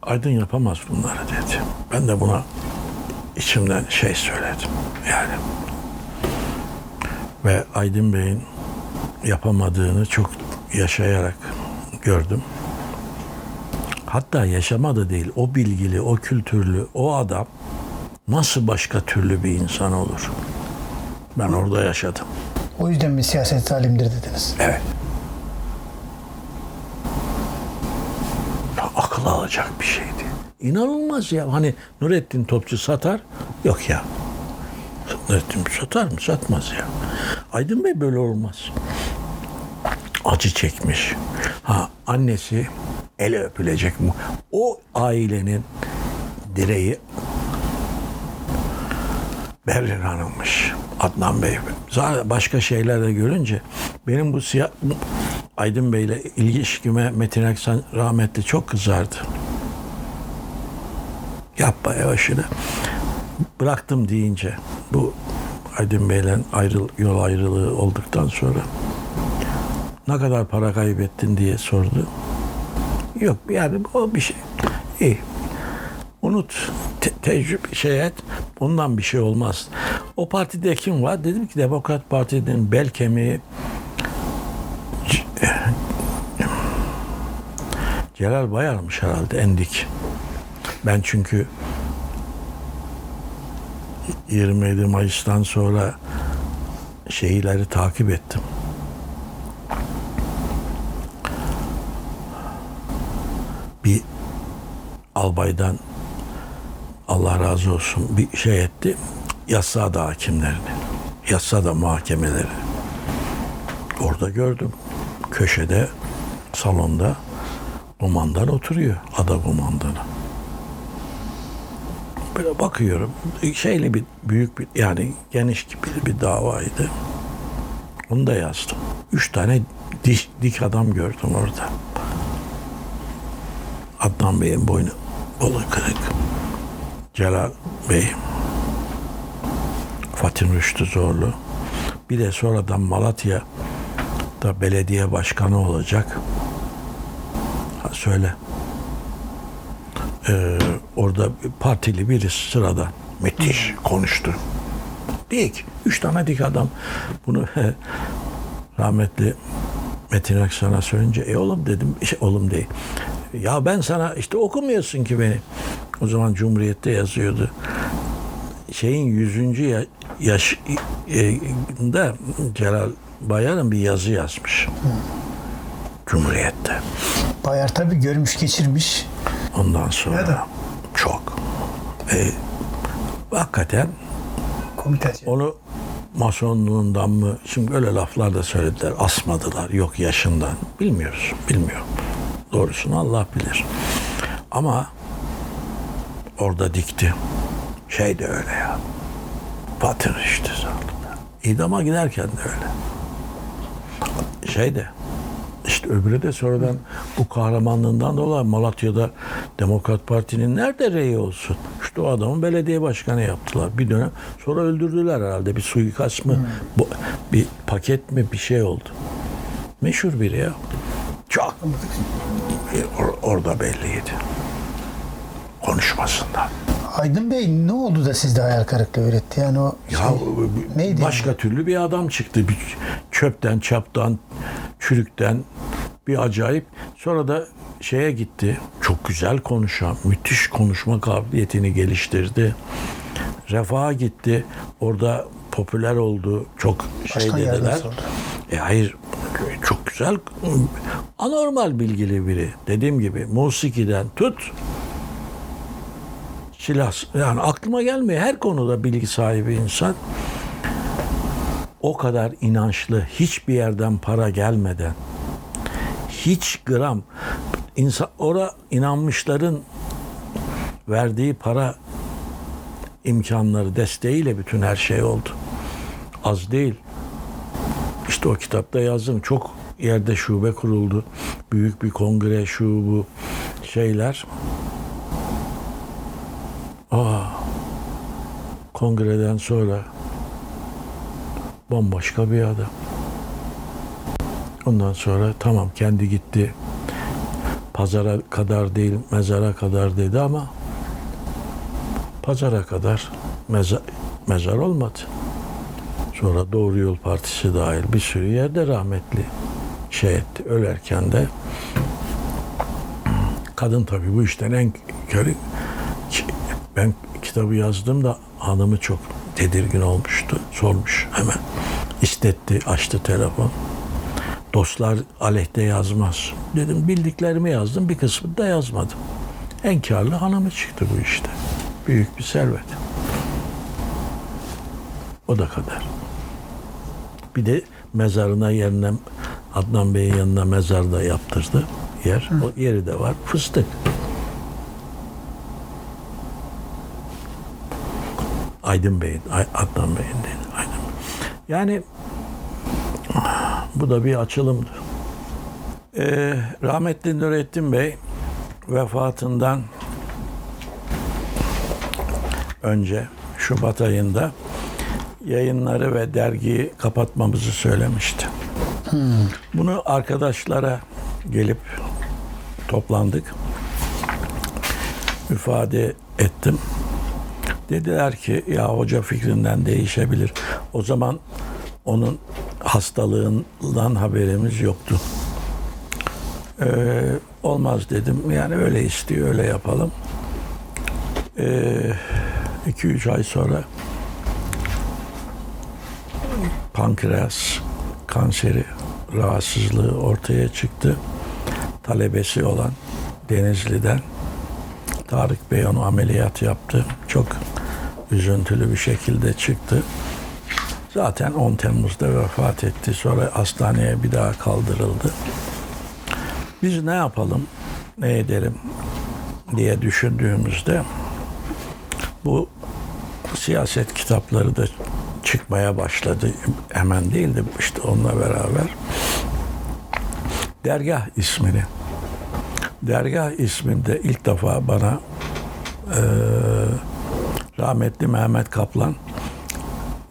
Speaker 2: Aydın yapamaz bunları dedi. Ben de buna içimden şey söyledim. Yani ve Aydın Bey'in yapamadığını çok yaşayarak gördüm. Hatta yaşamadı değil, o bilgili, o kültürlü, o adam nasıl başka türlü bir insan olur? Ben orada yaşadım.
Speaker 1: O yüzden mi siyaset zalimdir dediniz?
Speaker 2: Evet. Akıl alacak bir şeydi. İnanılmaz ya. Hani Nurettin Topçu satar. Yok ya. Satar mı? Satmaz ya. Aydın Bey böyle olmaz. Acı çekmiş. Ha annesi ele öpülecek mi? O ailenin direği Berlin Hanım'mış. Adnan Bey. Zaten başka şeyler de görünce benim bu siyah Aydın Bey'le ilişkime Metin Aksan rahmetli çok kızardı. Yapma yavaşını. Bıraktım deyince bu Aydın Bey'le ayrıl, yol ayrılığı olduktan sonra ne kadar para kaybettin diye sordu. Yok yani o bir şey. İyi. Unut. Te- tecrübe şey et. Bundan bir şey olmaz. O partide kim var? Dedim ki Demokrat Parti'nin bel kemiği Celal Bayar'mış herhalde endik. Ben çünkü 27 Mayıs'tan sonra şeyleri takip ettim. Bir albaydan Allah razı olsun bir şey etti. Yassada hakimlerini, yassada muhakemeleri. Orada gördüm. Köşede, salonda kumandan oturuyor. Ada kumandanı. Böyle bakıyorum. Şeyli bir büyük bir yani geniş gibi bir davaydı. Onu da yazdım. Üç tane dik, dik adam gördüm orada. Adnan Bey'in boynu bolu kırık. Celal Bey. Fatih Rüştü Zorlu. Bir de sonradan Malatya da belediye başkanı olacak. Ha, söyle. Ee, orada partili birisi sıradan. Müthiş konuştu. Dik. Üç tane dik adam. Bunu [laughs] rahmetli Metin Aksan'a söyleyince e oğlum dedim. Şey, oğlum değil. Ya ben sana işte okumuyorsun ki beni. O zaman Cumhuriyet'te yazıyordu. Şeyin 100. ya- yaş e, Celal Bayar'ın bir yazı yazmış. Cumhuriyet'te.
Speaker 1: Bayar tabii görmüş geçirmiş.
Speaker 2: Ondan sonra
Speaker 1: Ya da-
Speaker 2: çok. E, hakikaten
Speaker 1: Komitacı.
Speaker 2: onu masonluğundan mı şimdi öyle laflar da söylediler asmadılar yok yaşından. Bilmiyoruz bilmiyorum. Doğrusunu Allah bilir. Ama orada dikti. Şey de öyle ya. Fatih işte idama giderken de öyle. Şey de işte öbürü de sonradan bu kahramanlığından dolayı Malatya'da Demokrat Parti'nin nerede reyi olsun? İşte o adamın belediye başkanı yaptılar bir dönem. Sonra öldürdüler herhalde. Bir suikast mı? Bu, bir paket mi? Bir şey oldu. Meşhur biri ya. Çok. Or- orada belliydi. Konuşmasından.
Speaker 1: Aydın Bey ne oldu da sizde hayal kırıklığı üretti? Yani o
Speaker 2: Ya
Speaker 1: şey, neydi?
Speaker 2: başka türlü bir adam çıktı. Bir çöpten, çaptan, çürükten bir acayip. Sonra da şeye gitti. Çok güzel konuşan, müthiş konuşma kabiliyetini geliştirdi. Refaha gitti. Orada popüler oldu. Çok şey
Speaker 1: Başkan
Speaker 2: dediler.
Speaker 1: yardımcısı oldu.
Speaker 2: E hayır çok güzel anormal bilgili biri. Dediğim gibi musikiden tut silah yani aklıma gelmiyor her konuda bilgi sahibi insan o kadar inançlı hiçbir yerden para gelmeden hiç gram insan ora inanmışların verdiği para imkanları desteğiyle bütün her şey oldu. Az değil. İşte o kitapta yazdım. Çok yerde şube kuruldu. Büyük bir kongre şu bu şeyler. Aa, kongreden sonra bambaşka bir adam. Ondan sonra tamam kendi gitti. Pazara kadar değil mezara kadar dedi ama pazara kadar mezar, mezar olmadı. Sonra Doğru Yol Partisi dahil bir sürü yerde rahmetli şey etti. Ölerken de kadın tabii bu işten en körü ben kitabı yazdım da hanımı çok tedirgin olmuştu. Sormuş hemen. İstetti, açtı telefon. Dostlar aleyhte yazmaz. Dedim bildiklerimi yazdım, bir kısmını da yazmadım. En karlı hanımı çıktı bu işte. Büyük bir servet. O da kadar. Bir de mezarına yerine Adnan Bey'in yanına mezar da yaptırdı yer. O yeri de var. Fıstık. Aydın Bey'in, Adnan Bey'in değil. Aydın. Yani bu da bir açılımdı. Ee, rahmetli Nurettin Bey vefatından önce Şubat ayında yayınları ve dergiyi kapatmamızı söylemişti. Bunu arkadaşlara gelip toplandık. ifade ettim. Dediler ki ya hoca fikrinden değişebilir. O zaman onun hastalığından haberimiz yoktu. Ee, olmaz dedim. Yani öyle istiyor, öyle yapalım. 2-3 ay sonra pankreas kanseri rahatsızlığı ortaya çıktı. Talebesi olan Denizli'den Tarık Bey onu ameliyat yaptı. Çok üzüntülü bir şekilde çıktı. Zaten 10 Temmuz'da vefat etti. Sonra hastaneye bir daha kaldırıldı. Biz ne yapalım, ne edelim diye düşündüğümüzde bu siyaset kitapları da çıkmaya başladı. Hemen değildi işte onunla beraber. Dergah ismini. Dergah isminde ilk defa bana eee, rahmetli Mehmet Kaplan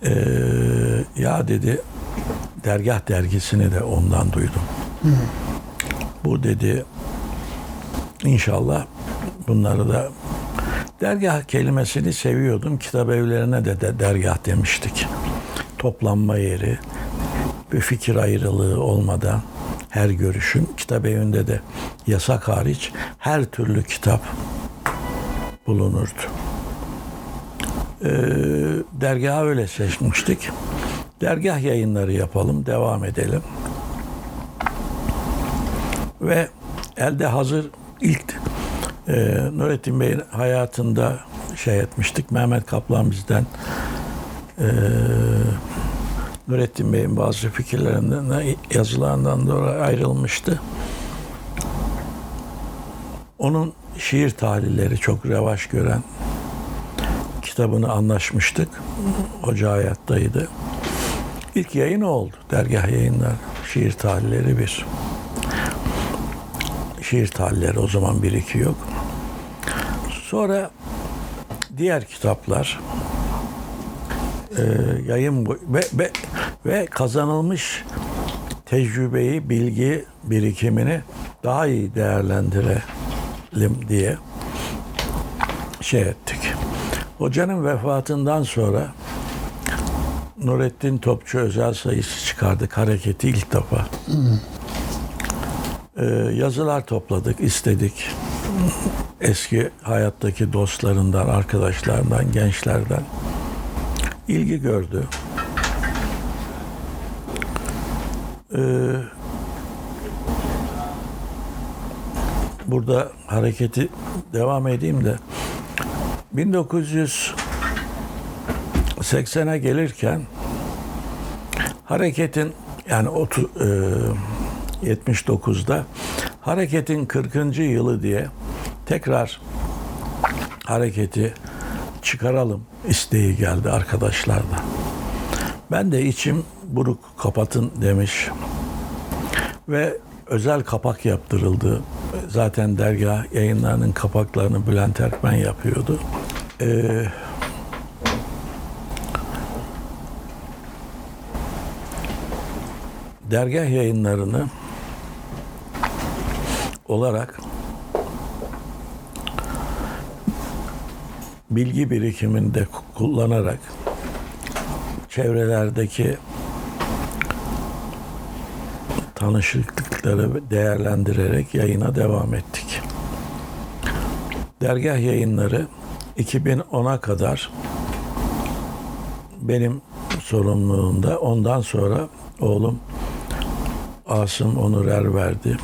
Speaker 2: eee, ya dedi dergah dergisini de ondan duydum. Bu dedi inşallah bunları da dergah kelimesini seviyordum. Kitap evlerine de, de dergah demiştik. Toplanma yeri bir fikir ayrılığı olmadan her görüşün kitap evinde de yasak hariç her türlü kitap bulunurdu. Ee, dergahı öyle seçmiştik. Dergah yayınları yapalım, devam edelim. Ve elde hazır ilk e, Nurettin Bey'in hayatında şey etmiştik. Mehmet Kaplan bizden e, Nurettin Bey'in bazı fikirlerinden, yazılarından dolayı ayrılmıştı. Onun şiir tahlilleri çok revaş gören kitabını anlaşmıştık. Hoca hayattaydı. İlk yayın oldu. Dergah yayınlar. Şiir tahlilleri bir. Şiir tahlilleri o zaman bir iki yok. Sonra diğer kitaplar e, yayın ve, ve, ve kazanılmış tecrübeyi, bilgi birikimini daha iyi değerlendirelim diye şey ettik. Hocanın vefatından sonra Nurettin Topçu özel sayısı çıkardık. Hareketi ilk defa. Ee, yazılar topladık, istedik. Eski hayattaki dostlarından, arkadaşlarından, gençlerden ilgi gördü. Ee, burada hareketi devam edeyim de 1980'e gelirken hareketin yani 30, e, 79'da hareketin 40. yılı diye tekrar hareketi çıkaralım isteği geldi arkadaşlardan. Ben de içim buruk kapatın demiş ve özel kapak yaptırıldı. Zaten dergah yayınlarının kapaklarını Bülent Erkmen yapıyordu. Ee, dergah yayınlarını olarak bilgi birikiminde kullanarak çevrelerdeki tanışıklıkları değerlendirerek yayına devam ettik. Dergah yayınları 2010'a kadar benim sorumluluğumda. Ondan sonra oğlum Asım Onur Er verdi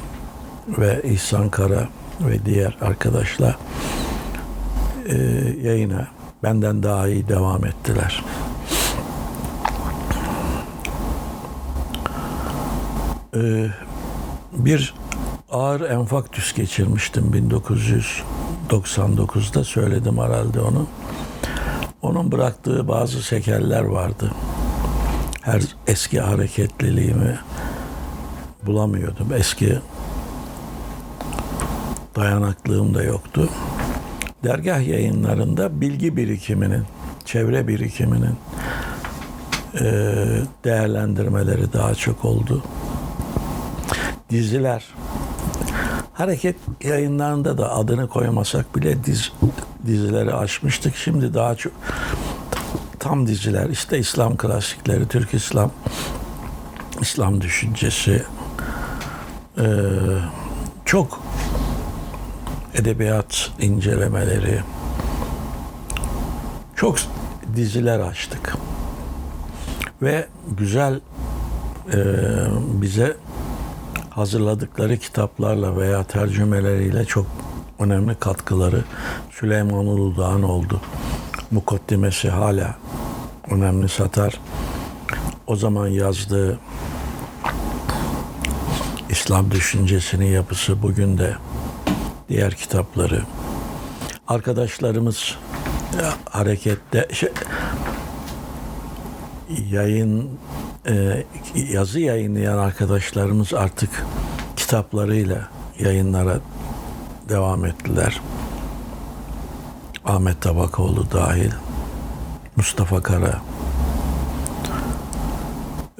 Speaker 2: ve İhsan Kara ve diğer arkadaşla e, yayına benden daha iyi devam ettiler. E, bir ağır enfaktüs geçirmiştim 1999'da söyledim herhalde onu. Onun bıraktığı bazı sekeller vardı. Her eski hareketliliğimi bulamıyordum. Eski dayanaklığım da yoktu. Dergah yayınlarında bilgi birikiminin, çevre birikiminin eee, değerlendirmeleri daha çok oldu. Diziler. Hareket yayınlarında da adını koymasak bile diz, dizileri açmıştık. Şimdi daha çok tam diziler işte İslam klasikleri, Türk İslam, İslam düşüncesi, eee, çok edebiyat incelemeleri, çok diziler açtık. Ve güzel eee, bize hazırladıkları kitaplarla veya tercümeleriyle çok önemli katkıları Süleyman Uludağ'ın oldu. Mukaddimesi hala önemli satar. O zaman yazdığı İslam düşüncesinin yapısı bugün de diğer kitapları. Arkadaşlarımız harekette şey, yayın e, yazı yayınlayan arkadaşlarımız artık kitaplarıyla yayınlara devam ettiler. Ahmet Tabakoğlu dahil, Mustafa Kara.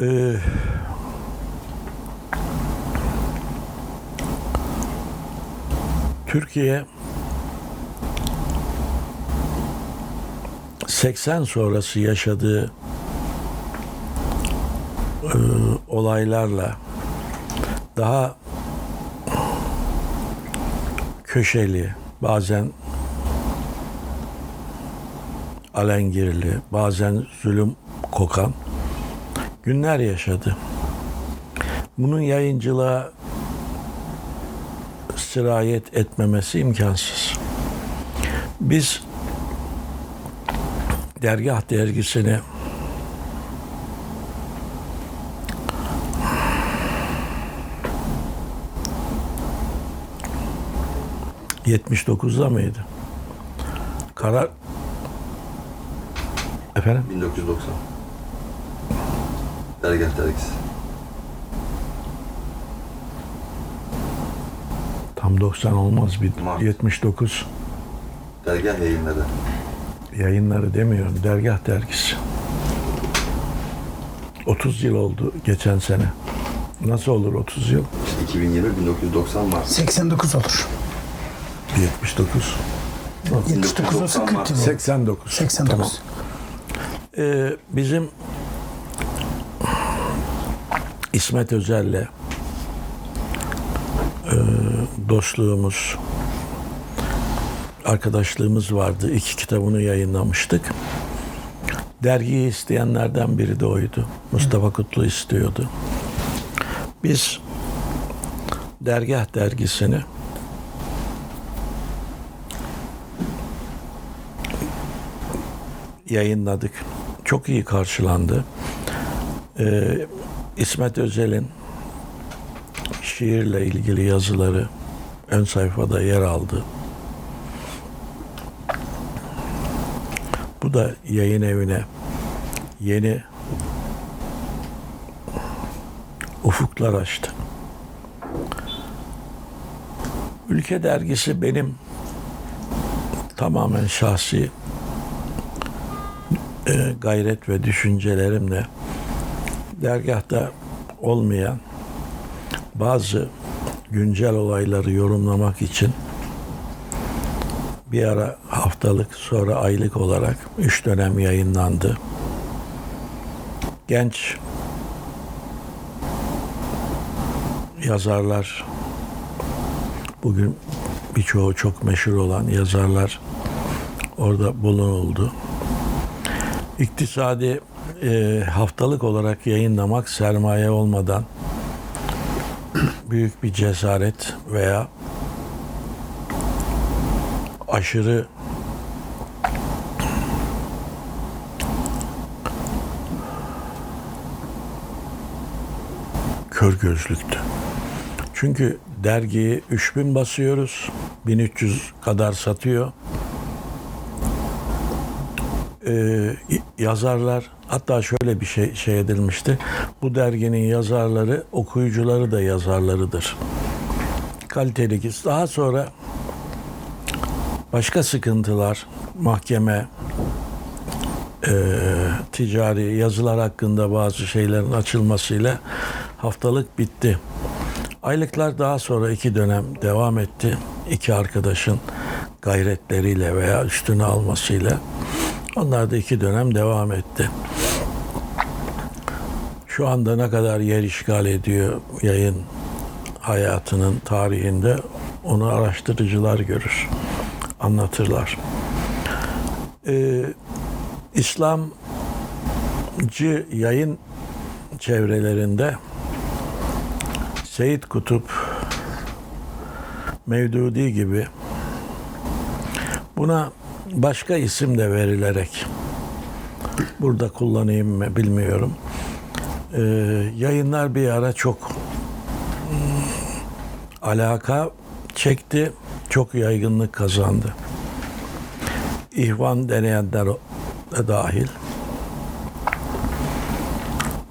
Speaker 2: Ee, Türkiye 80 sonrası yaşadığı e, olaylarla daha köşeli, bazen alengirli, bazen zulüm kokan günler yaşadı. Bunun yayıncılığa sirayet etmemesi imkansız. Biz dergah dergisini ...79'da mıydı? Karar... Efendim?
Speaker 4: 1990. Dergah dergisi.
Speaker 2: Tam 90 olmaz bir
Speaker 4: Mart.
Speaker 2: 79
Speaker 4: Dergah yayınları.
Speaker 2: yayınları demiyorum. Dergah dergisi. 30 yıl oldu geçen sene. Nasıl olur 30 yıl?
Speaker 4: İşte 2020 1990 Mart.
Speaker 1: 89 olur.
Speaker 2: 79.
Speaker 1: 79 olsa 40 yıl olur.
Speaker 2: 89.
Speaker 1: 89.
Speaker 2: Tamam. Ee, bizim İsmet Özel'le e, dostluğumuz, arkadaşlığımız vardı. İki kitabını yayınlamıştık. Dergiyi isteyenlerden biri de oydu. Mustafa Kutlu istiyordu. Biz Dergah dergisini yayınladık. Çok iyi karşılandı. Ee, İsmet Özel'in şiirle ilgili yazıları ön sayfada yer aldı. Bu da yayın evine yeni ufuklar açtı. Ülke dergisi benim tamamen şahsi e, gayret ve düşüncelerimle dergahta olmayan bazı güncel olayları yorumlamak için bir ara haftalık sonra aylık olarak üç dönem yayınlandı. Genç yazarlar bugün birçoğu çok meşhur olan yazarlar orada bulunuldu. İktisadi e, haftalık olarak yayınlamak sermaye olmadan büyük bir cesaret veya aşırı kör gözlüktü. Çünkü dergiyi 3000 basıyoruz. 1300 kadar satıyor. Ee, yazarlar hatta şöyle bir şey şey edilmişti. Bu derginin yazarları okuyucuları da yazarlarıdır. Kaliteli daha sonra başka sıkıntılar mahkeme e, ticari yazılar hakkında bazı şeylerin açılmasıyla haftalık bitti. Aylıklar daha sonra iki dönem devam etti. İki arkadaşın gayretleriyle veya üstüne almasıyla. Onlar da iki dönem devam etti. Şu anda ne kadar yer işgal ediyor yayın hayatının tarihinde onu araştırıcılar görür, anlatırlar. Ee, İslamcı yayın çevrelerinde Seyit Kutup, Mevdudi gibi buna başka isim de verilerek burada kullanayım mı bilmiyorum. Ee, yayınlar bir ara çok hmm, alaka çekti, çok yaygınlık kazandı. İhvan deneyenler de dahil.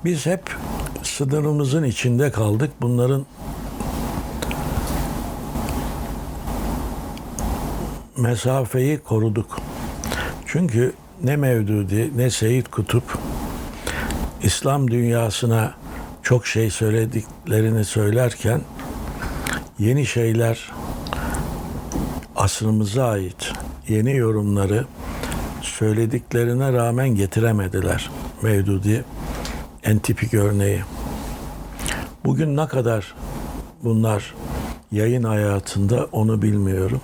Speaker 2: Biz hep sınırımızın içinde kaldık. Bunların mesafeyi koruduk. Çünkü ne Mevdudi ne Seyit Kutup İslam dünyasına çok şey söylediklerini söylerken yeni şeyler asrımıza ait yeni yorumları söylediklerine rağmen getiremediler. Mevdudi en tipik örneği. Bugün ne kadar bunlar yayın hayatında onu bilmiyorum.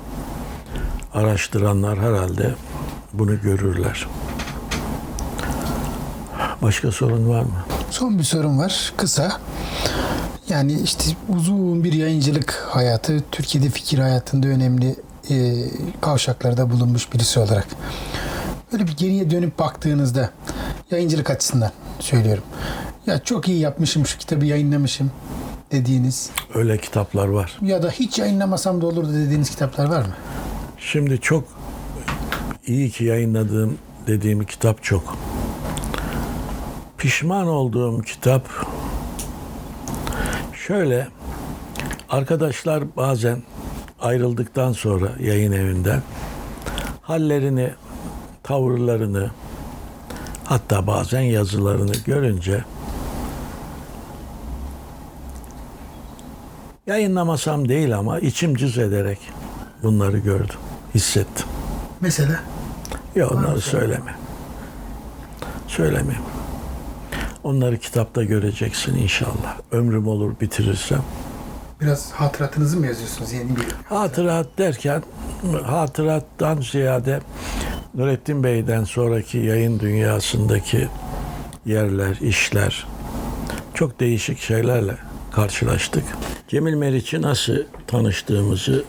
Speaker 2: Araştıranlar herhalde bunu görürler. Başka sorun var mı?
Speaker 1: Son bir sorum var. Kısa. Yani işte uzun bir yayıncılık hayatı, Türkiye'de fikir hayatında önemli e, kavşaklarda bulunmuş birisi olarak. Böyle bir geriye dönüp baktığınızda yayıncılık açısından söylüyorum. Ya çok iyi yapmışım şu kitabı yayınlamışım dediğiniz
Speaker 2: Öyle kitaplar var.
Speaker 1: ya da hiç yayınlamasam da olurdu dediğiniz kitaplar var mı?
Speaker 2: Şimdi çok iyi ki yayınladığım dediğim kitap çok. Pişman olduğum kitap şöyle arkadaşlar bazen ayrıldıktan sonra yayın evinden hallerini, tavırlarını hatta bazen yazılarını görünce yayınlamasam değil ama içim cız ederek bunları gördüm, hissettim.
Speaker 1: Mesela
Speaker 2: Ya onları söyleme. Söylemeyeyim. Onları kitapta göreceksin inşallah. Ömrüm olur bitirirsem.
Speaker 1: biraz hatıratınızı mı yazıyorsunuz yeni bir?
Speaker 2: Hatırat derken hatırattan ziyade Nurettin Bey'den sonraki yayın dünyasındaki yerler, işler çok değişik şeylerle karşılaştık. Cemil Meriç'i nasıl tanıştığımızı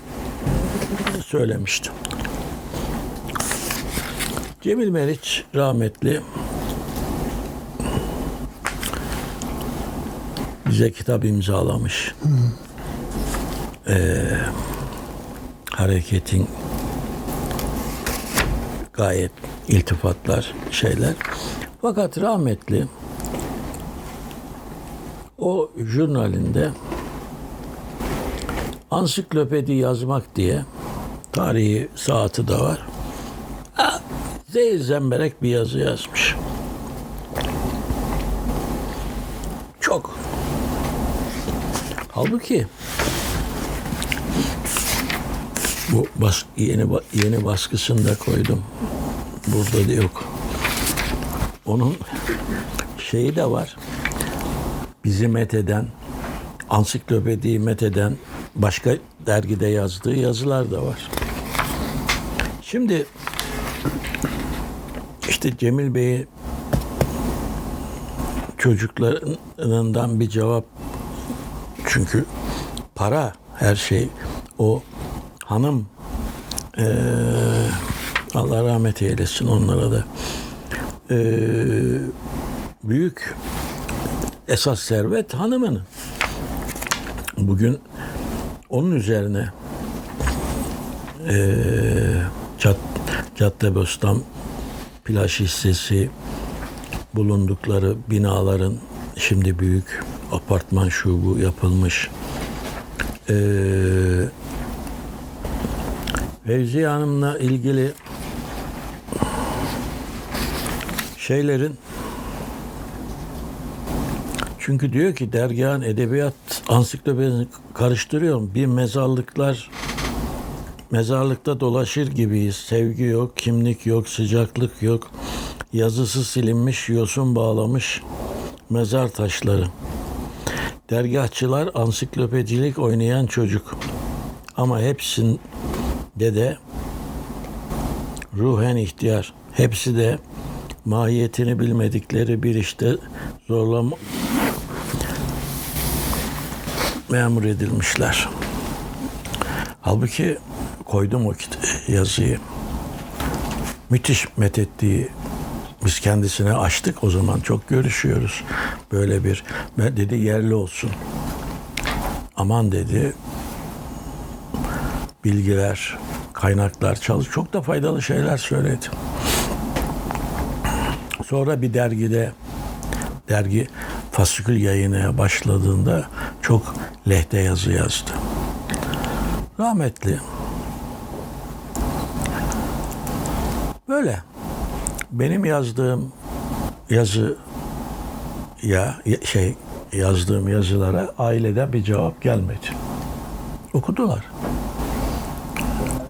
Speaker 2: söylemiştim. Cemil Meriç rahmetli bize kitap imzalamış. Ee, hareketin gayet iltifatlar şeyler. Fakat rahmetli o jurnalinde ansiklopedi yazmak diye tarihi saati de var. Ha, zemberek bir yazı yazmış. Çok. Halbuki bu bas, yeni yeni baskısını da koydum. Burada da yok. Onun şeyi de var. Bizi metheden, ansiklopediyi metheden başka dergide yazdığı yazılar da var. Şimdi işte Cemil Bey'i çocuklarından bir cevap. Çünkü para her şey. O hanım eee, Allah rahmet eylesin onlara da eee, büyük esas servet hanımının. Bugün onun üzerine eee Caddebostan plaj hissesi bulundukları binaların şimdi büyük apartman şu bu yapılmış. Ee, Hanım'la ilgili şeylerin çünkü diyor ki dergahın edebiyat ansiklopedisini karıştırıyorum. Bir mezarlıklar mezarlıkta dolaşır gibiyiz. Sevgi yok, kimlik yok, sıcaklık yok. Yazısı silinmiş, yosun bağlamış mezar taşları. Dergahçılar ansiklopedilik oynayan çocuk. Ama hepsinde de ruhen ihtiyar. Hepsi de mahiyetini bilmedikleri bir işte zorlama memur edilmişler. Halbuki koydum o yazıyı. Müthiş methettiği biz kendisine açtık o zaman çok görüşüyoruz. Böyle bir ben dedi yerli olsun. Aman dedi bilgiler, kaynaklar çalış çok da faydalı şeyler söyledi. Sonra bir dergide dergi fasikül yayınına başladığında çok lehte yazı yazdı. Rahmetli. Böyle. Benim yazdığım yazı ya şey yazdığım yazılara aileden bir cevap gelmedi. Okudular.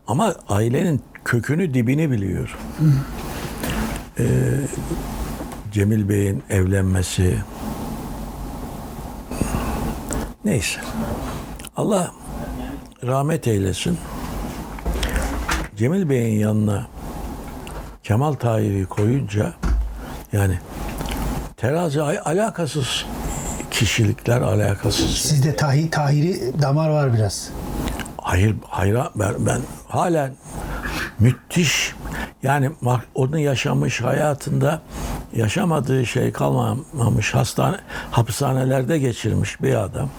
Speaker 2: Ama ailenin kökünü dibini biliyor. Ee, Cemil Bey'in evlenmesi neyse. Allah rahmet eylesin. Cemil Bey'in yanına Kemal Tahir'i koyunca yani terazi alakasız kişilikler alakasız.
Speaker 1: Sizde tahi, tahiri damar var biraz.
Speaker 2: Hayır, hayra ben, ben halen müthiş yani bak onu yaşamış hayatında yaşamadığı şey kalmamış hastane hapishanelerde geçirmiş bir adam.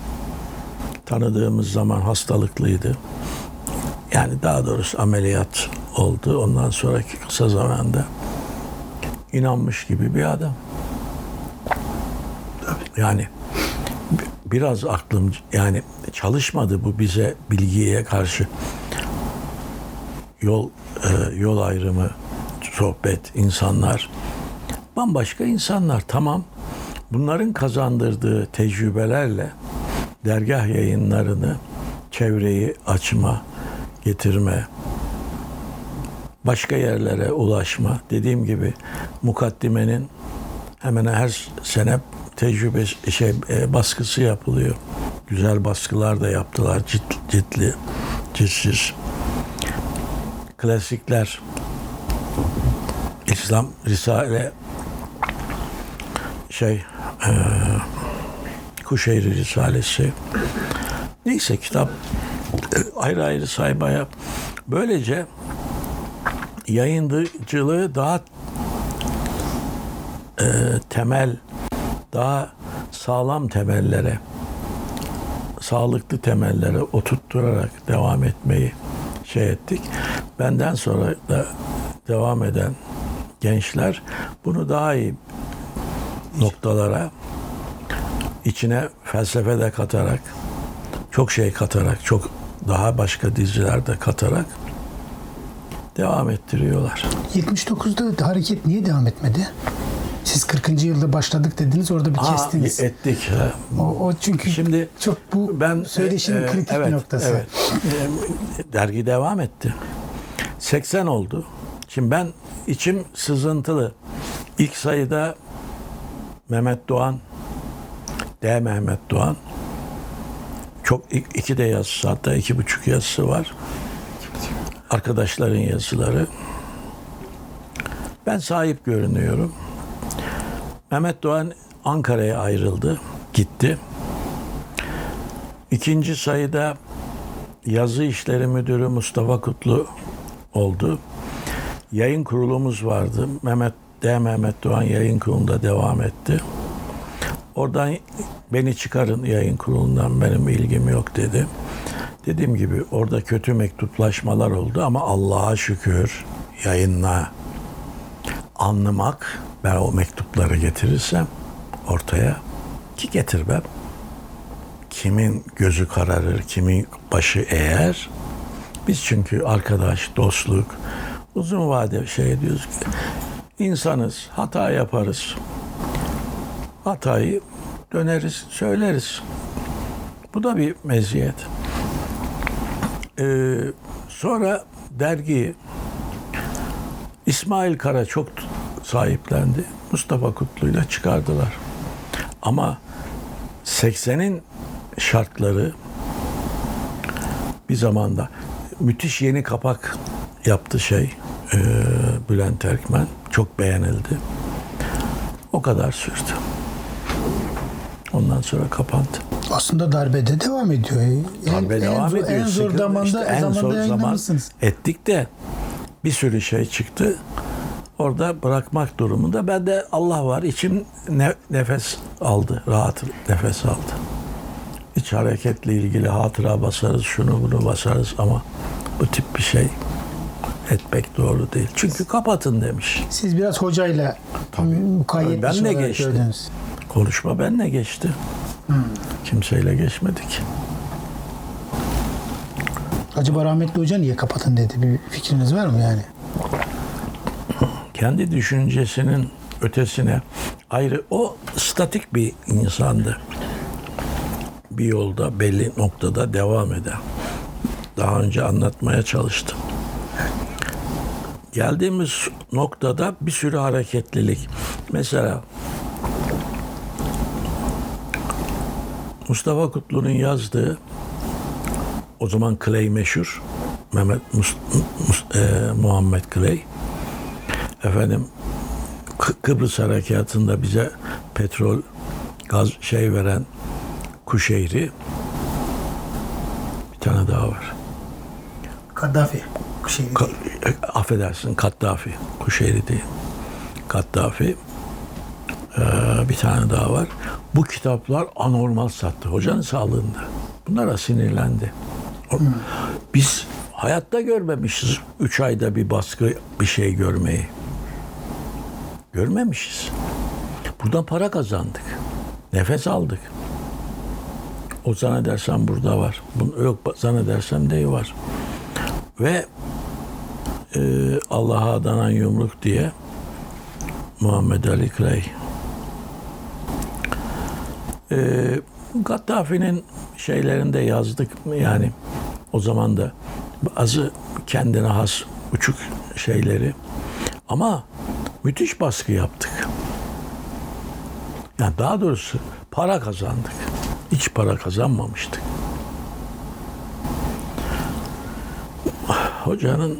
Speaker 2: Tanıdığımız zaman hastalıklıydı. Yani daha doğrusu ameliyat oldu. Ondan sonraki kısa zamanda inanmış gibi bir adam. Yani bi- biraz aklım yani çalışmadı bu bize bilgiye karşı yol e, yol ayrımı sohbet insanlar bambaşka insanlar tamam bunların kazandırdığı tecrübelerle dergah yayınlarını çevreyi açma getirme başka yerlere ulaşma. Dediğim gibi mukaddimenin hemen her sene tecrübe şey e, baskısı yapılıyor. Güzel baskılar da yaptılar. Cid, cidli, cidsiz. Klasikler. İslam Risale şey e, Kuşeyri Risalesi. Neyse kitap e, ayrı ayrı saymaya. Böylece yayıncılığı daha e, temel, daha sağlam temellere, sağlıklı temellere oturtturarak devam etmeyi şey ettik. Benden sonra da devam eden gençler bunu daha iyi noktalara içine felsefe de katarak çok şey katarak çok daha başka diziler de katarak devam ettiriyorlar.
Speaker 1: 79'da hareket niye devam etmedi? Siz 40. yılda başladık dediniz orada bir
Speaker 2: Aa,
Speaker 1: kestiniz.
Speaker 2: ettik.
Speaker 1: O, o çünkü
Speaker 2: Şimdi
Speaker 1: çok bu
Speaker 2: ben
Speaker 1: söyleşinin
Speaker 2: e, e,
Speaker 1: kritik
Speaker 2: evet,
Speaker 1: bir noktası.
Speaker 2: Evet. E, Dergi devam etti. 80 oldu. Şimdi ben içim sızıntılı. İlk sayıda Mehmet Doğan, D. Mehmet Doğan. Çok ik- iki de yazısı hatta iki buçuk yazısı var. Arkadaşların yazıları. Ben sahip görünüyorum. Mehmet Doğan Ankara'ya ayrıldı, gitti. İkinci sayıda yazı işleri müdürü Mustafa Kutlu oldu. Yayın kurulumuz vardı. Mehmet D. Mehmet Doğan yayın kurulunda devam etti. Oradan beni çıkarın yayın kurulundan benim ilgim yok dedi. Dediğim gibi orada kötü mektuplaşmalar oldu ama Allah'a şükür yayınla anlamak ben o mektupları getirirsem ortaya ki getirmem. Kimin gözü kararır, kimin başı eğer. Biz çünkü arkadaş, dostluk, uzun vade şey diyoruz ki insanız, hata yaparız. Hatayı döneriz, söyleriz. Bu da bir meziyet. Ee, sonra dergiyi İsmail Kara çok sahiplendi. Mustafa Kutlu'yla çıkardılar. Ama 80'in şartları bir zamanda müthiş yeni kapak yaptı şey e, Bülent Erkmen. Çok beğenildi. O kadar sürdü. Ondan sonra kapandı.
Speaker 1: Aslında darbede devam ediyor. En,
Speaker 2: Darbe
Speaker 1: en
Speaker 2: devam
Speaker 1: zor,
Speaker 2: ediyor.
Speaker 1: En zor zamanda,
Speaker 2: işte en
Speaker 1: zamanda
Speaker 2: zor zaman ettik de bir sürü şey çıktı. Orada bırakmak durumunda. Ben de Allah var içim ne- nefes aldı. Rahat nefes aldı. İç hareketle ilgili hatıra basarız, şunu bunu basarız ama bu tip bir şey etmek doğru değil. Çünkü kapatın demiş.
Speaker 1: Siz biraz hocayla mukayyet
Speaker 2: Ben
Speaker 1: bir şey
Speaker 2: de
Speaker 1: olarak
Speaker 2: geçtim.
Speaker 1: gördünüz.
Speaker 2: Konuşma benle geçti. Kimseyle geçmedik.
Speaker 1: Acaba rahmetli hoca niye kapatın dedi. Bir fikriniz var mı yani?
Speaker 2: kendi düşüncesinin ötesine ayrı o statik bir insandı. Bir yolda belli noktada devam eden. Daha önce anlatmaya çalıştım. Geldiğimiz noktada bir sürü hareketlilik. Mesela Mustafa Kutlu'nun yazdığı o zaman Clay meşhur. Mehmet Mus- Mus- e, Muhammed Clay efendim Kı- Kıbrıs harekatında bize petrol gaz şey veren Kuşeyri bir tane daha var.
Speaker 1: Kaddafi. Şey,
Speaker 2: Ka- e, affedersin Kaddafi. Kuşeyri değil. Kaddafi. Ee, bir tane daha var. Bu kitaplar anormal sattı. Hocanın sağlığında. Bunlara sinirlendi. Biz hayatta görmemişiz. Üç ayda bir baskı bir şey görmeyi. Görmemişiz. Buradan para kazandık. Nefes aldık. O zannedersem burada var. Bunu yok zannedersem de var. Ve e, Allah'a adanan yumruk diye Muhammed Ali Clay. E, Gaddafi'nin şeylerinde yazdık yani o zaman da bazı kendine has uçuk şeyleri ama müthiş baskı yaptık. Yani daha doğrusu para kazandık. Hiç para kazanmamıştık. Hocanın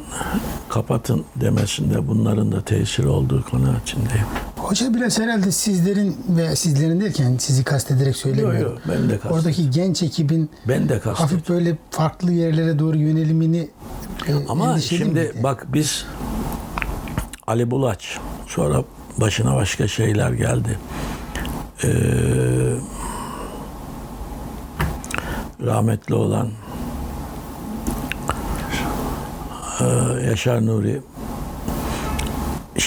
Speaker 2: kapatın demesinde bunların da tesiri olduğu kanaatindeyim.
Speaker 1: Hoca biraz herhalde sizlerin ve sizlerin derken sizi kastederek söylemiyorum.
Speaker 2: Yok, yok, ben de kastettim.
Speaker 1: Oradaki genç ekibin
Speaker 2: Ben de kastettim.
Speaker 1: hafif böyle farklı yerlere doğru yönelimini e,
Speaker 2: Ama şimdi
Speaker 1: miydi?
Speaker 2: bak biz Ali Bulaç sonra başına başka şeyler geldi. Ee, rahmetli olan ee, Yaşar Nuri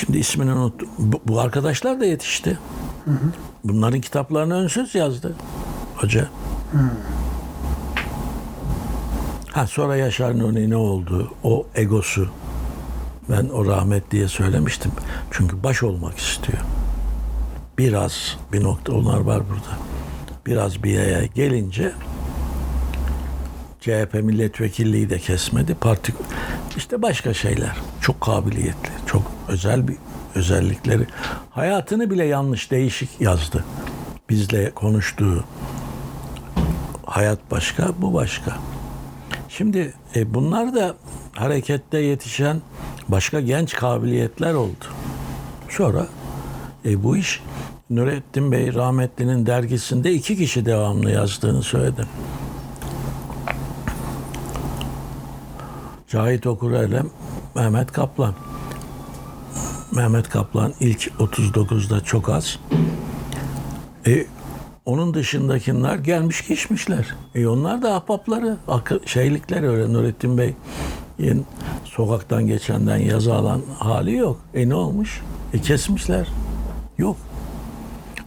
Speaker 2: şimdi ismini unuttum. Bu, bu arkadaşlar da yetişti. Bunların kitaplarını önsüz yazdı hoca. Ha sonra Yaşar Nuri ne oldu? O egosu. Ben o rahmet diye söylemiştim. Çünkü baş olmak istiyor. Biraz bir nokta onlar var burada. Biraz bir yere gelince CHP milletvekilliği de kesmedi. Parti işte başka şeyler. Çok kabiliyetli, çok özel bir özellikleri. Hayatını bile yanlış, değişik yazdı. Bizle konuştuğu hayat başka, bu başka. Şimdi e, bunlar da harekette yetişen başka genç kabiliyetler oldu. Sonra e, bu iş Nurettin Bey rahmetlinin dergisinde iki kişi devamlı yazdığını söyledim. Cahit Okur'a ile Mehmet Kaplan. Mehmet Kaplan ilk 39'da çok az. E, Onun dışındakiler gelmiş geçmişler. E onlar da ahbapları, şeylikler öyle Nurettin Bey'in sokaktan geçenden yazı alan hali yok. E ne olmuş? E kesmişler. Yok.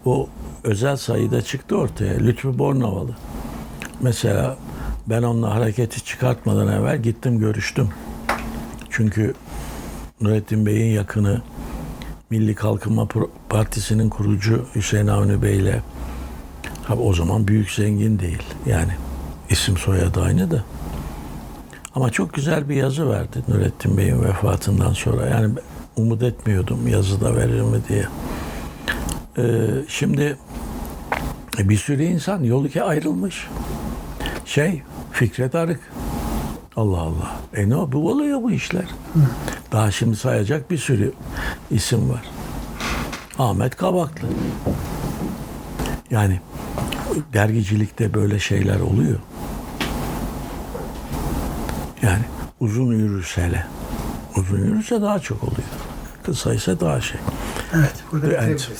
Speaker 2: O özel sayıda çıktı ortaya. Lütfü Bornovalı. Mesela ben onunla hareketi çıkartmadan evvel gittim görüştüm. Çünkü Nurettin Bey'in yakını Milli Kalkınma Partisi'nin kurucu Hüseyin Avni Bey'le Tabi o zaman büyük zengin değil. Yani isim soyadı aynı da. Ama çok güzel bir yazı verdi Nurettin Bey'in vefatından sonra. Yani umut etmiyordum yazıda verir mi diye. Ee, şimdi bir sürü insan yolu ki ayrılmış. Şey Fikret Arık. Allah Allah. E ne? Bu oluyor bu işler. Daha şimdi sayacak bir sürü isim var. Ahmet Kabaklı. Yani dergicilikte böyle şeyler oluyor. Yani uzun yürürse hele. Uzun yürürse daha çok oluyor. Kısa ise daha şey.
Speaker 1: Evet, burada
Speaker 2: Evet.